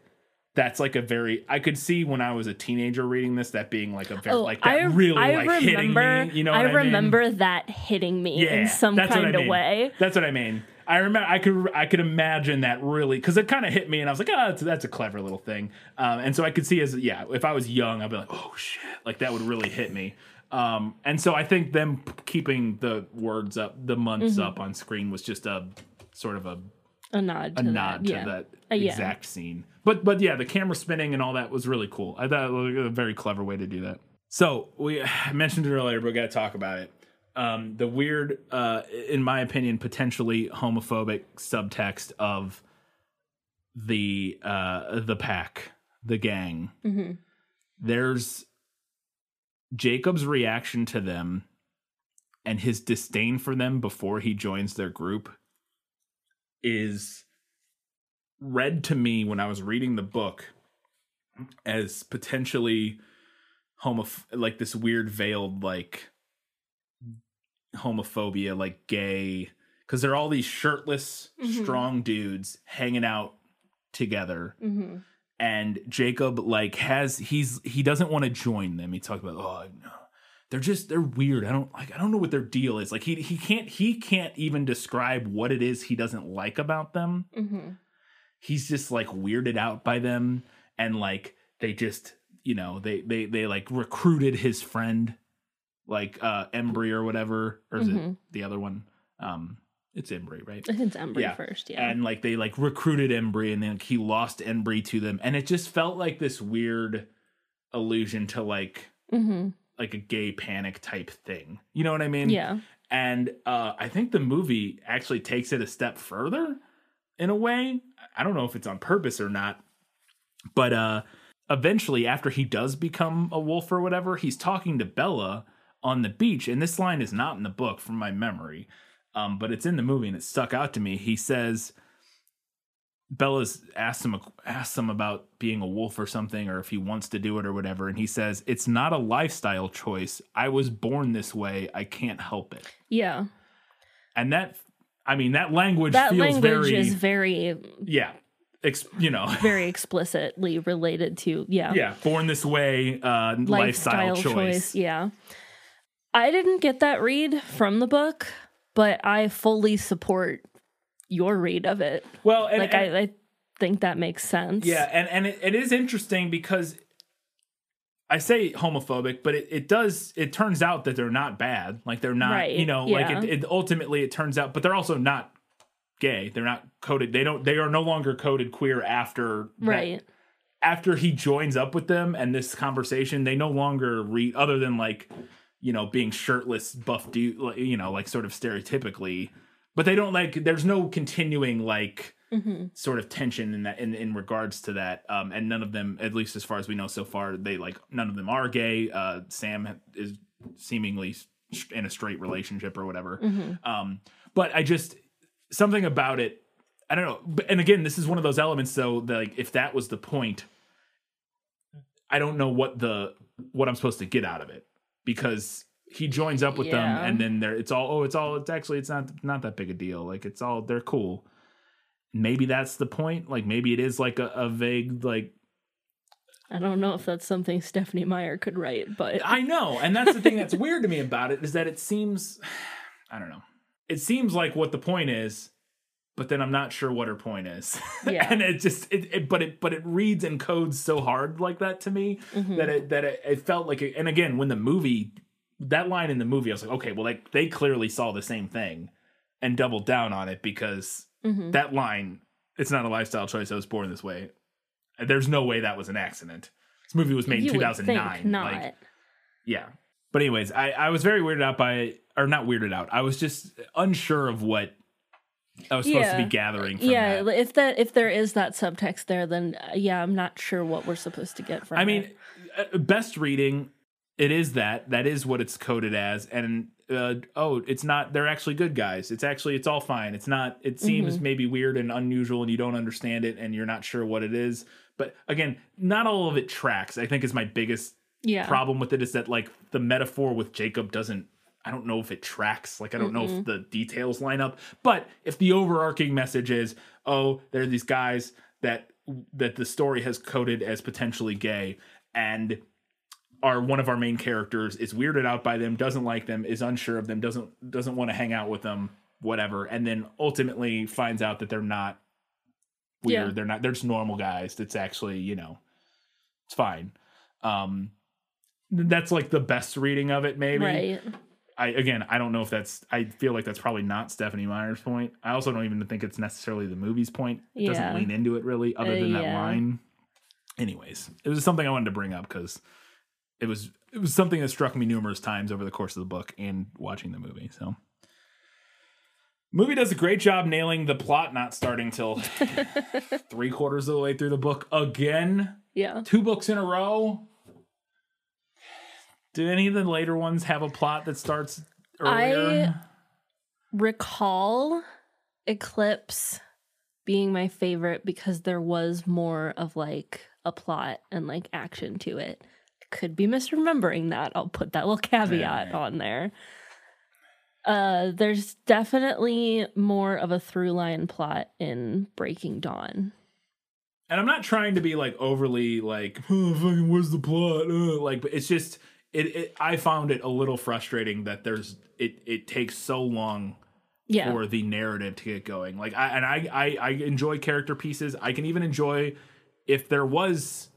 that's like a very I could see when I was a teenager reading this that being like a very like that Oh, I, really I like remember, hitting me. You know, I I mean? remember that hitting me yeah, in some what I kind of mean. way. That's what I mean. I remember I could I could imagine that really because it kind of hit me, and I was like, oh, that's, that's a clever little thing. Um, and so I could see as yeah, if I was young, I'd be like, oh shit, like that would really hit me. Um, and so I think them keeping the words up, the months Mm-hmm. up on screen was just a sort of a a nod to a that. nod to yeah. that Uh, yeah. exact scene. But but yeah, the camera spinning and all that was really cool. I thought it was a very clever way to do that. So we I mentioned it earlier, but we got to talk about it. Um, the weird, uh, in my opinion, potentially homophobic subtext of the uh, the pack, the gang. Mhm. There's Jacob's reaction to them and his disdain for them before he joins their group is read to me when I was reading the book as potentially homoph like this weird veiled like homophobia like gay because they're all these shirtless Mhm. strong dudes hanging out together hmm and Jacob like has he's he doesn't want to join them. He talks about oh no, they're just they're weird. I don't like I don't know what their deal is. Like he he can't he can't even describe what it is he doesn't like about them. hmm He's just like weirded out by them and like they just you know they they they like recruited his friend like uh Embry or whatever or is it Mhm. the other one? Um it's Embry, right? It's Embry Yeah. first. Yeah. and like they like recruited Embry and then like, he lost Embry to them and it just felt like this weird allusion to like hmm like a gay panic type thing you know what i mean Yeah. and uh i think the movie actually takes it a step further in a way i don't know if it's on purpose or not but uh eventually after he does become a wolf or whatever he's talking to bella on the beach and this line is not in the book from my memory um but it's in the movie and it stuck out to me he says Bella's asked him asked him about being a wolf or something, or if he wants to do it or whatever, and he says it's not a lifestyle choice. I was born this way. I can't help it. Yeah. And that, I mean, that language That feels language very, is very, yeah, ex, you know, very explicitly related to yeah. yeah, born this way, uh, lifestyle, choice. Yeah. I didn't get that read from the book, but I fully support your read of it. Well, and, like and- I, I think that makes sense. Yeah, and and it, it is interesting because I say homophobic, but it, it does. It turns out that they're not bad. Like they're not. Right, You know, yeah. like it, it ultimately it turns out, but they're also not gay. They're not coded. They don't. They are no longer coded queer after that- Right. after he joins up with them and this conversation. They no longer read other than like you know being shirtless, buff dude. You know, like sort of stereotypically. But they don't like. There's no continuing like hmm sort of tension in that in, in regards to that. Um and none of them at least as far as we know so far they like none of them are gay. Uh sam is seemingly in a straight relationship or whatever. Hmm um but i just something about it i don't know and again this is one of those elements though that like if that was the point i don't know what the what i'm supposed to get out of it. Because he joins up with Yeah. them and then they're it's all oh it's all it's actually it's not not that big a deal. Like it's all they're cool maybe that's the point like maybe it is like a, a vague like I don't know if that's something Stephenie Meyer could write, but i know and that's the thing that's weird to me about it is that it seems i don't know it seems like what the point is but then i'm not sure what her point is Yeah. and it just it, it but it but it reads and codes so hard like that to me Mhm. that it that it, it felt like it, and again when the movie that line in the movie i was like okay well like they clearly saw the same thing and doubled down on it because Mhm. that line it's not a lifestyle choice i was born this way there's no way that was an accident this movie was made in you would 2009 think not. like yeah but anyways i i was very weirded out by or not weirded out i was just unsure of what i was supposed to be gathering from yeah, that. if that if there is that subtext there, then uh, yeah, I'm not sure what we're supposed to get from. It. I mean, uh, best reading, it is that. That is what it's coded as. And uh, oh, it's not. They're actually good guys. It's actually it's all fine. It's not. It seems Mm-hmm. maybe weird and unusual, and you don't understand it, and you're not sure what it is. But again, not all of it tracks. I think is my biggest yeah, problem with it is that like the metaphor with Jacob doesn't. I don't know if it tracks. Like I don't know if the details line up. But if the overarching message is, oh, there are these guys that that the story has coded as potentially gay, and are one of our main characters is weirded out by them, doesn't like them, is unsure of them, doesn't doesn't want to hang out with them, whatever, and then ultimately finds out that they're not weird. Yeah. They're not. They're just normal guys. That's actually you know, it's fine. Um, that's like the best reading of it. Maybe right. I again, I don't know if that's. I feel like that's probably not Stephenie Meyer's point. I also don't even think it's necessarily the movie's point. It doesn't lean into it really, other Uh, than that yeah. line. Anyways, it was something I wanted to bring up because it was it was something that struck me numerous times over the course of the book and watching the movie. So, movie does a great job nailing the plot, not starting till three quarters of the way through the book again. Yeah. Two books in a row. Do any of the later ones have a plot that starts earlier? I recall Eclipse being my favorite because there was more of like a plot and like action to it. Could be misremembering that. I'll put that little caveat on there. Uh there's definitely more of a through line plot in Breaking Dawn. and I'm not trying to be like overly like, oh, fucking, where's the plot? Uh, like, but it's just it, it. I found it a little frustrating that there's it. It takes so long Yeah. for the narrative to get going. Like, I and I, I I enjoy character pieces. I can even enjoy if there was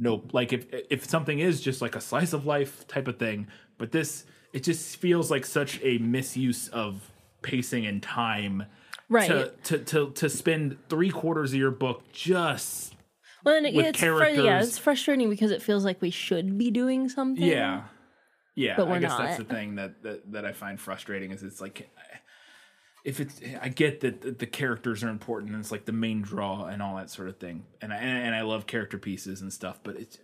no like if if something is just like a slice of life type of thing. But this it just feels like such a misuse of pacing and time. Right. To, to, to, to spend three quarters of your book just well, and with it's fr- yeah, it's frustrating because it feels like we should be doing something. Yeah. Yeah. But I guess that's the thing that, that, that I find frustrating is it's like if it's I get that the, characters are important and it's like the main draw and all that sort of thing. And I and I love character pieces and stuff, but it's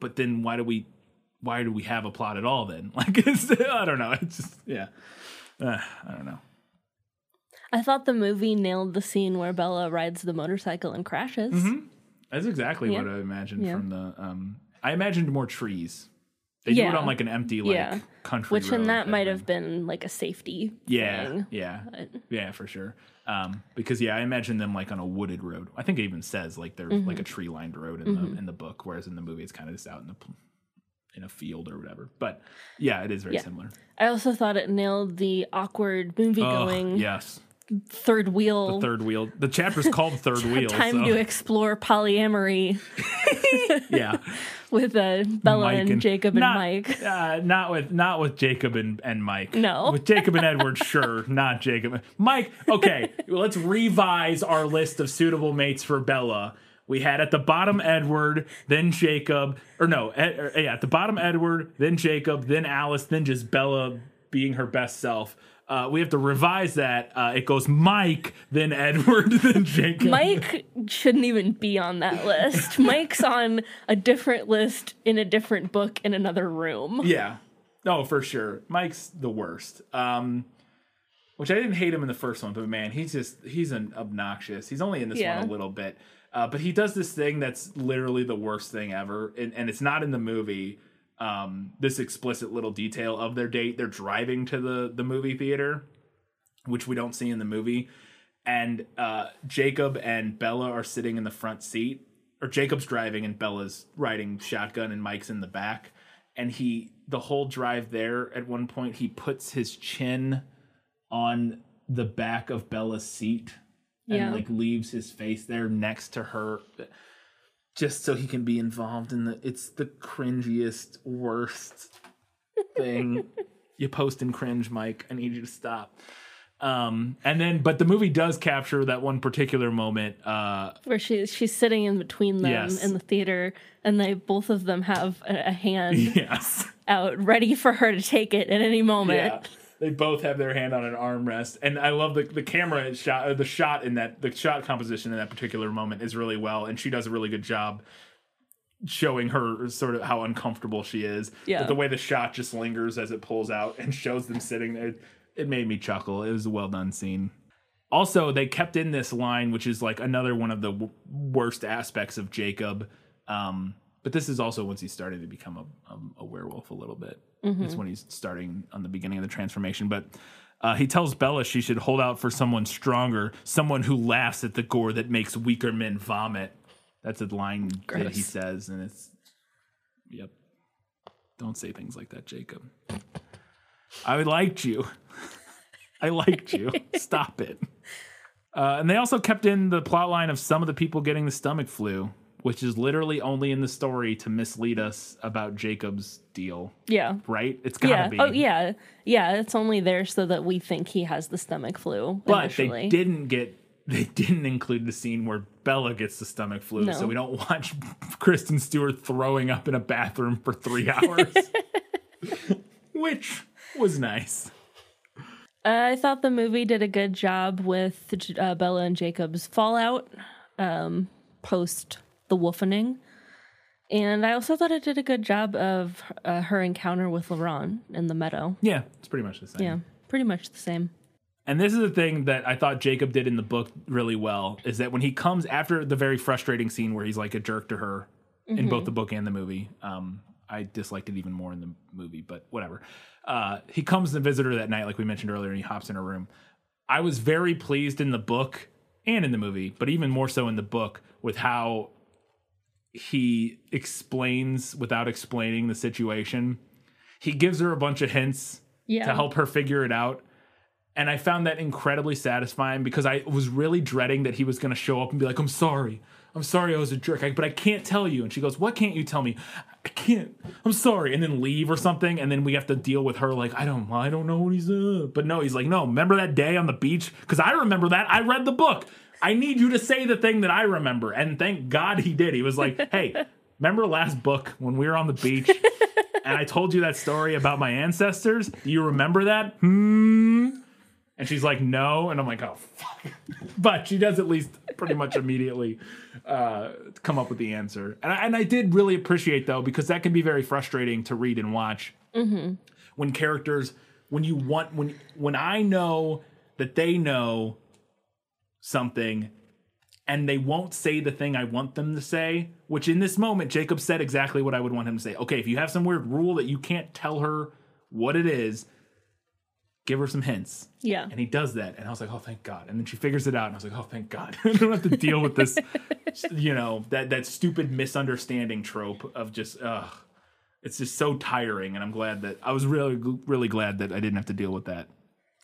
but then why do we why do we have a plot at all then? Like it's, I don't know. It's just yeah. Uh, I don't know. I thought the movie nailed the scene where Bella rides the motorcycle and crashes. That's exactly Yeah. what I imagined Yeah. from the um I imagined more trees. They do it on like an empty like Yeah. country Which in road that might have been like a safety Yeah, thing. yeah, but- yeah, for sure. Um, because yeah, I imagine them like on a wooded road. I think it even says like they're Mm-hmm. like a tree lined road in the in the book, whereas in the movie it's kind of just out in the in a field or whatever. But yeah, it is very Yeah. similar. I also thought it nailed the awkward movie Oh, going yes, third wheel the third wheel. The chapter's called Third Wheel. time so, to explore polyamory yeah, with uh, Bella Mike and, Jacob and not, Mike. Uh, not with not with Jacob and, and Mike. No. with Jacob and Edward, sure. Not Jacob. Mike. Okay, let's revise our list of suitable mates for Bella. We had at the bottom Edward, then Jacob, or no, Ed, or, yeah, at the bottom Edward, then Jacob, then Alice, then just Bella being her best self. Uh, we have to revise that. Uh, it goes Mike, then Edward, then Jacob. Mike shouldn't even be on that list. Mike's on a different list in a different book in another room. Yeah. No, for sure. Mike's the worst. Um which I didn't hate him in the first one, but man, he's just he's an obnoxious. He's only in this Yeah. one a little bit. Uh, but he does this thing that's literally the worst thing ever. And, and it's not in the movie. Um, this explicit little detail of their date. They're driving to the the movie theater, which we don't see in the movie. And uh, Jacob and Bella are sitting in the front seat, or Jacob's driving and Bella's riding shotgun, and Mike's in the back. And he, the whole drive there, at one point, he puts his chin on the back of Bella's seat and Yeah. like leaves his face there next to her just so he can be involved in the it's the cringiest worst thing you post and cringe mike i need you to stop um and then but the movie does capture that one particular moment uh Where she, she's sitting in between them Yes. in the theater, and they both of them have a, a hand yes out ready for her to take it at any moment. Yeah. They both have their hand on an armrest, and I love the the camera shot. uh, The shot in that the shot composition in that particular moment is really well, and she does a really good job showing her sort of how uncomfortable she is. Yeah. But the way the shot just lingers as it pulls out and shows them sitting there, it made me chuckle. It was a well done scene. Also, they kept in this line, which is like another one of the w- worst aspects of Jacob. Um, but this is also once he's starting to become a, um, a werewolf a little bit. It's when he's starting on the beginning of the transformation. But uh, he tells Bella she should hold out for someone stronger, someone who laughs at the gore that makes weaker men vomit. That's a line that he says, and it's yep. Don't say things like that, Jacob. I liked you. I liked you. Stop it. Uh, and they also kept in the plot line of some of the people getting the stomach flu, which is literally only in the story to mislead us about Jacob's deal, Yeah. right? It's gotta Yeah. be. Oh, yeah. Yeah. It's only there so that we think he has the stomach flu. But initially. they didn't get they didn't include the scene where Bella gets the stomach flu, No. so we don't watch Kristen Stewart throwing up in a bathroom for three hours. Which was nice. I thought the movie did a good job with uh, Bella and Jacob's fallout um, post the wolfening. And I also thought it did a good job of uh, her encounter with Laurent in the meadow. Yeah, it's pretty much the same. Yeah, pretty much the same. And this is the thing that I thought Jacob did in the book really well is that when he comes after the very frustrating scene where he's like a jerk to her in both the book and the movie, um, I disliked it even more in the movie, but whatever. Uh, he comes to visit her that night, like we mentioned earlier, and he hops in her room. I was very pleased in the book and in the movie, but even more so in the book with how he explains without explaining the situation. He gives her a bunch of hints Yeah. to help her figure it out. And I found that incredibly satisfying because I was really dreading that he was going to show up and be like, I'm sorry. I'm sorry I was a jerk, I, but I can't tell you. And she goes, What can't you tell me? I can't. I'm sorry. And then leave or something. And then we have to deal with her like, I don't I don't know what he's uh. But no, he's like, No, remember that day on the beach? Because I remember that. I read the book. I need you to say the thing that I remember. And thank God he did. He was like, Hey, remember last book when we were on the beach? and I told you that story about my ancestors. Do you remember that? Hmm. And she's like, no. And I'm like, oh, fuck. But she does at least pretty much immediately uh, come up with the answer. And I, and I did really appreciate, though, because that can be very frustrating to read and watch when characters, when you want, when, when I know that they know something and they won't say the thing I want them to say, which in this moment, Jacob said exactly what I would want him to say. Okay, if you have some weird rule that you can't tell her what it is, give her some hints. Yeah. And he does that. And I was like, oh, thank God. And then she figures it out. And I was like, oh, thank God. I don't have to deal with this, you know, that, that stupid misunderstanding trope of just, ugh. It's just so tiring. And I'm glad that I was really, really glad that I didn't have to deal with that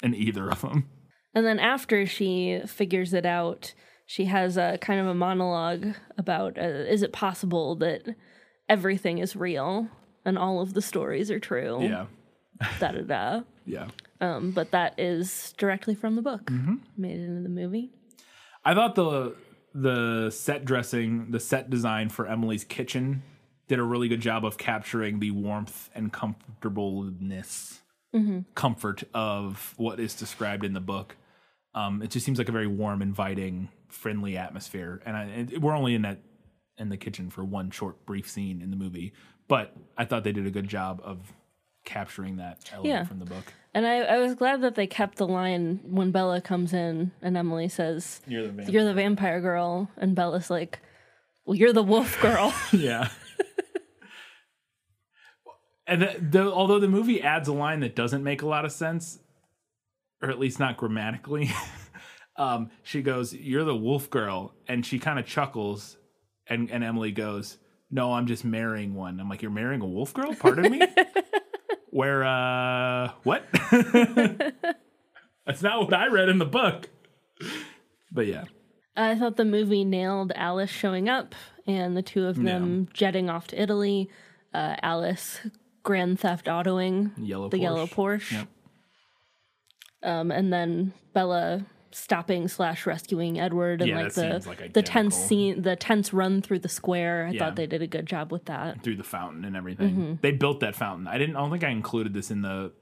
in either of them. And then after she figures it out, she has a kind of a monologue about uh, is it possible that everything is real and all of the stories are true? Yeah. Da da da. Yeah. Um, but that is directly from the book. Mm-hmm. Made it into the movie. I thought the the set dressing, the set design for Emily's kitchen did a really good job of capturing the warmth and comfortableness, comfort of what is described in the book. Um, it just seems like a very warm, inviting, friendly atmosphere, and, I, and we're only in that in the kitchen for one short, brief scene in the movie, but I thought they did a good job of capturing that element Yeah. from the book. And I, I was glad that they kept the line when Bella comes in and Emily says, You're the vampire. You're the vampire girl. And Bella's like, Well, you're the wolf girl. yeah. And the, the, although the movie adds a line that doesn't make a lot of sense, or at least not grammatically, um, she goes, "You're the wolf girl," and she kind of chuckles, and and Emily goes, "No, I'm just marrying one." I'm like, "You're marrying a wolf girl? Pardon me." Where uh, what? That's not what I read in the book. But yeah, I thought the movie nailed Alice showing up and the two of them jetting off to Italy. Uh, Alice grand theft autoing yellow the Porsche. yellow Porsche. Yep. Um, and then Bella stopping slash rescuing Edward and Yeah, like the like, the tense scene, the tense run through the square. I Yeah. thought they did a good job with that. through the fountain and everything. Mm-hmm. They built that fountain. I didn't. I don't think I included this in the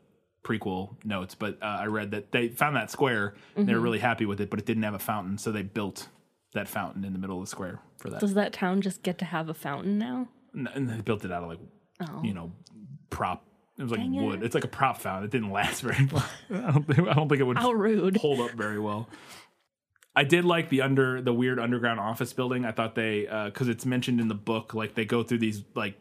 prequel notes, but uh, I read that they found that square. and They Mm-hmm. were really happy with it, but it didn't have a fountain, so they built that fountain in the middle of the square for that. Does that town just get to have a fountain now? and and they built it out of like Oh. you know prop. It was like Dang wood. it. It's like a prop fountain. It didn't last very long. I don't think, I don't think it would How rude. hold up very well. I did like the under the weird underground office building. I thought they uh, because it's mentioned in the book, like they go through these like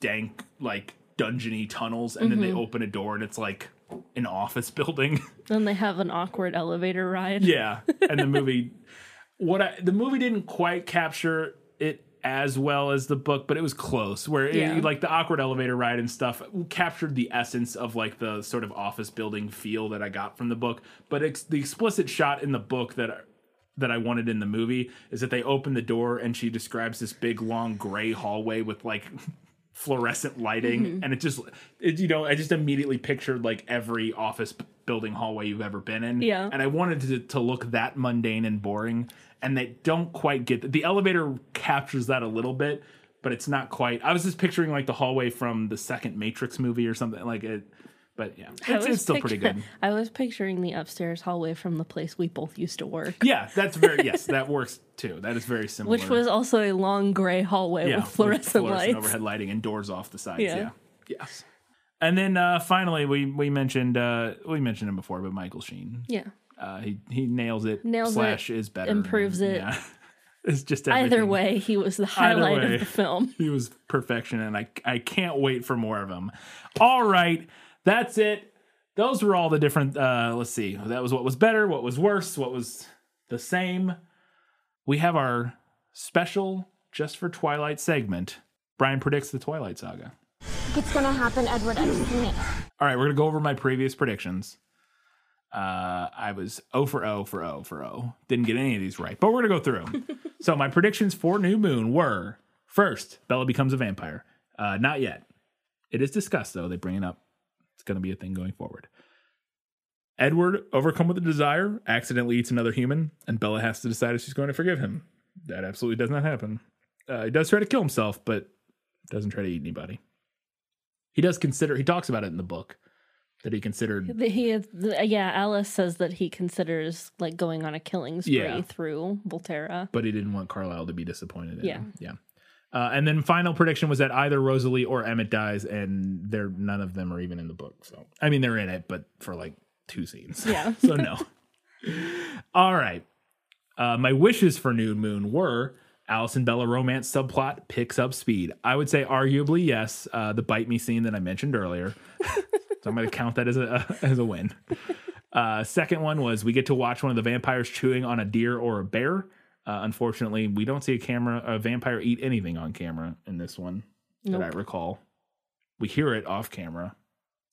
dank like dungeony tunnels, and then they mm-hmm. open a door and it's like an office building. Then they have an awkward elevator ride. yeah, and the movie what I the movie didn't quite capture it as well as the book, but it was close. Where it- Yeah. like the awkward elevator ride and stuff captured the essence of like the sort of office building feel that I got from the book. But ex- the explicit shot in the book that that I wanted in the movie is that they open the door and she describes this big long gray hallway with like fluorescent lighting Mhm. and it just it, you know I just immediately pictured like every office building hallway you've ever been in Yeah. and I wanted to, to look that mundane and boring and they don't quite get the elevator captures that a little bit but it's not quite I was just picturing like the hallway from the second Matrix movie or something like it but yeah I it's, was it's still pretty good I was picturing the upstairs hallway from the place we both used to work, yeah that's very yes that works too that is very similar which was also a long gray hallway with fluorescent, lights. overhead lighting and doors off the sides. Yeah. Yeah. Yes. And then uh, finally, we we mentioned uh, we mentioned him before, but Michael Sheen. Yeah. Uh, he he nails it. Nails it, slash is better. improves it. Yeah. it's just Either way, he was the highlight way, of the film. He was perfection, and I I can't wait for more of him. All right, that's it. Those were all the different. Uh, let's see. That was what was better, what was worse, what was the same. We have our special just for Twilight segment. Brian predicts the Twilight Saga. It's gonna happen, Edward. I've seen it. All right, we're gonna go over my previous predictions. Uh, I was O for O for O for O. Didn't get any of these right, but we're gonna go through them. so my predictions for New Moon were: first, Bella becomes a vampire. Uh, not yet. It is discussed though. They bring it up. It's gonna be a thing going forward. Edward, overcome with a desire, accidentally eats another human, and Bella has to decide if she's going to forgive him. That absolutely does not happen. Uh, he does try to kill himself, but doesn't try to eat anybody. He does consider. He talks about it in the book that he considered. He, yeah, Alice says that he considers like going on a killing spree Yeah. through Volterra. but he didn't want Carlisle to be disappointed. In Yeah. him. yeah. Uh, and then final prediction was that either Rosalie or Emmett dies, and they're none of them are even in the book. So I mean, they're in it, but for like two scenes. Yeah. so no. All right. Uh, my wishes for New Moon were Alice and Bella romance subplot picks up speed. I would say arguably yes. Uh, the bite me scene that I mentioned earlier. so I'm going to count that as a as a win. Uh, second one was we get to watch one of the vampires chewing on a deer or a bear. Uh, unfortunately, we don't see a camera a vampire eat anything on camera in this one that I recall. We hear it off camera,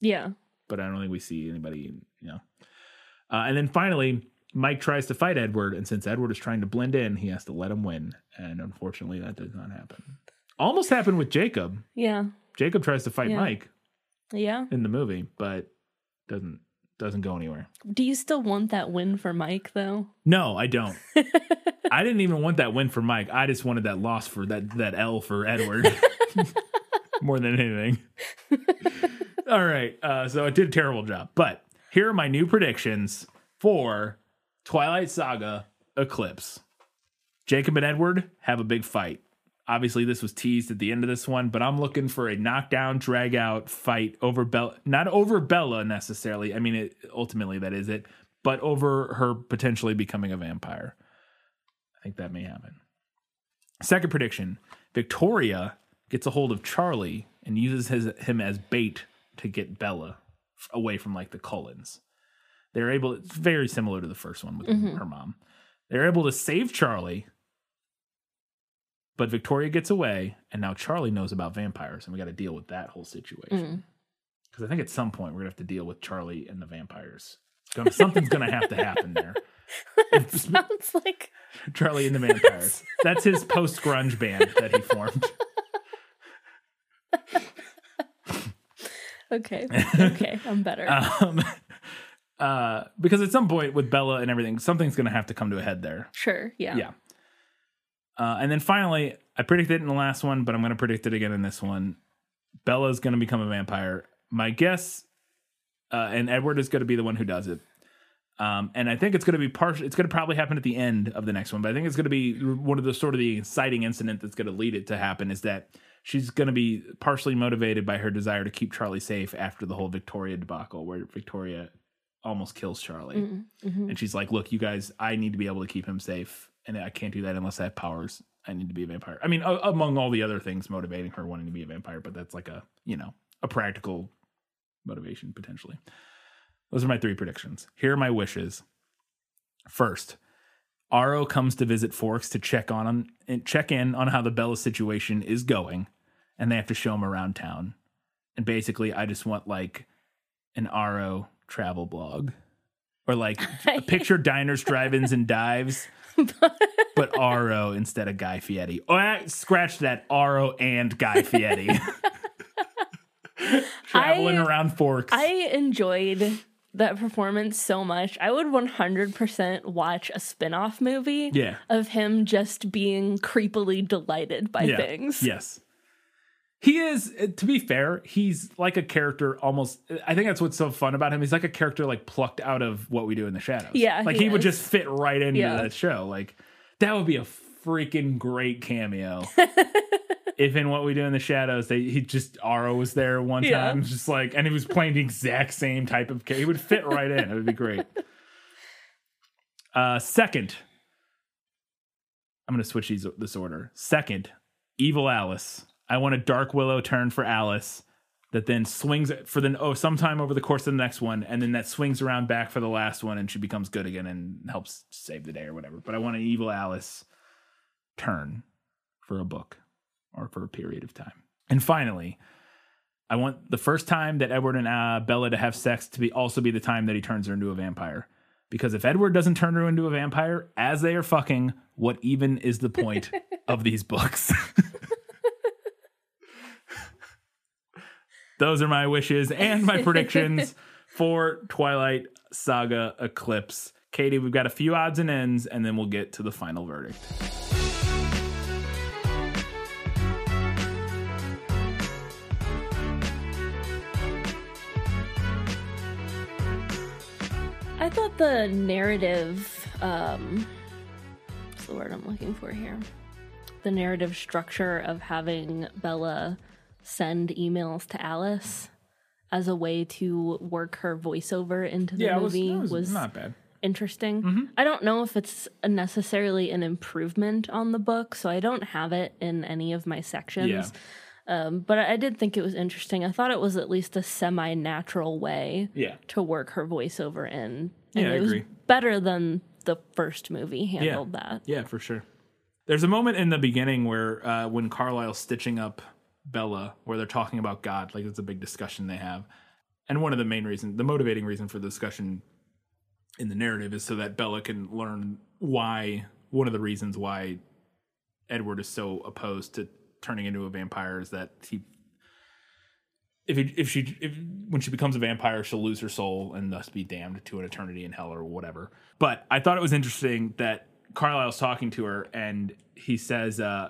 Yeah. but I don't think we see anybody. You know. Uh, and then finally, Mike tries to fight Edward, and since Edward is trying to blend in, he has to let him win. And unfortunately, that does not happen. Almost happened with Jacob. Yeah. Jacob tries to fight Yeah. Mike Yeah. in the movie, but doesn't doesn't go anywhere. Do you still want that win for Mike though? No, I don't. I didn't even want that win for Mike. I just wanted that loss for that that L for Edward more than anything. All right, uh, so I did a terrible job. But here are my new predictions for Twilight Saga Eclipse. Jacob and Edward have a big fight. Obviously, this was teased at the end of this one, but I'm looking for a knockdown, drag out fight over Bella. Not over Bella necessarily. I mean, it, ultimately that is it, but over her potentially becoming a vampire. I think that may happen. Second prediction Victoria gets a hold of Charlie and uses his, him as bait to get Bella away from like the Cullens. They're able, it's very similar to the first one with Mhm. her mom. They're able to save Charlie, but Victoria gets away, and now Charlie knows about vampires, and we got to deal with that whole situation. Mm. Because I think at some point we're gonna have to deal with Charlie and the vampires. Gonna, something's gonna have to happen there. It sounds like Charlie and the Vampires. That's his post grunge band that he formed. okay. Okay, I'm better. Um, uh, because at some point with Bella and everything, something's going to have to come to a head there. sure. Yeah. Yeah. Uh, and then finally, I predicted it in the last one, but I'm going to predict it again in this one. Bella's going to become a vampire. My guess, uh, and Edward is going to be the one who does it. Um, and I think it's going to be partial. It's going to probably happen at the end of the next one, but I think it's going to be one of the sort of the inciting incident that's going to lead it to happen is that she's going to be partially motivated by her desire to keep Charlie safe after the whole Victoria debacle, where Victoria almost kills Charlie, Mm, mhm. and she's like, "Look, you guys, I need to be able to keep him safe, and I can't do that unless I have powers. I need to be a vampire. I mean, a- among all the other things motivating her wanting to be a vampire, but that's like a you know a practical motivation potentially. Those are my three predictions. Here are my wishes. First, Aro comes to visit Forks to check on him and check in on how the Bella situation is going, and they have to show him around town. And basically, I just want like an Aro travel blog, or like picture diners, drive-ins, and dives but Aro instead of Guy Fieri. Oh, I scratch that Aro and Guy Fieri. Traveling I- around forks. I enjoyed that performance so much. I would 100% watch a spin-off movie Yeah. of him just being creepily delighted by things. Yes. He is, uh, to be fair, he's like a character almost. I think that's what's so fun about him. He's like a character like plucked out of what we do in the shadows. Yeah, Like he he, would just fit right into Yeah. that show. Like that would be a freaking great cameo. if in what we do in the shadows, they he just Aro was there one Yeah. time, just like, and he was playing the exact same type of. He would fit right in. It would be great. Uh, second, I'm going to switch these this order. Second, Evil Alice. I want a Dark Willow turn for Alice that then swings for the oh sometime over the course of the next one, and then that swings around back for the last one, and she becomes good again and helps save the day or whatever. But I want an Evil Alice turn for a book or for a period of time. And finally, I want the first time that Edward and uh, Bella to have sex to be also be the time that he turns her into a vampire. Because if Edward doesn't turn her into a vampire as they are fucking, what even is the point of these books? Those are my wishes and my predictions for Twilight Saga Eclipse. Katie, we've got a few odds and ends, and then we'll get to the final verdict. I thought the narrative, um, what's the word I'm looking for here? The narrative structure of having Bella send emails to Alice as a way to work her voiceover into the Yeah, movie was was, not bad. interesting. I don't know if it's necessarily an improvement on the book, so I don't have it in any of my sections. Yeah. Um, but I did think it was interesting. I thought it was at least a semi natural way Yeah. to work her voiceover in. And Yeah, I it was agree. better than the first movie handled that. Yeah, for sure. There's a moment in the beginning where uh, when Carlisle's stitching up Bella, where they're talking about God, like it's a big discussion they have. And one of the main reasons, the motivating reason for the discussion in the narrative is so that Bella can learn why, one of the reasons why Edward is so opposed to turning into a vampire is that he if he, if she if when she becomes a vampire she'll lose her soul and thus be damned to an eternity in hell or whatever but i thought it was interesting that carlisle's talking to her and he says uh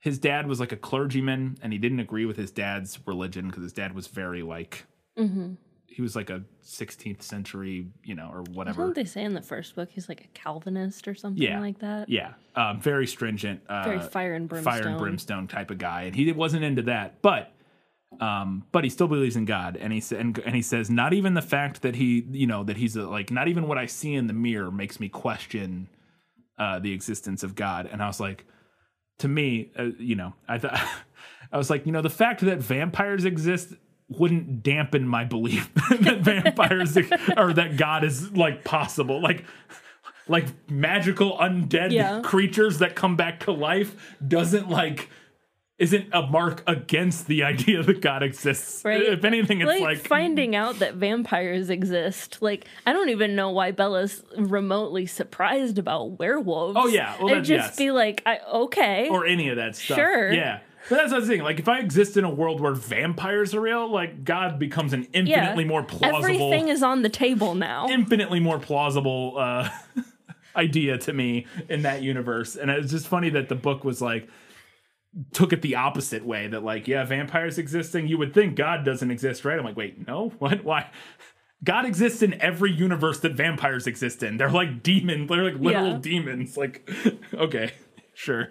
his dad was like a clergyman and he didn't agree with his dad's religion because his dad was very like he was like a 16th century you know or whatever Don't they say in the first book he's like a Calvinist or something yeah, like that? Yeah, um, very stringent, uh, Very fire and fire brimstone. and brimstone type of guy, and he wasn't into that. But, um, but he still believes in God, and he and, and he says not even the fact that he, you know, that he's a, like not even what I see in the mirror makes me question uh, the existence of God. And I was like, to me, uh, you know, I thought I was like, you know, the fact that vampires exist wouldn't dampen my belief that vampires or that God is like possible. Like like magical undead Yeah. creatures that come back to life doesn't like isn't a mark against the idea that God exists. Right. If anything, it's like, like, finding out that vampires exist. Like I don't even know why Bella's remotely surprised about werewolves. Oh, yeah. Well, and just yes. be like, I, okay, or any of that stuff. Sure. Yeah. But that's what I'm saying. Like, if I exist in a world where vampires are real, like God becomes an infinitely more plausible, Everything is on the table now. infinitely more plausible uh, idea to me in that universe. And it's just funny that the book was like took it the opposite way. That like, yeah, vampires existing. You would think God doesn't exist, right? I'm like, wait, no, what? Why? God exists in every universe that vampires exist in. They're like demons. They're like literal Yeah. demons. Like, okay, sure.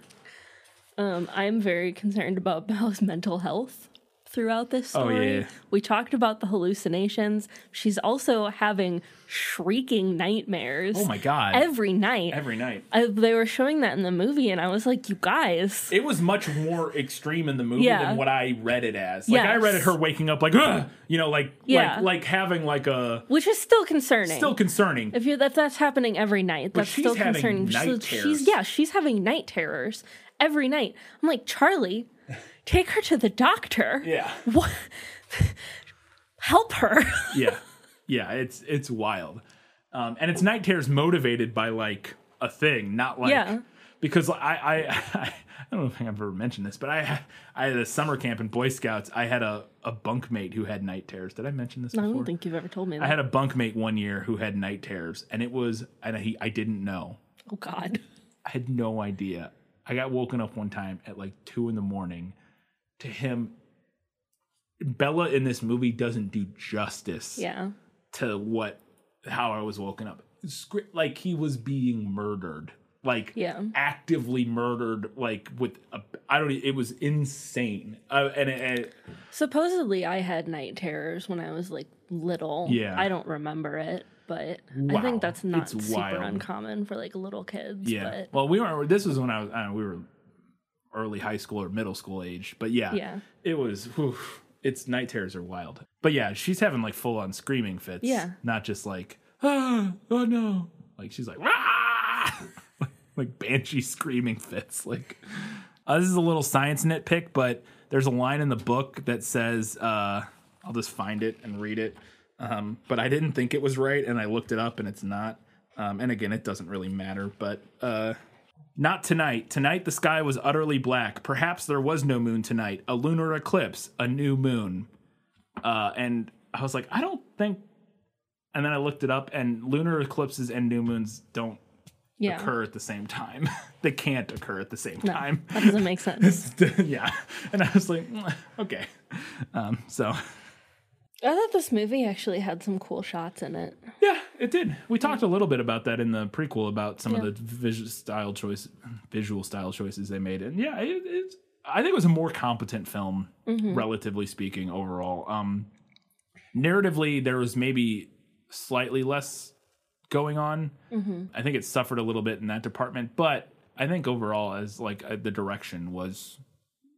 Um, I'm very concerned about Bella's mental health throughout this Oh, story. yeah. We talked about the hallucinations. She's also having shrieking nightmares. Oh my God. Every night. Every night. I, they were showing that in the movie, and I was like, "You guys, It was much more extreme in the movie Yeah. than what I read it as. Like I read it her waking up like, Ugh! you know, like Yeah. like like having like a which is still concerning. still concerning. if you if that's happening every night, But that's she's still concerning. she's terrors. yeah, she's having night terrors every night. I'm like, Charlie, take her to the doctor. Yeah. What? Help her. yeah. Yeah, it's it's wild. Um, and it's night terrors motivated by like a thing, not like Yeah. because I, I I don't know if I've ever mentioned this, but I I had a summer camp in Boy Scouts. I had a a bunkmate who had night terrors. Did I mention this I don't think you've ever told me that. I had a bunkmate one year who had night terrors, and it was and he I didn't know. oh God. I had no idea. I got woken up one time at like two in the morning to him. Bella in this movie doesn't do justice Yeah. to what how I was woken up. Like he was being murdered, like Yeah. actively murdered, like with a, I don't. It was insane, uh, and, it, and Supposedly, I had night terrors when I was like little. Yeah. I don't remember it, but I think that's not It's super wild. uncommon for like little kids. yeah. But Well, we were. This was when I was. I don't know, we were early high school or middle school age, but yeah, Yeah. it was. whew, it's night terrors are wild, but yeah, she's having like full on screaming fits. Yeah. not just like ah, oh no, like she's like "Rah!" like banshee screaming fits. Like uh, this is a little science nitpick, but there's a line in the book that says, uh, I'll just find it and read it. Um, but I didn't think it was right, and I looked it up, and it's not. Um, and again, it doesn't really matter, but uh, not tonight. Tonight, the sky was utterly black. Perhaps there was no moon tonight. A lunar eclipse, a new moon. Uh, and I was like, I don't think. And then I looked it up, and lunar eclipses and new moons don't yeah. occur at the same time. they can't occur at the same No, time. that doesn't make sense. yeah. And I was like, "Mm, okay. Um, so I thought this movie actually had some cool shots in it. yeah, it did. We talked a little bit about that in the prequel about some Yeah. of the visual style choice, visual style choices they made, and yeah, it, it's. I think it was a more competent film, Mhm. relatively speaking, overall. Um, narratively, there was maybe slightly less going on. Mhm. I think it suffered a little bit in that department, but I think overall, as like uh, the direction was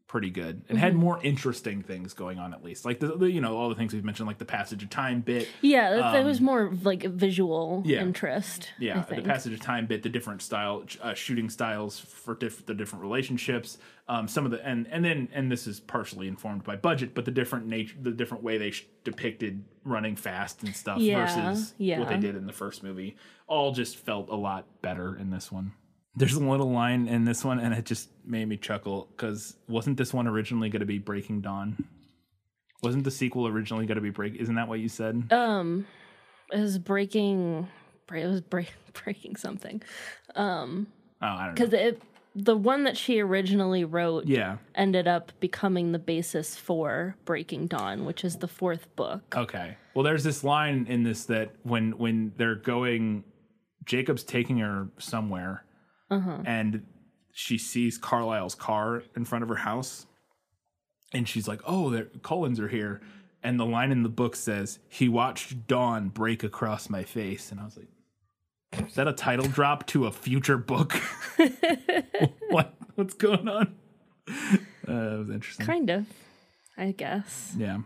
pretty good. and had Mhm. more interesting things going on, at least, like the, the you know all the things we've mentioned, like the passage of time bit. Yeah, that, that Um, was more like visual yeah. interest. Yeah, the passage of time bit, the different style uh, shooting styles for diff- the different relationships. Um, some of the and and then and this is partially informed by budget, but the different nature, the different way they sh- depicted running fast and stuff Yeah, versus yeah. what they did in the first movie, all just felt a lot better in this one. There's a little line in this one, and it just made me chuckle because wasn't this one originally going to be Breaking Dawn? Wasn't the sequel originally going to be Break? Isn't that what you said? Um, it was breaking. It was break, breaking something. Um, Oh, I don't know. because it the one that she originally wrote Yeah. ended up becoming the basis for Breaking Dawn, which is the fourth book. Okay. Well, there's this line in this that when when they're going, Jacob's taking her somewhere, Uh-huh. and she sees Carlisle's car in front of her house, and she's like, "Oh, the Cullens are here." And the line in the book says, "He watched dawn break across my face," and I was like, "Is that a title drop to a future book? what what's going on?" Uh, it was interesting. Kind of, I guess. Yeah.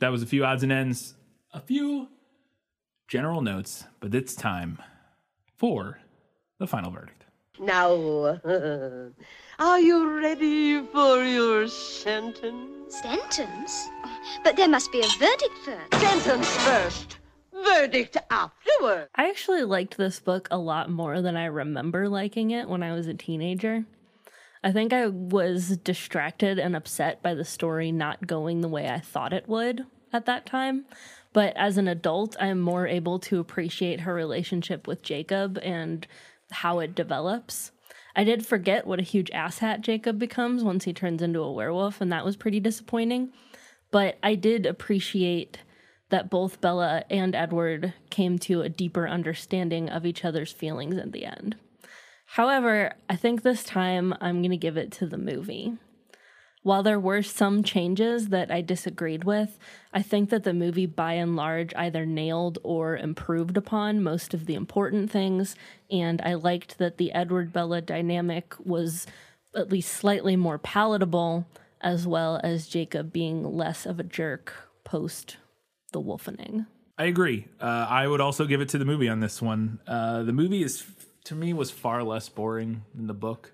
That was a few odds and ends, a few general notes, but it's time for the final verdict. Now, uh, are you ready for your sentence? Sentence? But there must be a verdict first. Sentence first, verdict afterward. I actually liked this book a lot more than I remember liking it when I was a teenager. I think I was distracted and upset by the story not going the way I thought it would at that time. But as an adult, I'm more able to appreciate her relationship with Jacob and how it develops. I did forget what a huge asshat Jacob becomes once he turns into a werewolf, and that was pretty disappointing. But I did appreciate that both Bella and Edward came to a deeper understanding of each other's feelings at the end. However, I think this time I'm going to give it to the movie. While there were some changes that I disagreed with, I think that the movie by and large either nailed or improved upon most of the important things, and I liked that the Edward Bella dynamic was at least slightly more palatable, as well as Jacob being less of a jerk post the wolfening. I agree. Uh, I would also give it to the movie on this one. Uh, the movie is, to me, was far less boring than the book.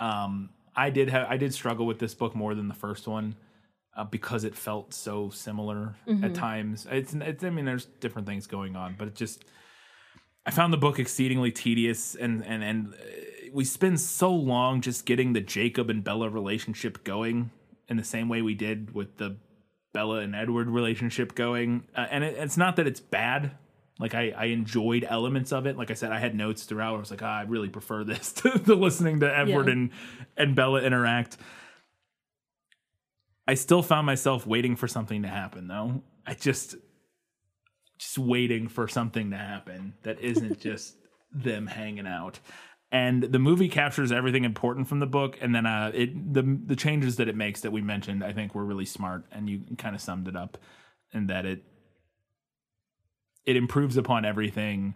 Um, I did have, I did struggle with this book more than the first one uh, because it felt so similar at Mhm. times. It's, it's, I mean, there's different things going on, but it just, I found the book exceedingly tedious, and and and uh, we spend so long just getting the Jacob and Bella relationship going in the same way we did with the Bella and Edward relationship going. Uh, and it, it's not that it's bad. Like I, I enjoyed elements of it. Like I said, I had notes throughout. I was like, ah, I really prefer this to, to listening to Edward Yeah. and and Bella interact. I still found myself waiting for something to happen, though. I just just waiting for something to happen that isn't just them hanging out. And the movie captures everything important from the book, and then uh, it the the changes that it makes that we mentioned, I think were really smart, and you kind of summed it up, in that it it improves upon everything.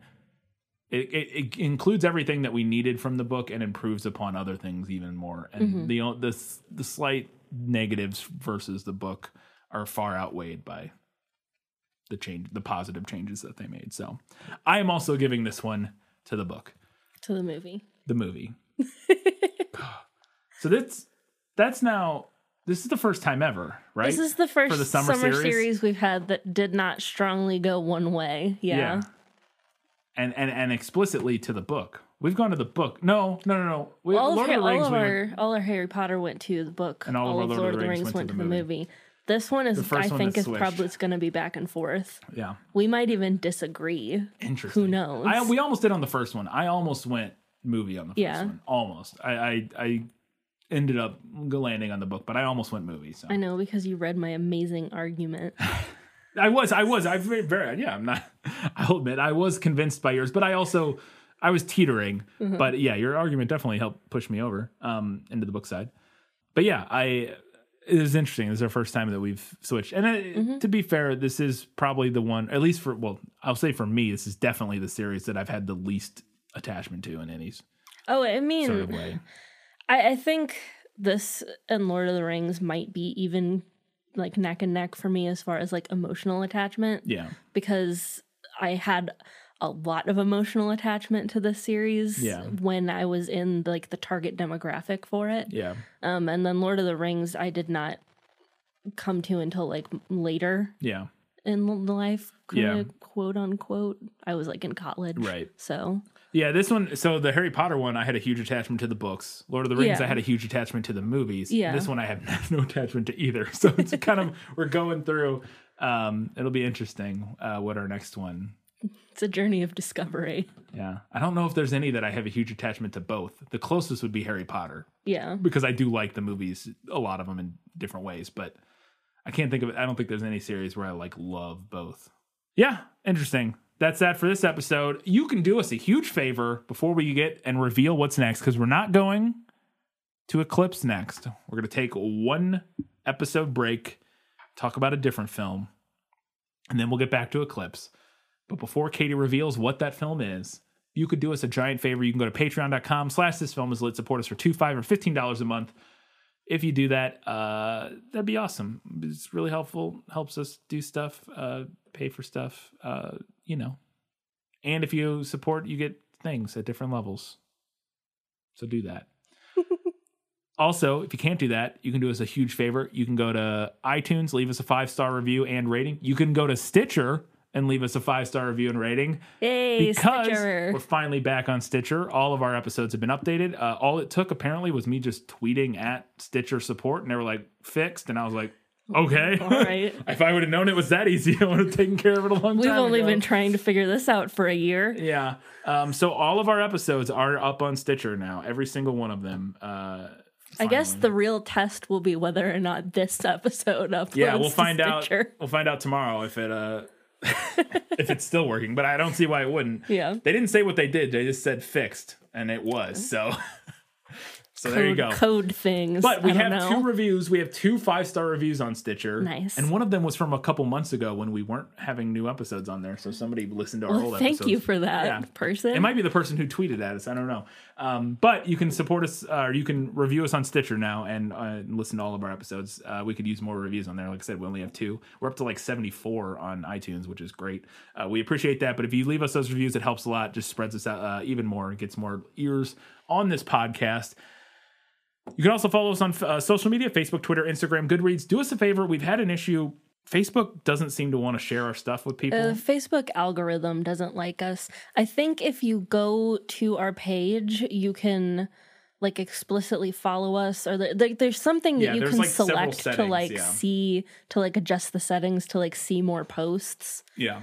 It, it, it includes everything that we needed from the book and improves upon other things even more. And mm-hmm. the the the slight negatives versus the book are far outweighed by the change the positive changes that they made. So I am also giving this one to the book, To the movie. the movie. so that's that's now this is the first time ever, right? This is the first For the summer, summer series? series? we've had that did not strongly go one way. Yeah. And and and explicitly to the book. We've gone to the book. No, no, no, no. We, all Lord of, of the all Rings. we our went- all our Harry Potter went to the book. And all of our Lord of the Rings went, to the movie. This one is, I one think, is probably it's going to be back and forth. yeah. We might even disagree. Interesting. Who knows? I, we almost did on the first one. I almost went movie on the first Yeah. one. Almost. I, I I ended up landing on the book, but I almost went movie. So I know because you read my amazing argument. I was, I was, I very, very, yeah. I'm not. I'll admit, I was convinced by yours, but I also, I was teetering. Mm-hmm. But yeah, your argument definitely helped push me over um, into the book side. But yeah, I. It was interesting. This is our first time that we've switched, and uh, Mm-hmm. to be fair, this is probably the one, at least for well, I'll say for me, this is definitely the series that I've had the least attachment to in any Oh, I mean, sort of way. I, I think this and Lord of the Rings might be even like neck and neck for me as far as like emotional attachment. Yeah, because I had a lot of emotional attachment to this series Yeah. when I was in like the target demographic for it. yeah, Um, and then Lord of the Rings, I did not come to until like later yeah. in life, Yeah. quote unquote. I was like in college, Right. So Yeah, this one. So the Harry Potter one, I had a huge attachment to the books. Lord of the Rings, Yeah. I had a huge attachment to the movies. Yeah. This one, I have no attachment to either. So it's kind of we're going through. Um, it'll be interesting uh, what our next one. it's a journey of discovery. Yeah, I don't know if there's any that I have a huge attachment to both. The closest would be Harry Potter Yeah. because I do like the movies, a lot of them in different ways. But I can't think of it. I don't think there's any series where I like love both. Yeah, interesting. That's that for this episode. You can do us a huge favor before we get and reveal what's next because we're not going to Eclipse next. We're going to take one episode break, talk about a different film, and then we'll get back to Eclipse. But before Katie reveals what that film is, you could do us a giant favor. You can go to patreon.com slash this film is lit. Support us for two, five, or fifteen dollars a month. If you do that, uh, that'd be awesome. It's really helpful, helps us do stuff, uh, pay for stuff, uh, you know. And if you support, you get things at different levels. So do that. Also, if you can't do that, you can do us a huge favor. You can go to iTunes, leave us a five star review and rating. You can go to Stitcher and leave us a five star review and rating Hey, because Stitcher. we're finally back on Stitcher. All of our episodes have been updated. Uh, all it took apparently was me just tweeting at Stitcher support, and they were like fixed, and I was like, okay. All right. if I would have known it was that easy, I would have taken care of it a long time ago. We've only ago. been trying to figure this out for a year. Yeah. Um, so all of our episodes are up on Stitcher now. Every single one of them. Uh, I guess the real test will be whether or not this episode uploads. yeah, we'll find out. We'll find out tomorrow if it uh if it's still working. But I don't see why it wouldn't. Yeah. They didn't say what they did. They just said fixed, and it was. So, so Code, there you go. Code things. But we have know. two reviews. We have two five star reviews on Stitcher. Nice. And one of them was from a couple months ago when we weren't having new episodes on there. So somebody listened to our Well, old thank episodes. you for that Yeah. person. It might be the person who tweeted at us. I don't know. Um, but you can support us, uh, or you can review us on Stitcher now and uh, listen to all of our episodes. Uh, we could use more reviews on there. Like I said, we only have two. We're up to like 74 on iTunes, which is great. Uh, we appreciate that. But if you leave us those reviews, it helps a lot. Just spreads us out uh, even more. Gets more ears on this podcast. You can also follow us on uh, social media Facebook, Twitter, Instagram, Goodreads. Do us a favor. We've had an issue Facebook doesn't seem to want to share our stuff with people. The Facebook algorithm doesn't like us. I think if you go to our page, you can like explicitly follow us or there's something that Yeah, you can like, select to like yeah. see to like adjust the settings to like see more posts. yeah.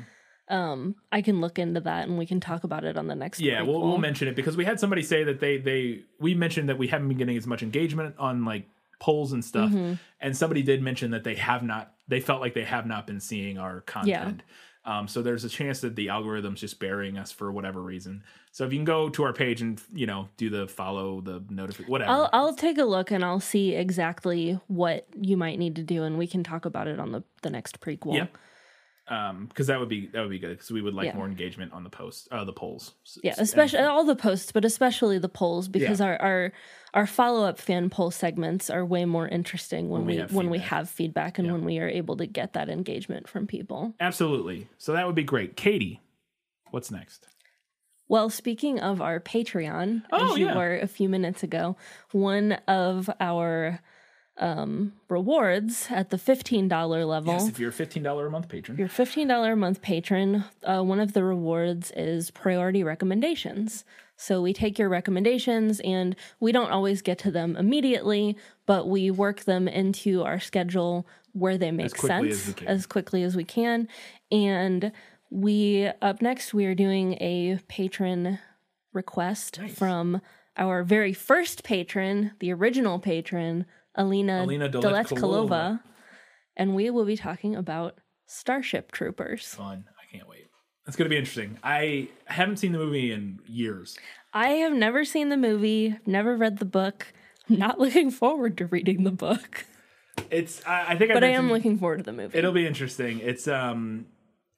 Um I can look into that and we can talk about it on the next Yeah, we'll, we'll mention it because we had somebody say that they they we mentioned that we haven't been getting as much engagement on like polls and stuff, Mm-hmm. and somebody did mention that they have not they felt like they have not been seeing our content. Yeah. Um, so there's a chance that the algorithm's just burying us for whatever reason. So if you can go to our page and you know do the follow the notification whatever. I'll I'll take a look and I'll see exactly what you might need to do and we can talk about it on the the next prequel. Yep. Um, because that would be that would be good because we would like Yeah. more engagement on the post, uh, the polls. Yeah, especially all the posts, but especially the polls because Yeah. our our our follow up fan poll segments are way more interesting when, When we we, when we have feedback and Yeah. when we are able to get that engagement from people. Absolutely. So that would be great. Katie, what's next? Well, speaking of our Patreon, Oh, as you yeah. were a few minutes ago, one of our um, rewards at the fifteen dollar level. Yes, if you're a fifteen dollar a month patron. Your $15 a month patron, uh, one of the rewards is priority recommendations. So we take your recommendations and we don't always get to them immediately, but we work them into our schedule where they make as sense can. as quickly as we can. And we, up next, we are doing a patron request from our very first patron, the original patron, Alina, Alina Doletkalova. and we will be talking about Starship Troopers. Fun. I can't wait. It's going to be interesting. I haven't seen the movie in years. I have never seen the movie, never read the book. I'm not looking forward to reading the book, It's. I, I think. but I mentioned- am looking forward to the movie. It'll be interesting. It's. Um.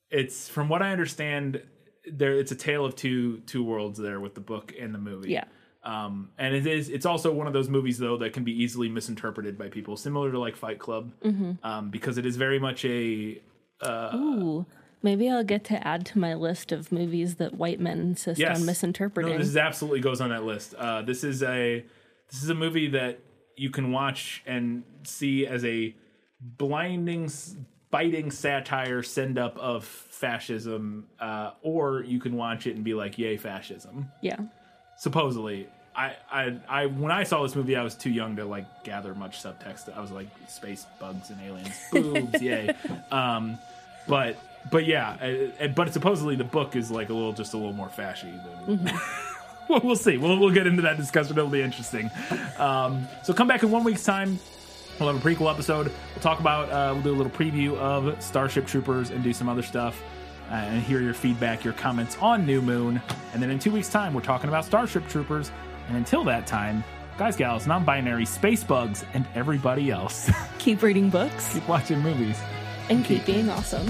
It's from what I understand. There, it's a tale of two two worlds there with the book and the movie. yeah. Um, and it is. It's also one of those movies though that can be easily misinterpreted by people, similar to like Fight Club, Mm-hmm. um, because it is very much a. Ooh. Maybe I'll get to add to my list of movies that white men insist Yes. on misinterpreting. No, this is absolutely goes on that list. Uh, this is a this is a movie that you can watch and see as a blinding, biting satire send up of fascism, uh, or you can watch it and be like, "Yay, fascism!" yeah. Supposedly, I, I, I, when I saw this movie, I was too young to like gather much subtext. I was like, space bugs and aliens, boobs, yay. Um, but, but yeah, uh, uh, but supposedly the book is like a little, just a little more fashy than. well, we'll see. We'll we'll get into that discussion. It'll be interesting. Um, so come back in one week's time. We'll have a prequel episode. We'll talk about. Uh, we'll do a little preview of Starship Troopers and do some other stuff. Uh, and hear your feedback, your comments on New Moon. And then in two weeks' time, we're talking about Starship Troopers. And until that time, guys, gals, non binary, space bugs, and everybody else, Keep reading books keep watching movies. and keep being awesome.